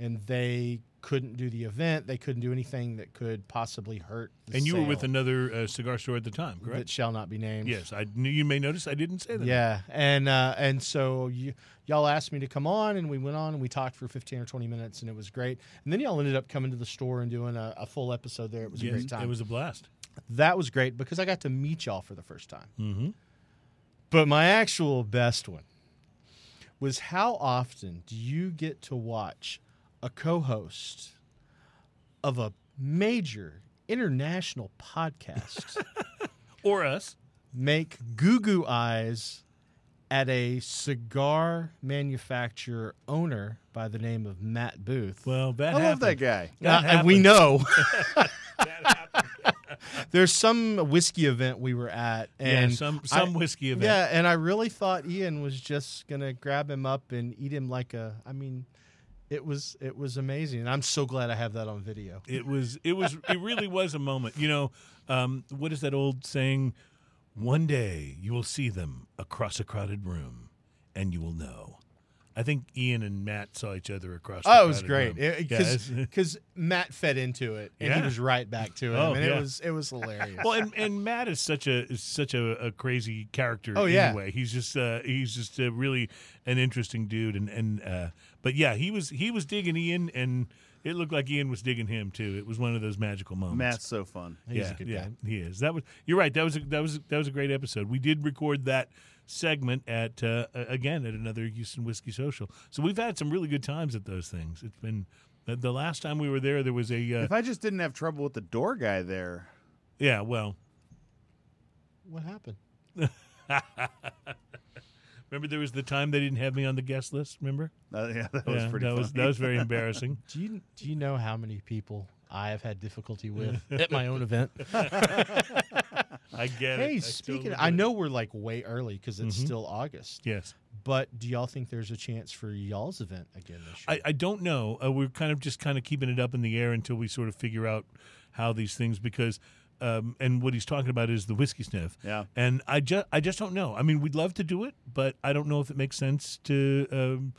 and they couldn't do the event. They couldn't do anything that could possibly hurt. The And you were with another uh, cigar store at the time, that shall not be named. Yes. I knew you may notice I didn't say that. Yeah, and uh, and so you, y'all asked me to come on, and we went on and we talked for fifteen or twenty minutes, and it was great. And then y'all ended up coming to the store and doing a, a full episode there. It was a great time. It was a blast. that was great because I got to meet y'all for the first time. Mm-hmm. But my actual best one was how often do you get to watch a co-host of a major international podcast Or us. make goo goo eyes at a cigar manufacturer owner by the name of Matt Booth. Well, that I love that guy. That Uh, and we know there's some whiskey event we were at, and yeah, some I- some whiskey event. yeah, and I really thought Ian was just gonna grab him up and eat him like a. I mean, it was it was amazing, and I'm so glad I have that on video. It was it was it really was a moment. You know, um, what is that old saying? One day you will see them across a crowded room, and you will know. I think Ian and Matt saw each other across. the Oh, it was great because Yeah, Matt fed into it and he was right back to it, Oh, and yeah. it was it was hilarious. well, and, and Matt is such a is such a, a crazy character. Oh, yeah. Anyway, he's just uh, he's just uh, really an interesting dude, and and uh, but yeah, he was he was digging Ian, and it looked like Ian was digging him too. It was one of those magical moments. Matt's so fun. He's yeah, a good yeah, guy. he is. That was you're right. That was a, that was that was a great episode. We did record that segment at uh, uh, again at another Houston Whiskey Social. So we've had some really good times at those things. It's been the, the last time we were there. There was a uh, If I just didn't have trouble with the door guy there, yeah. Well, what happened? remember there was the time they didn't have me on the guest list. Remember? uh, yeah, that was yeah, pretty that funny. was that was very embarrassing. Do you do you know how many people I have had difficulty with at my own event? I get it. hey, I speaking, totally I know we're like way early because it's Mhm. still August. Yes. But do y'all think there's a chance for y'all's event again this year? I, I don't know. Uh, we're kind of just kind of keeping it up in the air until we sort of figure out how these things because um, and what he's talking about is the whiskey sniff. Yeah. And I just I just don't know. I mean, we'd love to do it, but I don't know if it makes sense to um,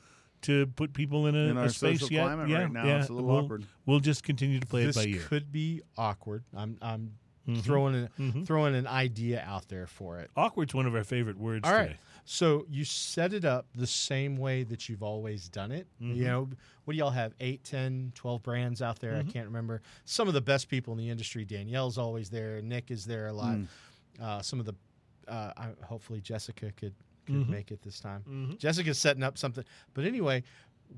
to put people in a, In a space yet. climate yeah, right now, yeah. it's a little we'll, awkward. We'll just continue to play this it by ear. could be awkward. I'm I'm Mhm. throwing an, Mhm. throwing an idea out there for it. Awkward's one of our favorite words. All right. today. So you set it up the same way that you've always done it. Mhm. You know, what do y'all have? 8, 10, 12 brands out there? Mhm. I can't remember. Some of the best people in the industry. Danielle's always there. Nick is there a lot. Mm. Uh, some of the, uh, I, hopefully Jessica could, could Mhm. make it this time. Mhm. Jessica's setting up something. But anyway,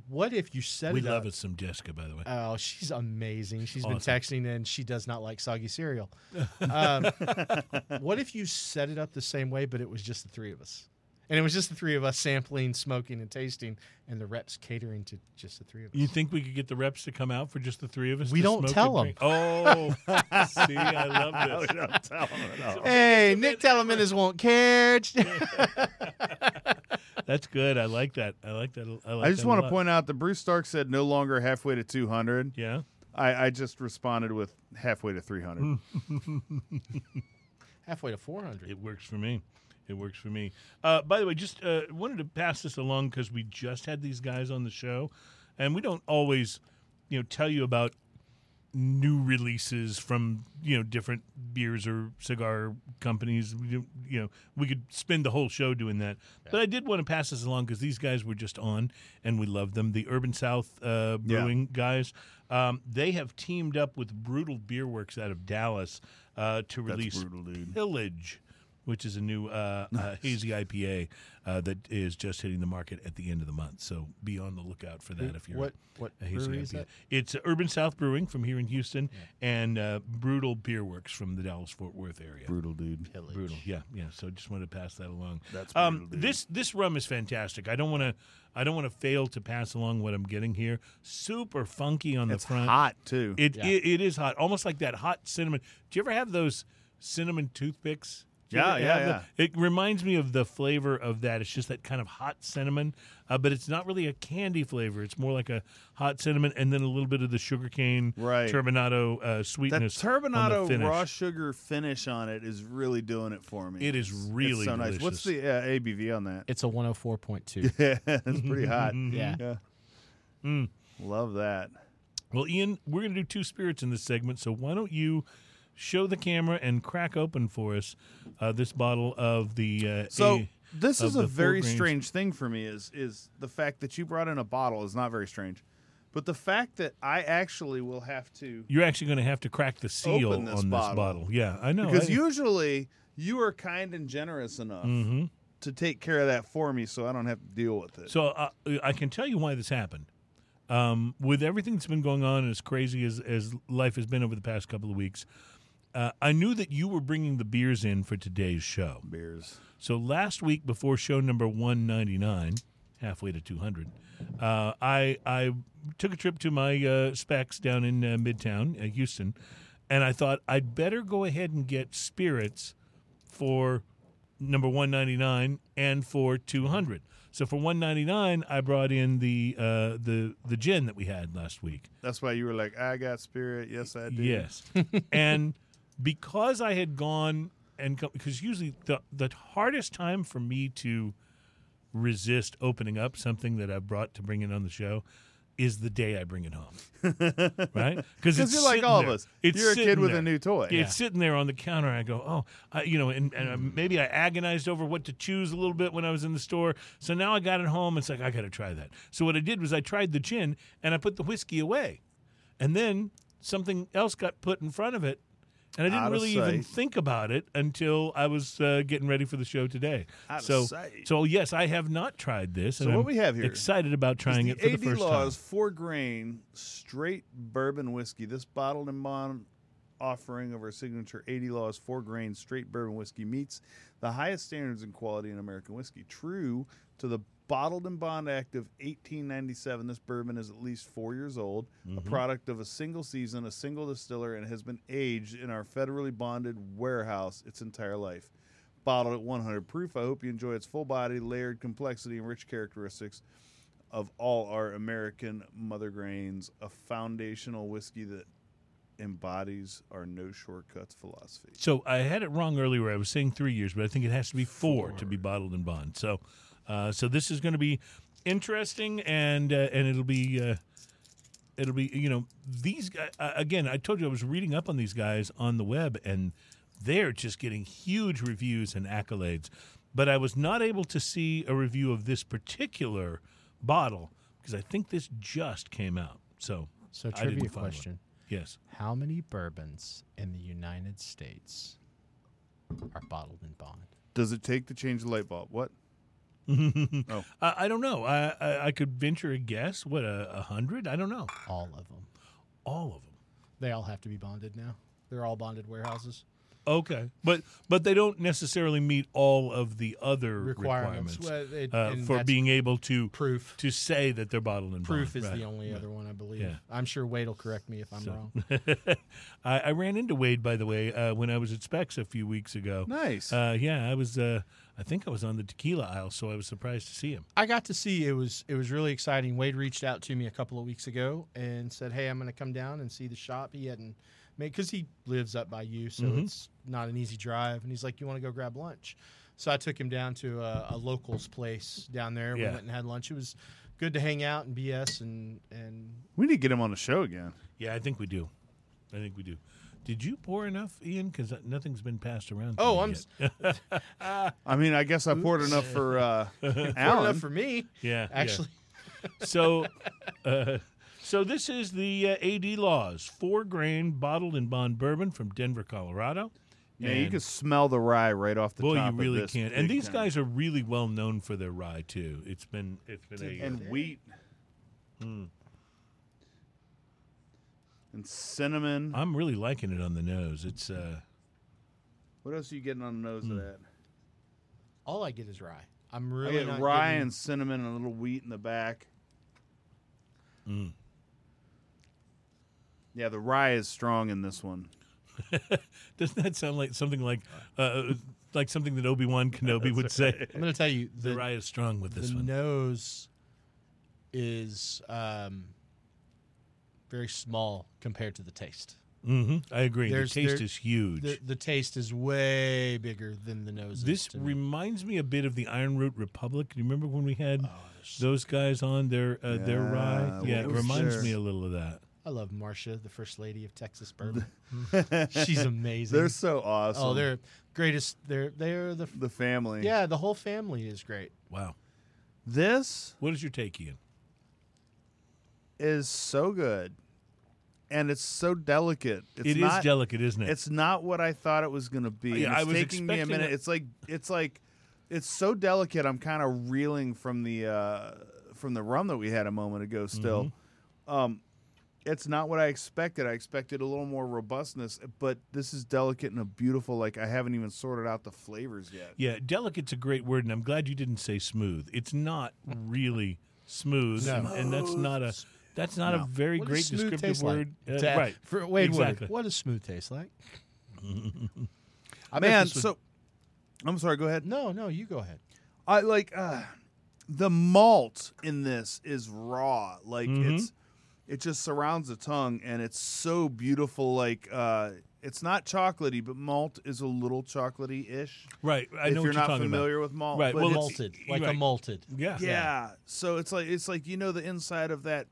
what if you set We it love up? us some Jessica, by the way. Oh, she's amazing. She's been texting and she does not like soggy cereal. Um, what if you set it up the same way, but it was just the three of us? And it was just the three of us sampling, smoking, and tasting, and the reps catering to just the three of us. You think we could get the reps to come out for just the three of us? We to don't smoke tell them. drink? Oh, see, I love this. I'll tell them. at all. Hey, Nick Telemannis won't care. That's good. I like that. I like that. I, like I just want to point out that Bruce Stark said no longer halfway to 200. Yeah. I, I just responded with halfway to 300. Halfway to 400. It works for me. It works for me. Uh, by the way, just uh, wanted to pass this along because we just had these guys on the show, and we don't always, you know, tell you about new releases from you know different beers or cigar companies. We You know, we could spend the whole show doing that, but I did want to pass this along because these guys were just on, and we love them. The Urban South uh, Yeah. Brewing guys, um, they have teamed up with Brutal Beer Works out of Dallas uh, to release brutal. Pillage, which is a new uh, uh, hazy IPA uh, that is just hitting the market at the end of the month. So be on the lookout for that if you're what what a hazy brewery is that? It's uh, Urban South Brewing from here in Houston and uh, Brutal Beer Works from the Dallas Fort Worth area. Brutal, dude. Pillage. Brutal, yeah, yeah. So just wanted to pass that along. That's um, brutal, dude. this this rum is fantastic. I don't want to I don't want to fail to pass along what I'm getting here. Super funky on the It's front. hot, too. It, Yeah. it it is hot, almost like that hot cinnamon. Do you ever have those cinnamon toothpicks? Do you Yeah, yeah, yeah. the- It reminds me of the flavor of that. It's just that kind of hot cinnamon, uh, but it's not really a candy flavor. It's more like a hot cinnamon, and then a little bit of the sugarcane Right. turbinado uh, that sweetness. on the turbinado raw sugar finish on it is really doing it for me. It is really it's so nice. What's the uh, ABV on that? It's a 104.2. Yeah, it's pretty hot. Yeah. yeah. Mm. Love that. Well, Ian, we're going to do two spirits in this segment, so why don't you show the camera and crack open for us uh, this bottle of the uh, So A- this is a very strange thing for me. Is is the fact that you brought in a bottle is not very strange, but the fact that I actually will have to You're actually going to have to crack the seal this on this bottle. Yeah, I know. because I, usually you are kind and generous enough Mhm. to take care of that for me, so I don't have to deal with it. So uh, I can tell you why this happened. Um, with everything that's been going on, and as crazy as, as life has been over the past couple of weeks, uh, I knew that you were bringing the beers in for today's show. Beers. So last week, before show number 199, halfway to 200, uh, I I took a trip to my uh, specs down in uh, Midtown, uh, Houston, and I thought I'd better go ahead and get spirits for number 199 and for 200. So for 199, I brought in the uh, the the gin that we had last week. That's why you were like, I got spirit. Yes, I did. Yes, and because I had gone and because usually the the hardest time for me to resist opening up something that I've brought to bring in on the show is the day I bring it home, right? Because you're like all of us. You're a kid with a new toy. Yeah, It's sitting there on the counter. I go, oh, I, you know, and, and uh, maybe I agonized over what to choose a little bit when I was in the store. So now I got it home. It's like I got to try that. So what I did was I tried the gin and I put the whiskey away, and then something else got put in front of it, and I didn't really even think about it until I was uh, getting ready for the show today. Out so, sight. so yes, I have not tried this. So what I'm we have here excited about trying it for the the AD first Laws time. four grain straight bourbon whiskey. This bottled and bond offering of our signature A.D. Laws four grain straight bourbon whiskey meets the highest standards in quality in American whiskey. True to the Bottled and Bond Act of 1897, this bourbon is at least four years old, a mm-hmm. product of a single season, a single distiller, and has been aged in our federally bonded warehouse its entire life. Bottled at 100 proof, I hope you enjoy its full body, layered complexity, and rich characteristics of all our American mother grains, a foundational whiskey that embodies our no shortcuts philosophy. So I had it wrong earlier. I was saying three years, but I think it has to be four, to be bottled and bond. So, uh, so this is going to be interesting, and uh, and it'll be uh, it'll be you know these guys uh, again. I told you I was reading up on these guys on the web, and they're just getting huge reviews and accolades. But I was not able to see a review of this particular bottle because I think this just came out. So So I didn't trivia find one. question: yes, How many bourbons in the United States are bottled in bond? Does it take to change the light bulb? What? I, I don't know. I, I I could venture a guess. What a, a hundred? I don't know. All of them. All of them. They all have to be bonded now. They're all bonded warehouses. Okay, but but they don't necessarily meet all of the other Requirements. requirements, Well, it- uh, for being able to Proof. to say that they're bottled in Proof bond. is Right, the only right. other one, I believe. Yeah. I'm sure Wade will correct me if I'm So- wrong. I, I ran into Wade, by the way, uh, when I was at Specs a few weeks ago. Nice. Uh, yeah, I was. I think I was on the tequila aisle, so I was surprised to see him. I got to see it was it was really exciting. Wade reached out to me a couple of weeks ago and said, "Hey, I'm going to come down and see the shop." He hadn't made because he lives up by you, so Mhm. it's not an easy drive. And he's like, "You want to go grab lunch?" So I took him down to a, a locals place down there. We Yeah. went and had lunch. It was good to hang out and BS and and we need to get him on the show again. Yeah, I think we do. I think we do. Did you pour enough, Ian? Because nothing's been passed around. to Oh, me I'm yet. s- I mean, I guess I poured enough for uh, Alan. enough for me. yeah, yeah. Actually, So, uh, so this is the uh, AD Laws four grain bottled in bond bourbon from Denver, Colorado. yeah, you can smell the rye right off the Boy, top. you of really this can. And these time. guys are really well known for their rye too. It's been it's been a and wheat Hmm. And cinnamon. I'm really liking it on the nose. It's uh what else are you getting on the nose Hmm. of that? all I get is rye. I'm I really get not rye getting- and cinnamon and a little wheat in the back. mm. Yeah, the rye is strong in this one. doesn't that sound like something like uh, like something that Obi Wan Kenobi would say? I'm going to tell you The the rye is strong with this the one. nose is um, very small compared to the taste. hmm I agree. The taste there- is huge. The, the taste is way bigger than the nose. This to me. reminds me a bit of the Ironroot Republic. Do you remember when we had Oh, those guys on their uh, their rye? Yeah, Yeah, it reminds their- me a little of that. I love Marcia, the first lady of Texas bourbon. She's amazing. They're so awesome. oh, they're greatest. They're they're the the family. yeah. The whole family is great. Wow. This What is your take, Ian? is so good, and it's so delicate. It's It is not, delicate, isn't it? It's not what I thought it was going to be. Yeah, it's I was taking me a minute. it- It's like it's like it's so delicate. I'm kind of reeling from the uh, from the rum that we had a moment ago. Still, Mm-hmm. um, it's not what I expected. I expected a little more robustness, but this is delicate and a beautiful. Like I haven't even sorted out the flavors yet. yeah, delicate's a great word, and I'm glad you didn't say smooth. It's not really smooth, No. and, and that's not a that's not a very What great descriptive word. Like? Uh, right. For, Wade Exactly. Wood, what does smooth taste like? I bet Man, this would- so I'm sorry. Go ahead. no, no, you go ahead. I like uh, the malt in this is raw. Like Mhm. it's it just surrounds the tongue and it's so beautiful. Like uh, it's not chocolatey, but malt is a little chocolatey ish. Right. I if know you're what you're not talking familiar with malt, Right, but well, malted, like a malted. about. Yeah. yeah. So it's like it's like you know the inside of that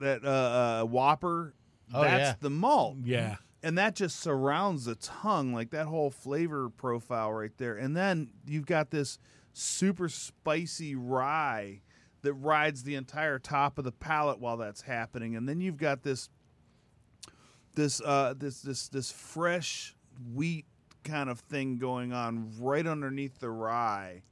that uh, uh, Whopper. Oh, that's yeah. the malt. Yeah. and that just surrounds the tongue like that whole flavor profile right there and then you've got this super spicy rye that rides the entire top of the palate while that's happening and then you've got this this uh this this this fresh wheat kind of thing going on right underneath the rye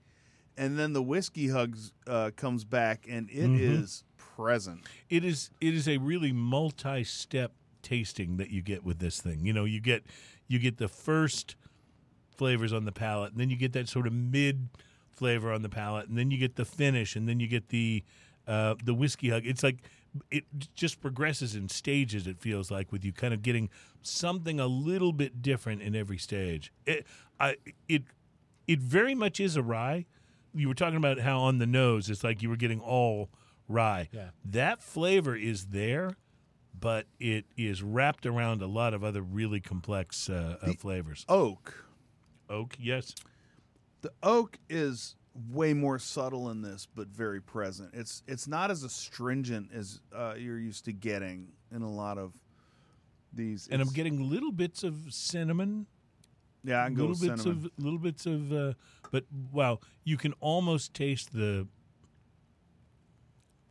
and then the whiskey hugs uh, comes back and it is Mhm. Present it is it is a really multi-step tasting that you get with this thing. You know, you get you get the first flavors on the palate, and then you get that sort of mid flavor on the palate, and then you get the finish, and then you get the uh, the whiskey hug. It's like it just progresses in stages. It feels like with you kind of getting something a little bit different in every stage. It I it it very much is a rye. You were talking about how on the nose it's like you were getting all rye. Yeah. That flavor is there, but it is wrapped around a lot of other really complex uh, uh, flavors. oak Oak, yes. the oak is way more subtle in this, but very present. It's it's not as astringent as uh, you're used to getting in a lot of these. and I'm getting little bits of cinnamon, yeah, I can go little with bits cinnamon. of little bits of, uh, but wow, you can almost taste the.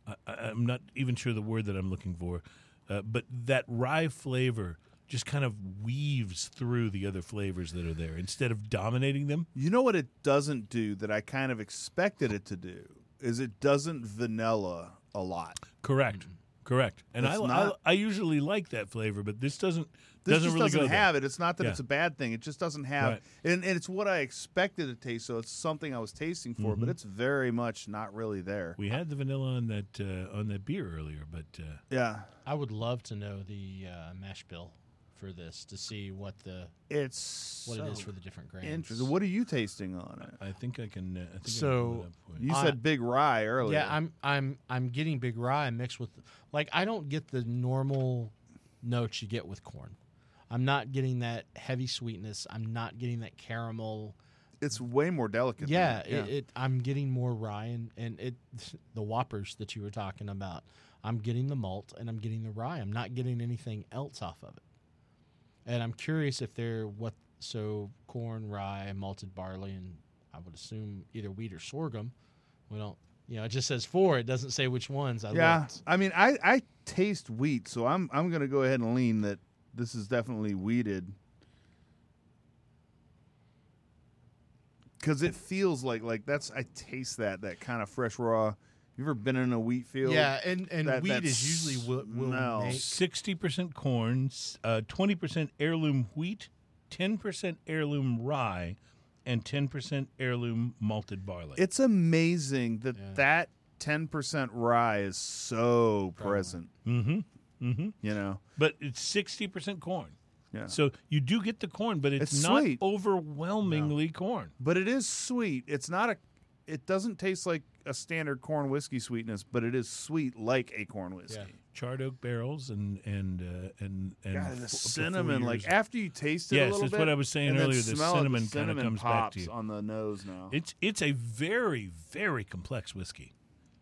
I, I'm not even sure the word that I'm looking for, uh, but that rye flavor just kind of weaves through the other flavors that are there instead of dominating them. You know what it doesn't do that I kind of expected it to do is it doesn't vanilla a lot. Correct. Correct. And I, It's I I usually like that flavor, but this doesn't This doesn't just really doesn't go there. have it. It's not that Yeah. it's a bad thing. It just doesn't have, Right. and, and it's what I expected to taste. So it's something I was tasting for, Mm-hmm. but it's very much not really there. We had the vanilla on that uh, on that beer earlier, but uh, Yeah, I would love to know the uh, mash bill for this to see what the it's what it is for the different grains. interesting. What are you tasting on it? I think I can. I think I can So, pull it up for you. You I- said big rye earlier. Yeah, I'm I'm I'm getting big rye mixed with like I don't get the normal notes you get with corn. I'm not getting that heavy sweetness. I'm not getting that caramel. it's way more delicate. than Yeah, that. It, it I'm getting more rye and, and it the whoppers that you were talking about. I'm getting the malt and I'm getting the rye. I'm not getting anything else off of it. And I'm curious if they're what so corn, rye, malted barley, and I would assume either wheat or sorghum. We don't, you know, it just says four. It doesn't say which ones. I yeah. looked. I mean, I I taste wheat, so I'm I'm gonna go ahead and lean that this is definitely wheated Because it feels like like that's I taste that that kind of fresh raw. You ever been in a wheat field? Yeah, and and That- wheat is usually what will smell. make. Sixty percent corn, uh, twenty percent heirloom wheat, ten percent heirloom rye, and ten percent heirloom malted barley. It's amazing that Yeah. that ten percent rye is so present. mm-hmm. Mm-hmm. You know. But it's sixty percent corn. Yeah. So you do get the corn, but it's, It's not sweet. overwhelmingly corn. but it is sweet. It's not a. It doesn't taste like a standard corn whiskey sweetness, but it is sweet like a corn whiskey. Yeah. Charred oak barrels and and uh, and and God, the four cinnamon, like after you taste it Yes, a little that's bit, what I was saying earlier, the cinnamon kinda cinnamon comes back to you. on the nose now. It's it's a very very complex whiskey.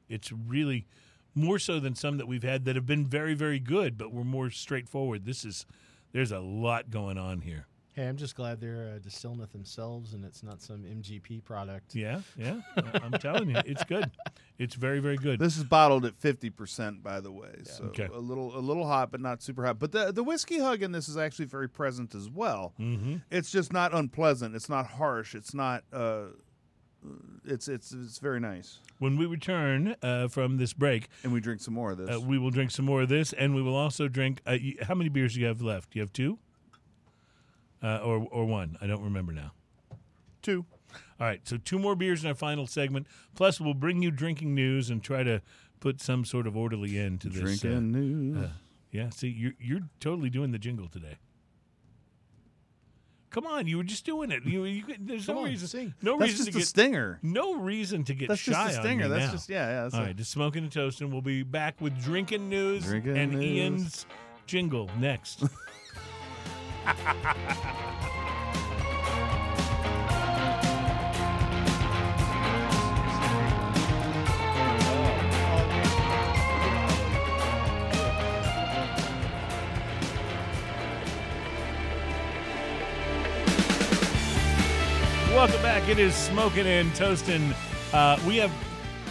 It's really more so than some that we've had that have been very very good, but were more straightforward. This is there's a lot going on here. Hey, I'm just glad they're uh, distilling it themselves, and it's not some MGP product. Yeah, yeah. I'm telling you, it's good. It's very very good. This is bottled at fifty percent, by the way, so Okay. a little a little hot, but not super hot. But the the whiskey hug in this is actually very present as well. mm-hmm. It's just not unpleasant. It's not harsh. It's not. Uh, it's it's it's very nice. When we return uh, from this break, And we drink some more of this. uh, we will drink some more of this, and we will also drink. Uh, how many beers do you have left? You have two, uh, or or one? I don't remember now. Two. All right, so two more beers in our final segment. Plus, we'll bring you drinking news and try to put some sort of orderly end to this. uh, Drinking news. uh, yeah, see, you're you're totally doing the jingle today. Come on, you were just doing it. You, you there's Come no on, reason. sing. No That's reason just to a get. stinger. no reason to get That's shy just a stinger. on me That's now. just yeah, yeah. That's All a- right, just smoking and toasting. We'll be back with drinking news Drinking and news. Ian's jingle next. Welcome back. It is smoking and toasting. Uh, we have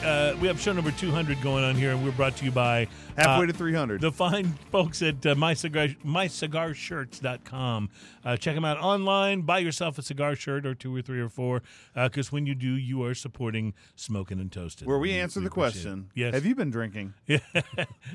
uh, we have show number two hundred going on here, and we're brought to you by halfway uh, to three hundred. the fine folks at uh, my cigar mycigarshirts.com. Uh, check them out online. Buy yourself a cigar shirt or two or three or four, because when you do, you are supporting smoking and toasting. Where we answer the appreciate it. question. Yes. Have you been drinking? Yeah.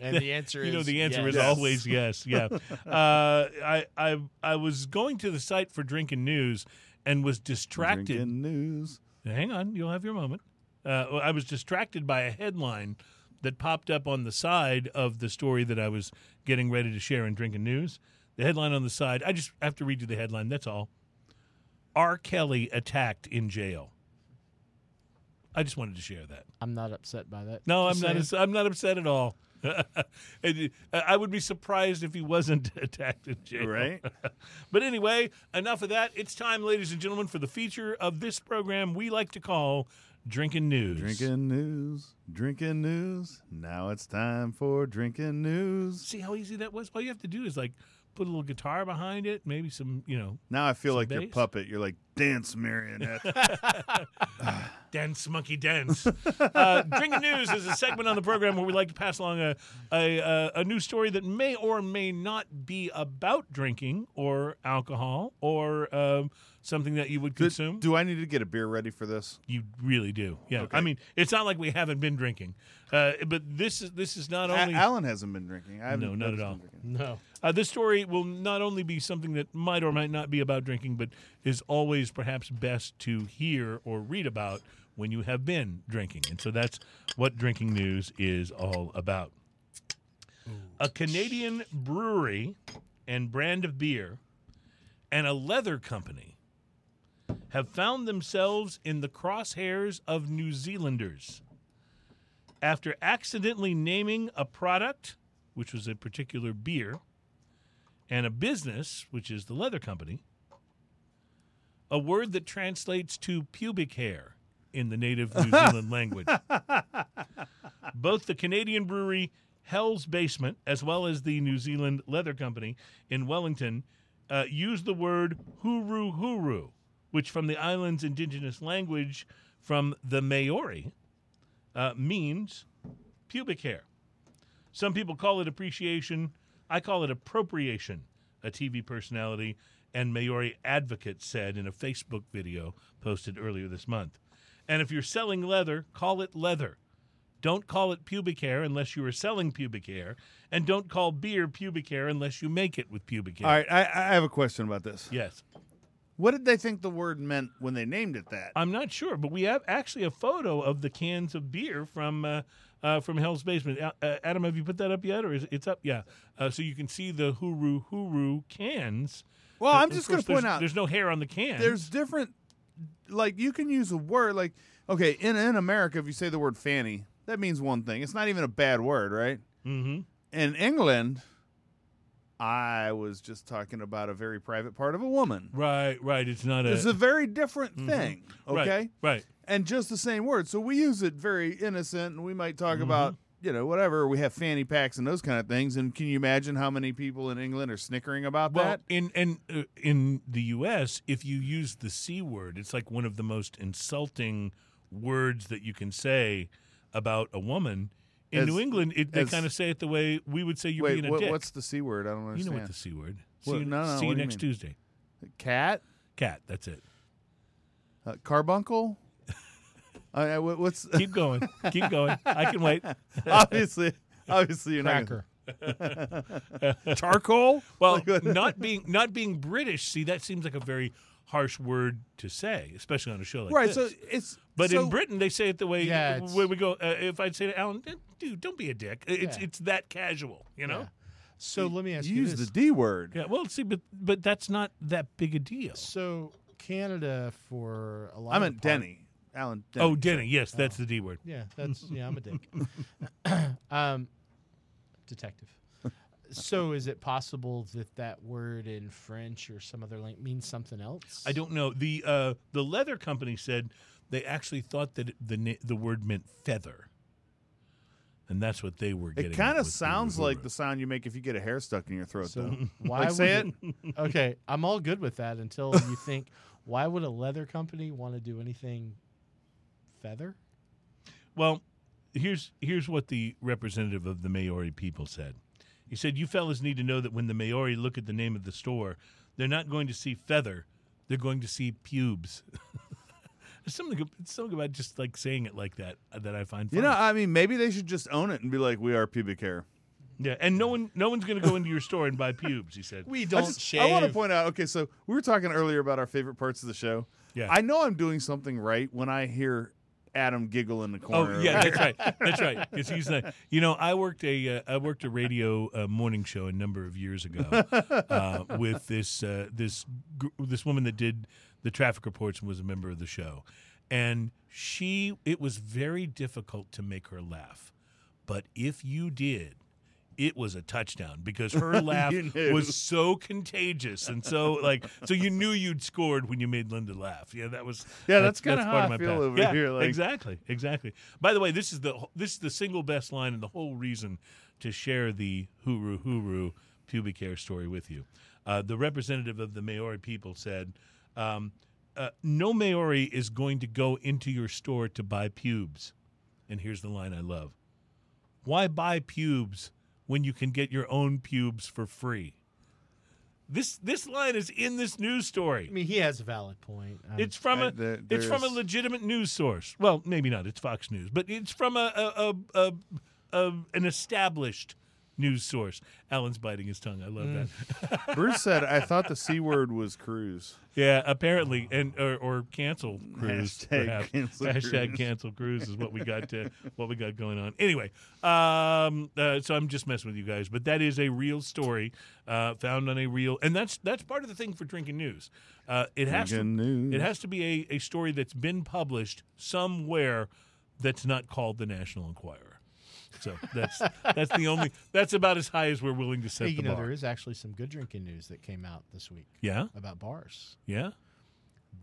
And the answer is you know the answer is always yes. Yeah. uh, I I I was going to the site for drinking news and was distracted. Drinking news. Hang on, you'll have your moment. Uh, I was distracted by a headline that popped up on the side of the story that I was getting ready to share in Drinking News. The headline on the side, I just have to read you the headline, that's all. R. Kelly attacked in jail. I just wanted to share that. I'm not upset by that. No, I'm not. I'm not upset at all. Uh, I would be surprised if he wasn't attacked in jail. Right? but anyway, enough of that. It's time, ladies and gentlemen, for the feature of this program we like to call drinking news. Drinking news, drinking news. Now it's time for drinking news. See how easy that was? All you have to do is like put a little guitar behind it, maybe some, you know, Now I feel Some like your bass? puppet. You're like dance marionette. dance monkey dance. uh, drinking news is a segment on the program where we like to pass along a, a a a news story that may or may not be about drinking or alcohol or um, something that you would consume. do I need to get a beer ready for this? You really do. Yeah. Okay. I mean, it's not like we haven't been drinking, uh, but this is this is not A- only Alan hasn't been drinking. I haven't No, not at all. drinking. No. Uh, this story will not only be something that might or might not be about drinking, but is always perhaps best to hear or read about when you have been drinking, and so that's what drinking news is all about. A Canadian brewery and brand of beer and a leather company have found themselves in the crosshairs of New Zealanders after accidentally naming a product, which was a particular beer, and a business, which is the leather company, a word that translates to pubic hair in the native New Zealand language. Both the Canadian brewery Hell's Basement, as well as the New Zealand Leather Company in Wellington, uh, use the word huru huru, which from the island's indigenous language from the Maori uh, means pubic hair. Some people call it appreciation. I call it appropriation, a TV personality and Maori advocate said in a Facebook video posted earlier this month. And if you're selling leather, call it leather. Don't call it pubic hair unless you are selling pubic hair. And don't call beer pubic hair unless you make it with pubic hair. All right, I, I have a question about this. Yes. What did they think the word meant when they named it that? I'm not sure, but we have actually a photo of the cans of beer from uh, uh, from Hell's Basement. Uh, Adam, have you put that up yet, or is it, it's up? Yeah, uh, so you can see the Huru Huru cans. Well, I'm just going to point out there's no hair on the can. there's different like you can use a word like okay in in america if you say the word fanny that means one thing it's not even a bad word right Mm-hmm. in england i was just talking about a very private part of a woman right, right. It's not a it's a very different thing right, okay right. and just the same word so we use it very innocent and we might talk about you know whatever we have fanny packs and those kind of things and can you imagine how many people in england are snickering about Well, that in in uh, in the U.S., if you use the c word, it's like one of the most insulting words that you can say about a woman. In As- New England, it, they as- kind of say it the way we would say you're wait being a what, dick. what's the c word i don't understand. you know what the c word? See you, no, no, see you next? Tuesday. cat Cat. That's it. Uh, carbuncle? I, I, what's Keep going. Keep going. I can wait. obviously obviously you're Cracker. not charcoal? Well, not being not being British. See, that seems like a very harsh word to say, especially on a show like right. this. So it's But so, in Britain, they say it the way Yeah, the way we go. Uh, if I'd say to Alan, "Eh, "Dude, don't be a dick," it's Yeah. it's that casual, you know. Yeah. So let me ask you you, use this. the D word. Yeah. Well, see, but but that's not that big a deal. So Canada for a lot. I meant the part- Denny. Alan. Denny. Oh, Denny. Yes, that's the D word. Yeah, that's yeah. I'm a dick. um, detective. So is it possible that that word in French or some other language means something else? I don't know. The uh, the leather company said they actually thought that the the word meant feather, and that's what they were getting. It kind of sounds huru like the sound you make if you get a hair stuck in your throat. So though. why Like, would say it? Okay, I'm all good with that until you think, why would a leather company want to do anything feather? Well, here's here's what the representative of the Maori people said. He said, "You fellas need to know that when the Maori look at the name of the store, they're not going to see feather; they're going to see pubes." There's something it's something about just like saying it like that uh, that I find funny. You know, I mean, maybe they should just own it and be like, "We are pubic hair." yeah, and no one no one's going to go into your store and buy pubes. He said, We don't just, shave. I want to point out. Okay, so we were talking earlier about our favorite parts of the show. Yeah. I know I'm doing something right when I hear Adam giggle in the corner. Oh yeah, that's right. That's right. Because he's like, you know, I worked a uh, I worked a radio uh, morning show a number of years ago uh, with this uh, this gr- this woman that did the traffic reports and was a member of the show, and she it was very difficult to make her laugh, but if you did, it was a touchdown because her laugh was so contagious and so like so you knew you'd scored when you made Linda laugh. Yeah, that was Yeah, that's kinda how part I of my feel path. over Yeah, here, like- exactly, exactly. By the way, this is the this is the single best line and the whole reason to share the Huru Huru pubic hair story with you. Uh, the representative of the Maori people said. Um, uh, no Maori is going to go into your store to buy pubes. And here's the line I love Why buy pubes when you can get your own pubes for free? This this line is in this news story. I mean, he has a valid point. Um, It's from I- a there- it's from a legitimate news source. Well, maybe not. It's Fox News, but it's from a a, a, a, a an established news source. Alan's biting his tongue. I love Mm. that. Bruce said, "I thought the c word was cruise." Yeah, apparently, and or, or cancel cruise. Hashtag perhaps. cancel Hashtag cruise. cancel cruise is what we got. To, what we got going on. Anyway, um, uh, so I'm just messing with you guys, but that is a real story uh, found on a real, and that's that's part of the thing for drinking news. Uh, it has to news. it has to be a, a story that's been published somewhere that's not called the National Enquirer. So that's that's the only that's about as high as we're willing to set hey, the you know, bar. there is actually some good drinking news that came out this week yeah, about bars. yeah.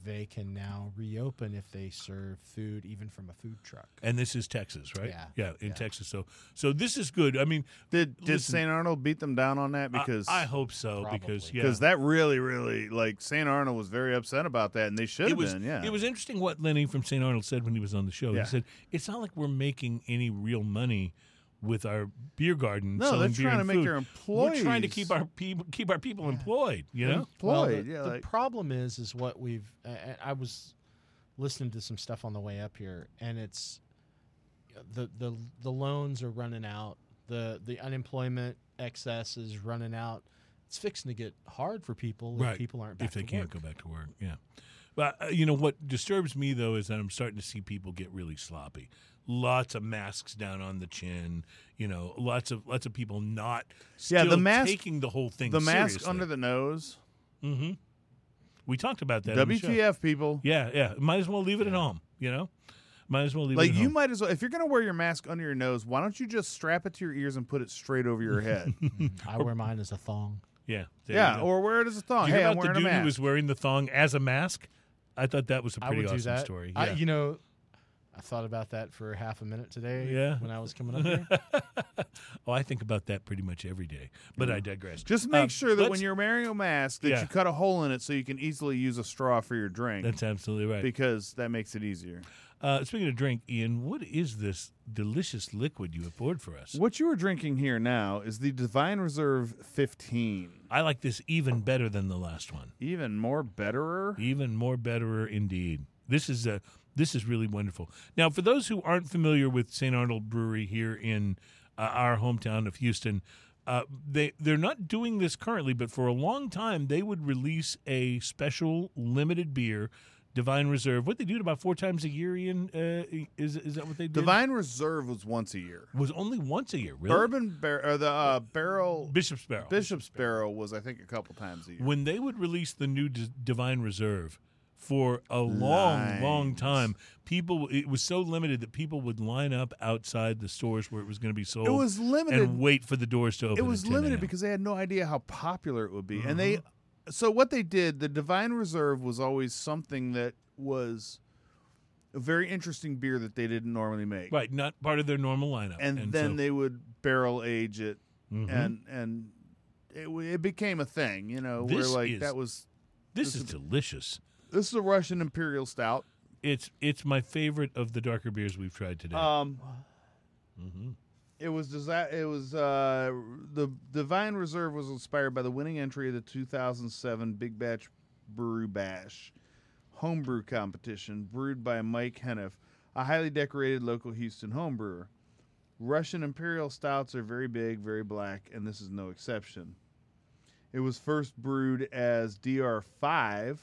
They can now reopen if they serve food, even from a food truck. And this is Texas, right? Yeah, yeah, in yeah. Texas. So, so this is good. I mean, Did did St. Arnold beat them down on that? Because I, hope so because Probably. yeah, because that really, really like St. Arnold was very upset about that, and they should have been. Yeah, it was interesting what Lenny from St. Arnold said when he was on the show. Yeah. He said it's not like we're making any real money with our beer garden. No, selling they're trying and to make food. their We're trying to keep our people keep our people employed. You know, Well, employed. the, yeah, the like, problem is, is what we've. Uh, I was listening to some stuff on the way up here, and it's the the the loans are running out. the The unemployment excess is running out. It's fixing to get hard for people if Right. people aren't back if they to can't work. go back to work. Yeah. But uh, you know what disturbs me though is that I'm starting to see people get really sloppy. Lots of masks down on the chin. You know, lots of lots of people not Yeah, the mask- taking the whole thing. the mask under the nose. Mm-hmm. We talked about that. on the show. WTF, people? Yeah, yeah. Might as well leave it at home. You know, might as well leave it. Like at you home. might as well if you're gonna wear your mask under your nose, why don't you just strap it to your ears and put it straight over your head? I wear mine as a thong. Yeah. yeah, or wear it as a thong. Did you Hey, hear I'm about the wearing a dude who was wearing the thong as a mask? I thought that was a pretty would do awesome that. story. I, you know, I thought about that for half a minute today. Yeah. when I was coming up here. oh, I think about that pretty much every day. But I digress. Just make Um, sure that when you're wearing a mask that Yeah. you cut a hole in it so you can easily use a straw for your drink That's absolutely right. because that makes it easier. Uh, speaking of drink, Ian, what is this delicious liquid you have poured for us? What you are drinking here now is the Divine Reserve 15. I like this even better than the last one. Even more betterer. Even more betterer indeed. This is a this is really wonderful. Now, for those who aren't familiar with St. Arnold Brewery here in uh, our hometown of Houston, uh, they they're not doing this currently, but for a long time they would release a special limited beer, Divine Reserve. What they do it about four times a year, Ian? Uh, is is that what they do? Divine Reserve was once a year. was only once a year. Really? Bourbon bar- or the uh, barrel Bishop's Barrel. Bishop's Barrel was I think a couple times a year. when they would release the new D- Divine Reserve for a long, long time, people it was so limited that people would line up outside the stores where it was going to be sold. It was limited. and wait for the doors to open. it was at 10 limited because they had no idea how popular it would be, and they. Mm-hmm. So what they did, the Divine Reserve was always something that was a very interesting beer that they didn't normally make, right, not part of their normal lineup. and, then so- they would barrel age it, Mhm. and and it, it became a thing, you know, where This like is- that was this this is is- delicious. this is a Russian Imperial Stout. It's it's my favorite of the darker beers we've tried today. Um, Mhm. It was desi- It was uh, the Divine Reserve was inspired by the winning entry of the 2007 Big Batch Brew Bash homebrew competition, brewed by Mike Hennef, a highly decorated local Houston homebrewer. Russian Imperial stouts are very big, very black, and this is no exception. It was first brewed as DR5.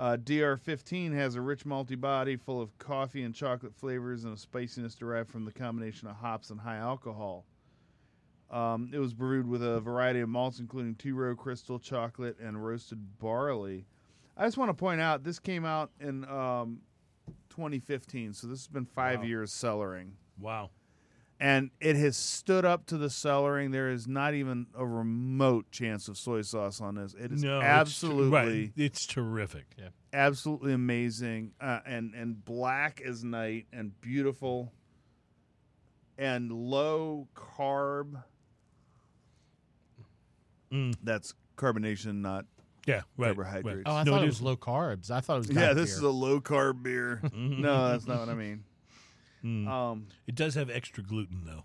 Uh, DR15 has a rich malty body full of coffee and chocolate flavors and a spiciness derived from the combination of hops and high alcohol. Um, it was brewed with a variety of malts, including two row crystal, chocolate, and roasted barley. I just want to point out this came out in um, 2015, so this has been five Wow. years cellaring. wow. And it has stood up to the cellaring. There is not even a remote chance of soy sauce on this. It is no, it's tr- absolutely, right. It's terrific. absolutely amazing, uh, and and black as night, and beautiful, and low carb. Mm. That's carbonation, not Yeah, right. Carbohydrates. Oh, I No, thought it it is- was low carbs. I thought it was. yeah. This beer. is a low carb beer. No, that's not what I mean. Mm. Um, It does have extra gluten though,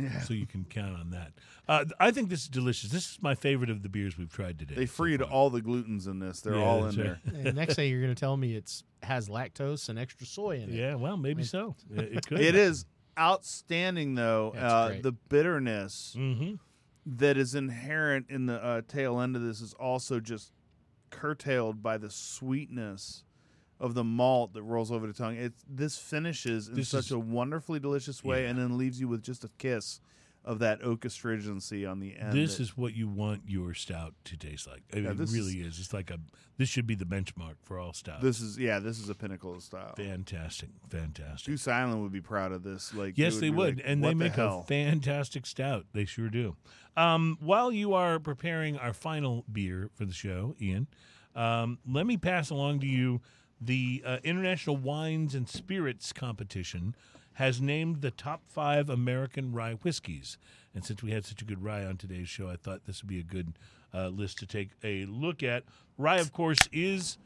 yeah. so you can count on that. Uh, I think this is delicious. This is my favorite of the beers we've tried today. They freed far. all the glutens in this. They're Yeah, all in that's there. And next thing you're going to tell me it's has lactose and extra soy in it. Yeah, well, maybe Like- so. It it could. It is outstanding, though. Uh, the bitterness Mm-hmm. that is inherent in the uh, tail end of this is also just curtailed by the sweetness of the malt that rolls over the tongue. It's this finishes in This such is- a wonderfully delicious way, Yeah. and then leaves you with just a kiss of that oak astringency on the end. This that- is what you want your stout to taste like. I mean, Yeah, it really is. It's like a. This should be the benchmark for all stouts. this is yeah. This is a pinnacle of style. fantastic, fantastic. Goose Island would be proud of this. Like Yes, would they would, like, and they the make hell?" a fantastic stout. They sure do. Um, while you are preparing our final beer for the show, Ian, um, let me pass along to you the uh, International Wines and Spirits Competition has named the top five American rye whiskeys. And since we had such a good rye on today's show, I thought this would be a good uh, list to take a look at. Rye, of course, is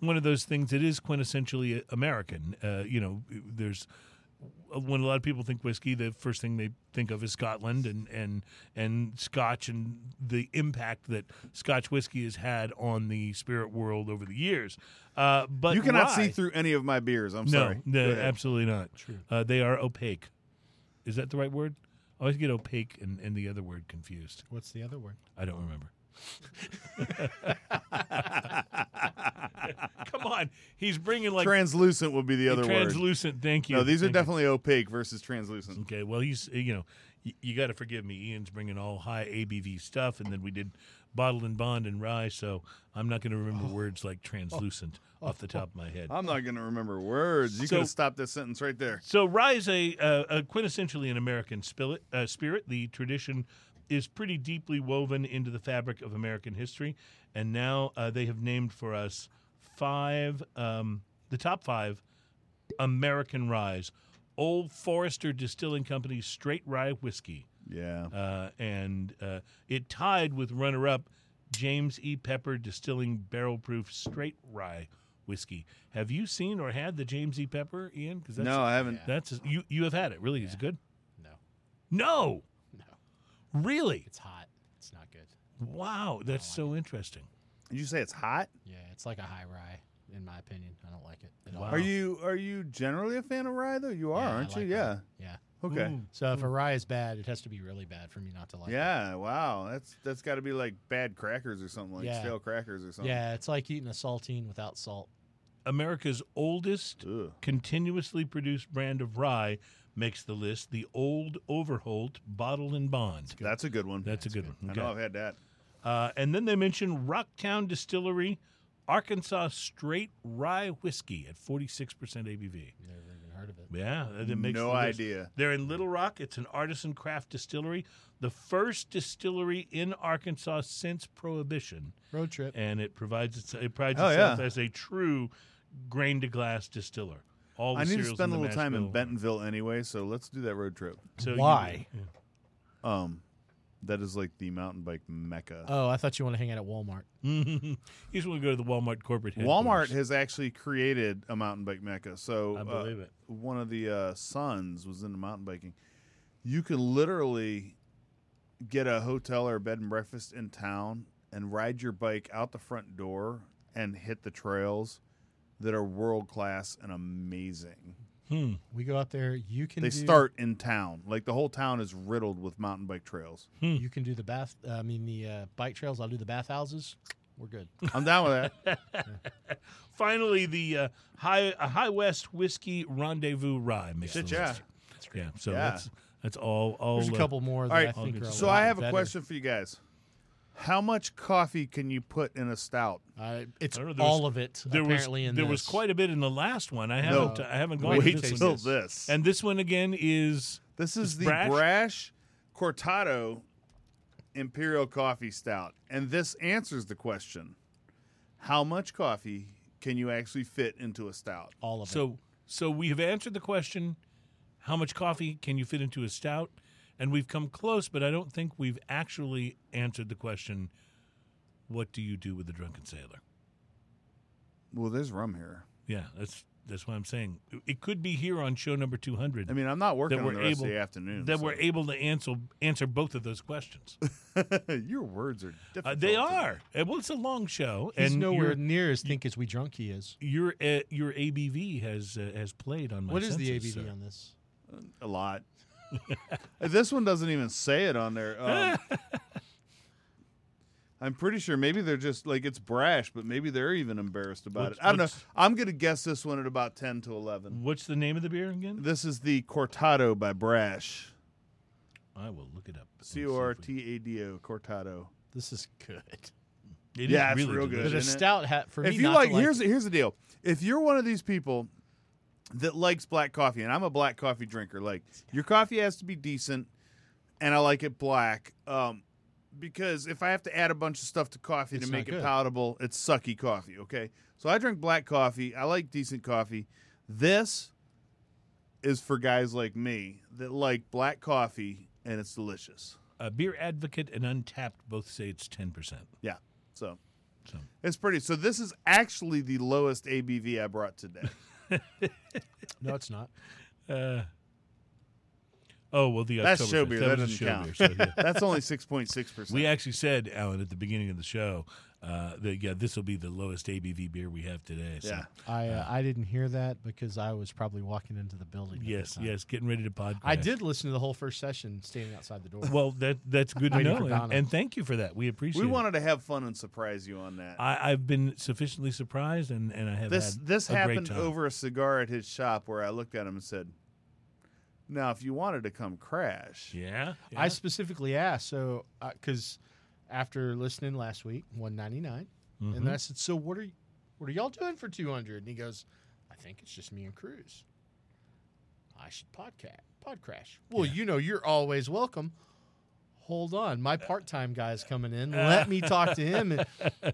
one of those things that is quintessentially American. Uh, you know, there's when a lot of people think whiskey, the first thing they think of is Scotland and and and Scotch and the impact that Scotch whiskey has had on the spirit world over the years. Uh, but you cannot rye- see through any of my beers. I'm no, sorry. no, absolutely not. True. Uh, they are opaque. Is that the right word? I always get opaque and, and the other word confused. What's the other word? I don't remember. Come on, he's bringing like translucent would be the other word. translucent. Thank you. No, these are Thank you. definitely opaque versus translucent. Okay, well, he's you know, you, you got to forgive me. Ian's bringing all high ABV stuff, and then we did bottled and bond and rye, so I'm not going to remember Oh. words like translucent off the top of my head. I'm not going to remember words. You So- could have stopped this sentence right there. So rye is a, uh, a quintessentially an American spirit, uh, spirit. The tradition is pretty deeply woven into the fabric of American history, and now uh, they have named for us five, um, the top five American ryes. Old Forester Distilling Company's Straight Rye Whiskey, Yeah. uh, and uh, it tied with runner-up James E. Pepper Distilling Barrel Proof Straight Rye Whiskey. Have you seen or had the James E. Pepper, Ian? Because no, I haven't. Yeah. that's you. You have had it. Really, is it good? No, No, no. Really. It's hot. It's not good. Wow, that's so interesting. Did you say it's hot? Yeah, it's like a high rye, in my opinion. I don't like it at all. Wow. Are you are you generally a fan of rye though? You are, Yeah, aren't you? like Yeah. rye. Yeah. Okay. Ooh. So if a rye is bad, it has to be really bad for me not to like it. Yeah. Wow. That's that's got to be like bad crackers or something like Yeah. stale crackers or something. Yeah, it's like eating a saltine without salt. America's oldest Ugh. continuously produced brand of rye makes the list. The Old Overholt Bottle and Bond. That's a good one. That's a good one. I know I've had that. Uh, and then they mention Rocktown Distillery, Arkansas Straight Rye Whiskey at 46% ABV. Never even heard of it. Yeah, that makes no the idea. They're in Little Rock. It's an artisan craft distillery, the first distillery in Arkansas since Prohibition, Road trip. and it provides its, it prides Oh, itself yeah. as a true grain to glass distiller. All the I need to spend a little time in. Bentonville anyway, so let's do that road trip. So you- Why? Um, that is like the mountain bike mecca. Oh, I thought you want to hang out at Walmart. you just want to go to the Walmart corporate Walmart has actually created a mountain bike mecca. So I uh, believe it. one of the uh, sons was into mountain biking. You can literally get a hotel or a bed and breakfast in town and ride your bike out the front door and hit the trails that are world class and amazing. Hmm. We go out there. You can. They do, start in town. Like the whole town is riddled with mountain bike trails. You can do the bath. Uh, I mean the uh, bike trails. I'll do the bathhouses. We're good. I'm down with that. Finally, the uh, high uh, High West whiskey rendezvous rye makes Shit, the yeah. list. Yeah, so Yeah. that's that's all. all There's a uh, couple more that All right, I think good are. A So lot I have a question for you guys. How much coffee can you put in a stout? Uh, it's I know, there was- all of it There was apparently in there was quite a bit in the last one. I haven't I haven't gone Wait to this till one. this. And this one again is This is the brash? brash? Cortado Imperial Coffee Stout, and this answers the question: How much coffee can you actually fit into a stout? All of it. So, so we have answered the question: How much coffee can you fit into a stout? And we've come close, but I don't think we've actually answered the question: What do you do with the drunken sailor? Well, there's rum here. Yeah, that's that's what I'm saying. It could be here on show number 200 I mean, I'm not working That on we're the rest able- of the afternoon. that so- we're able to answer answer both of those questions. Your words are Uh, difficult. they are. Uh, Well, it's a long show, He's and nowhere near as think as we drunk he is. your uh, your ABV has uh, has played on my. What is the senses, ABV sir. on this? a lot. this one doesn't even say it on there. Um, I'm pretty sure maybe they're just like it's brash, but maybe they're even embarrassed about What's- it. I don't know. I'm gonna guess this one at about ten to eleven. What's the name of the beer again? This is the Cortado by Brash. I will look it up. and see C if O R we- T A D O Cortado. This is good. It is Yeah, it's really real good. But a delicious. isn't it? stout hat for if me. you not like, to here's here's the deal. If you're one of these people that likes black coffee, and I'm a black coffee drinker, like your coffee has to be decent, and I like it black. Um, because if I have to add a bunch of stuff to coffee It's to make it good. palatable, it's sucky coffee. Okay, so I drink black coffee. I like decent coffee. This is for guys like me that like black coffee and it's delicious. A BeerAdvocate and Untappd both say it's ten percent. Yeah, so So it's pretty. So this is actually the lowest ABV I brought today. no, it's not. uh, oh well, the That's Oktoberfest. show beer. That was a doesn't show count. beer, so, yeah. That's only six point six percent. We actually said, Alan, at the beginning of the show, uh, that yeah, this will be the lowest ABV beer we have today. So, Yeah. I uh, I didn't hear that because I was probably walking into the building. at the Yes, yes, getting ready to podcast. I did listen to the whole first session, standing outside the door. Well, that that's good to know, and, and thank you for that. We appreciate We it. wanted to have fun and surprise you on that. I, I've been sufficiently surprised, and, and I have this had this a great happened time. over a cigar at his shop where I looked at him and said, "Now, if you wanted to come crash, Yeah, yeah. I specifically asked, so because after listening last week, one ninety nine, and then I said, "So what are y- what are y'all doing for two hundred? And he goes, "I think it's just me and Cruz. I should podcast, pod crash. Well, Yeah. you know, you're always welcome. Hold on, my part time guy's coming in. Let me talk to him. And he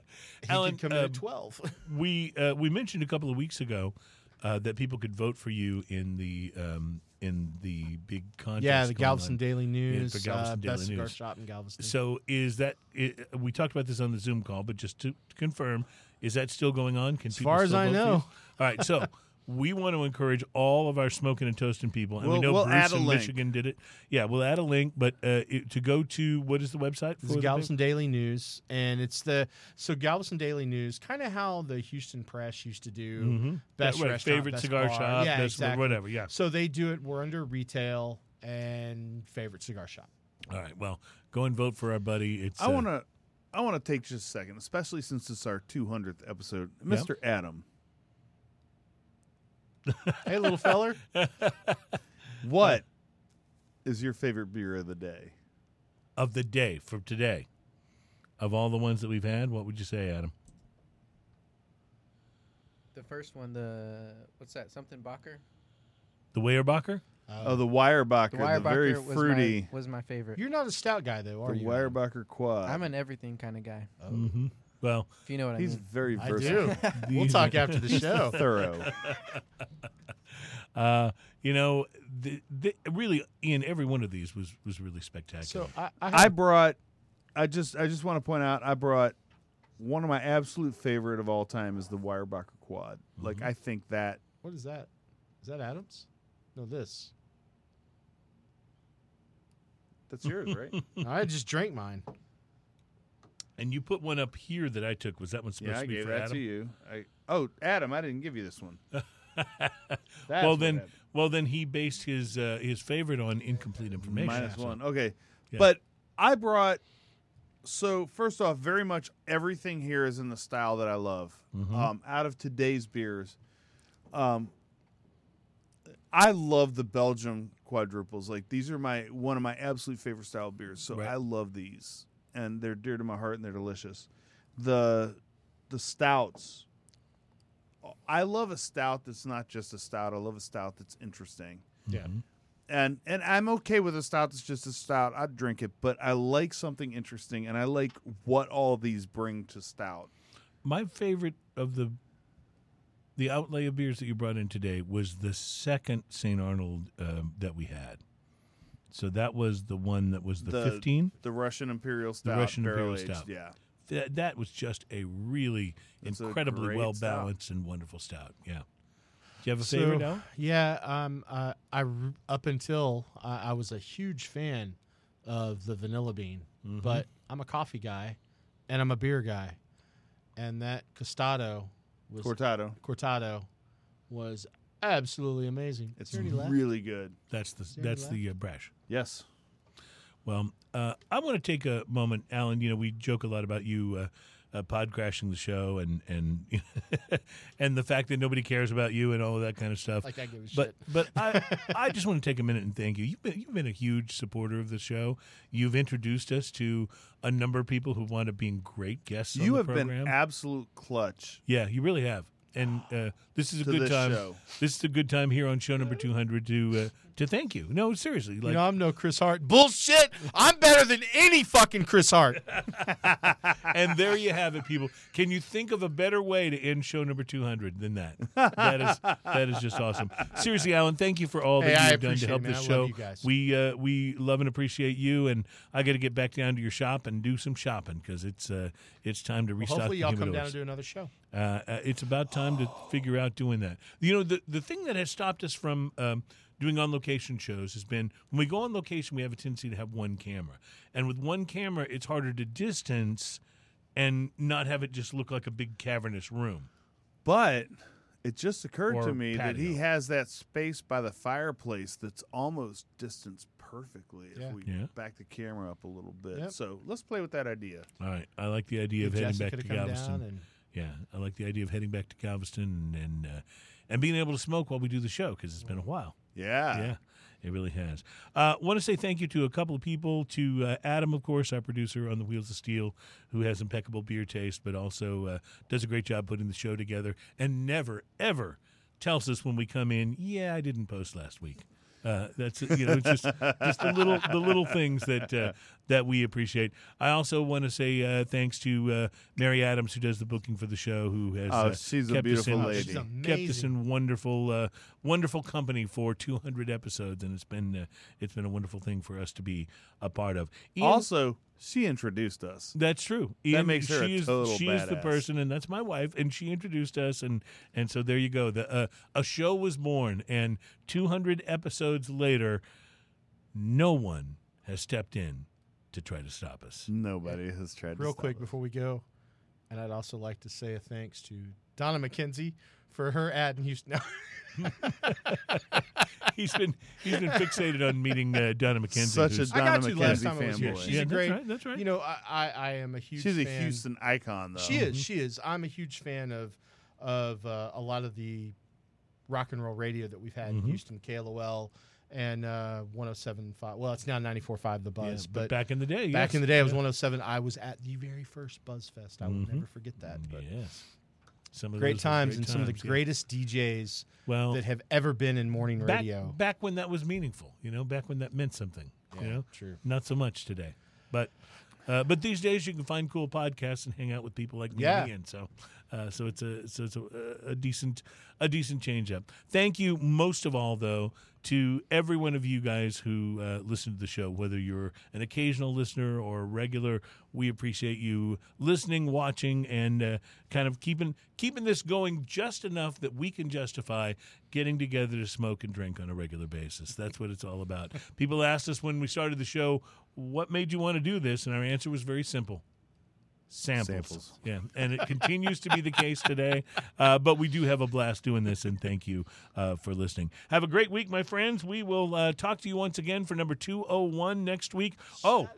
Alan, can come in um, at twelve. we uh, we mentioned a couple of weeks ago uh, that people could vote for you in the um, in the big contest. yeah, the Galveston. Daily News, for Galveston uh, Daily best cigar News. shop in Galveston. So is that it, we talked about this on the Zoom call, but just to confirm, is that still going on? Can As far as I vote for you? know. All right, so we want to encourage all of our smoking and toasting people, and we We'll- know we'll Bruce in link. Michigan did it. Yeah, we'll add a link, but uh, it, to go to what is the website for It's the the Galveston Daily News, and it's the so Galveston Daily News, kind of how the Houston Press used to do Mhm. best right, restaurant, favorite best cigar bar. shop, yeah, best exactly. whatever. Yeah. So they do it. We're under retail and favorite cigar shop. All right. Well, go and vote for our buddy. It's I uh, want to." I want to take just a second, especially since it's our 200th episode. Mr. Adam, Hey, little feller, what is your favorite beer of the day? of the day from today. Of all the ones that we've had, what would you say, Adam? The first one, the what's that? Something Bacher. The Weyerbacher? Oh, the Weyerbacher, The the, very was fruity, my, was my favorite. you're not a stout guy though, are the you? The Weyerbacher Quad. I'm an everything kind of guy. Oh, Mm-hmm. Well, If you know what I He's mean. very I versatile, do. we'll talk after the show. thorough. Uh, you know, the, the, really, Ian, every one of these was was really spectacular. So I, I, I brought. I just. I just want to point out. I brought one of my absolute favorite of all time is the Weyerbacher Quad. Like I think that what is that? Is that Adams? No, this. that's yours, right? I just drank mine. And you put one up here that I took. Was that one supposed yeah, I to be gave for that Adam? to you. I, oh, Adam, I didn't give you this one. Well then, happened. well then, he based his uh, his favorite on incomplete information. minus So- one. Okay, Yeah. but I brought. So first off, very much everything here is in the style that I love. Mm-hmm. Um, out of today's beers, um, I love the Belgium quadrupels. Like these are my one of my absolute favorite style beers. So Right. I love these, and they're dear to my heart, and they're delicious. The the stouts. I love a stout that's not just a stout. I love a stout that's interesting. Yeah. Mhm. and and I'm okay with a stout that's just a stout. I'd drink it, but I like something interesting, and I like what all these bring to stout. My favorite of the the outlay of beers that you brought in today was the second St. Arnold um, that we had. So that was the one that was the, The- 15. The Russian Imperial Stout, The Russian Imperial aged, Stout. yeah. That, that was just a really It's a incredibly great well stout. balanced and wonderful stout. Yeah. Do you have a So, favorite now? Yeah, um, uh, I r- up until uh, I was a huge fan of the vanilla bean, Mm-hmm. but I'm a coffee guy, and I'm a beer guy, and that Costado was Cortado. Cortado was absolutely amazing. It's Is left? really good. That's the there any that's the uh, brash. Yes. Well, uh, I want to take a moment, Alan. You know, we joke a lot about you uh, uh, pod crashing the show and and and the fact that nobody cares about you and all of that kind of stuff. Like I give a but shit. but I I just want to take a minute and thank you. You've been you've been a huge supporter of the show. You've introduced us to a number of people who wound up being great guests. on You the have program. been absolute clutch yeah, you really have. And uh, this is a good this time. show. This is a good time here on show number two hundred to uh, to thank you. No, seriously, like you know, I'm no Chris Hart. Bullshit! I'm better than any fucking Chris Hart. and there you have it, people. Can you think of a better way to end show number 200 than that? That is that is just awesome. Seriously, Alan, thank you for all that Hey, you've done to help it, this show. love you guys. We uh, we love and appreciate you, and I got to get back down to your shop and do some shopping because it's uh, it's time to restock Hopefully, the y'all come down and do another show. Uh, uh, it's about time to figure out doing that. You know, the the thing that has stopped us from um, doing on location shows has been when we go on location, we have a tendency to have one camera, and with one camera, it's harder to distance and not have it just look like a big cavernous room. But it just occurred Or to me that he has that space by the fireplace that's almost distance perfectly if Yeah. we Yeah. back the camera up a little bit. Yep. So let's play with that idea. All right, I like the idea of heading Jesse back to Galveston. and Yeah, I like the idea of heading back to Galveston and and, uh, and being able to smoke while we do the show because it's been a while. Yeah. Yeah, it really has. Uh, want to say thank you to a couple of people. To uh, Adam, of course, our producer on the Wheels of Steel, who has impeccable beer taste, but also uh, does a great job putting the show together, and never ever tells us when we come in, "Yeah, I didn't post last week." Uh, that's you know just just the little the little things that uh, that we appreciate. I also want to say uh, thanks to uh, Mary Adams who does the booking for the show, who has Oh, uh, she's a kept us beautiful in, lady. She's kept us in wonderful uh, wonderful company for 200 episodes, and it's been uh, it's been a wonderful thing for us to be a part of. Ian, Also, she introduced us. that's true. Ian, makes her a she is, total She is the person, and that's my wife, and she introduced us, and and so there you go. The uh, a show was born, and 200 episodes later, no one has stepped in to try to stop us. Nobody has tried to real stop quick us. before we go, and I'd also like to say a thanks to Donna McKenzie for her ad in Houston. No, he's been he's been fixated on meeting uh, Donna McKenzie. Such a who's- I got Donna to last McKenzie time I was here. fanboy. She's Yeah, a that's great. right, that's right. You know, I, I, I am a huge. She's a fan. Houston icon, though. She is. She is. I'm a huge fan of of uh, a lot of the rock and roll radio that we've had in Houston, KLOL and uh, 107.5. Well, it's now 94.5 The Yeah, Buzz, but, but, back in the day, back yes. in the day, I was Yeah. 107. I was at the very first Buzz Fest. I will Mhm. never forget that. But Yes. Some of great times great and some of the yeah. greatest DJs well that have ever been in morning back, radio. back when that was meaningful, you know, back when that meant something. you know, true. not so much today, but uh, but these days you can find cool podcasts and hang out with people like me Yeah. and So uh, so it's a so it's a, a decent a decent change up. Thank you most of all though to every one of you guys who uh, listen to the show, whether you're an occasional listener or a regular. We appreciate you listening, watching, and uh, kind of keeping keeping this going just enough that we can justify getting together to smoke and drink on a regular basis. That's what it's all about. People asked us when we started the show, "What made you want to do this?" And our answer was very simple. Samples. Samples. Yeah, and it continues to be the case today. Uh, but we do have a blast doing this, and thank you uh, for listening. Have a great week, my friends. We will uh, talk to you once again for number 201 next week. Oh,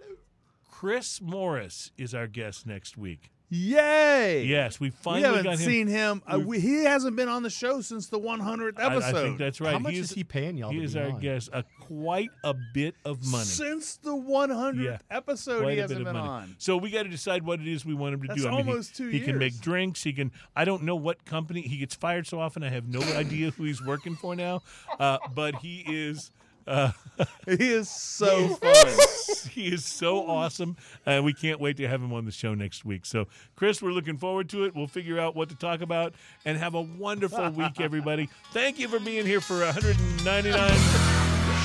Chris Morris is our guest next week. Yay! Yes, we finally We finally haven't got him. seen him. Uh, We've- he hasn't been on the show since the 100th I- episode. I, think that's right. How much he is is, he paying y'all? he to is be our on? guest. A quite a bit of money. Since the 100th Yeah. episode, Quite he a hasn't of been money. on. So we got to decide what it is we want him to That's do. I mean, he- almost two he, can make drinks. He can. I don't know what company he gets fired so often. I have no idea who he's working for now. Uh, but he is. Uh, He is so fun. he is so awesome. Uh, we can't wait to have him on the show next week. So, Chris, we're looking forward to it. We'll figure out what to talk about and have a wonderful week, everybody. Thank you for being here for 199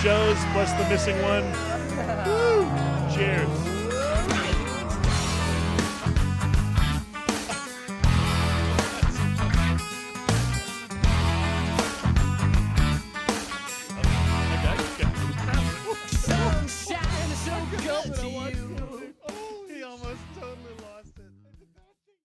shows plus the missing one. Woo! Cheers.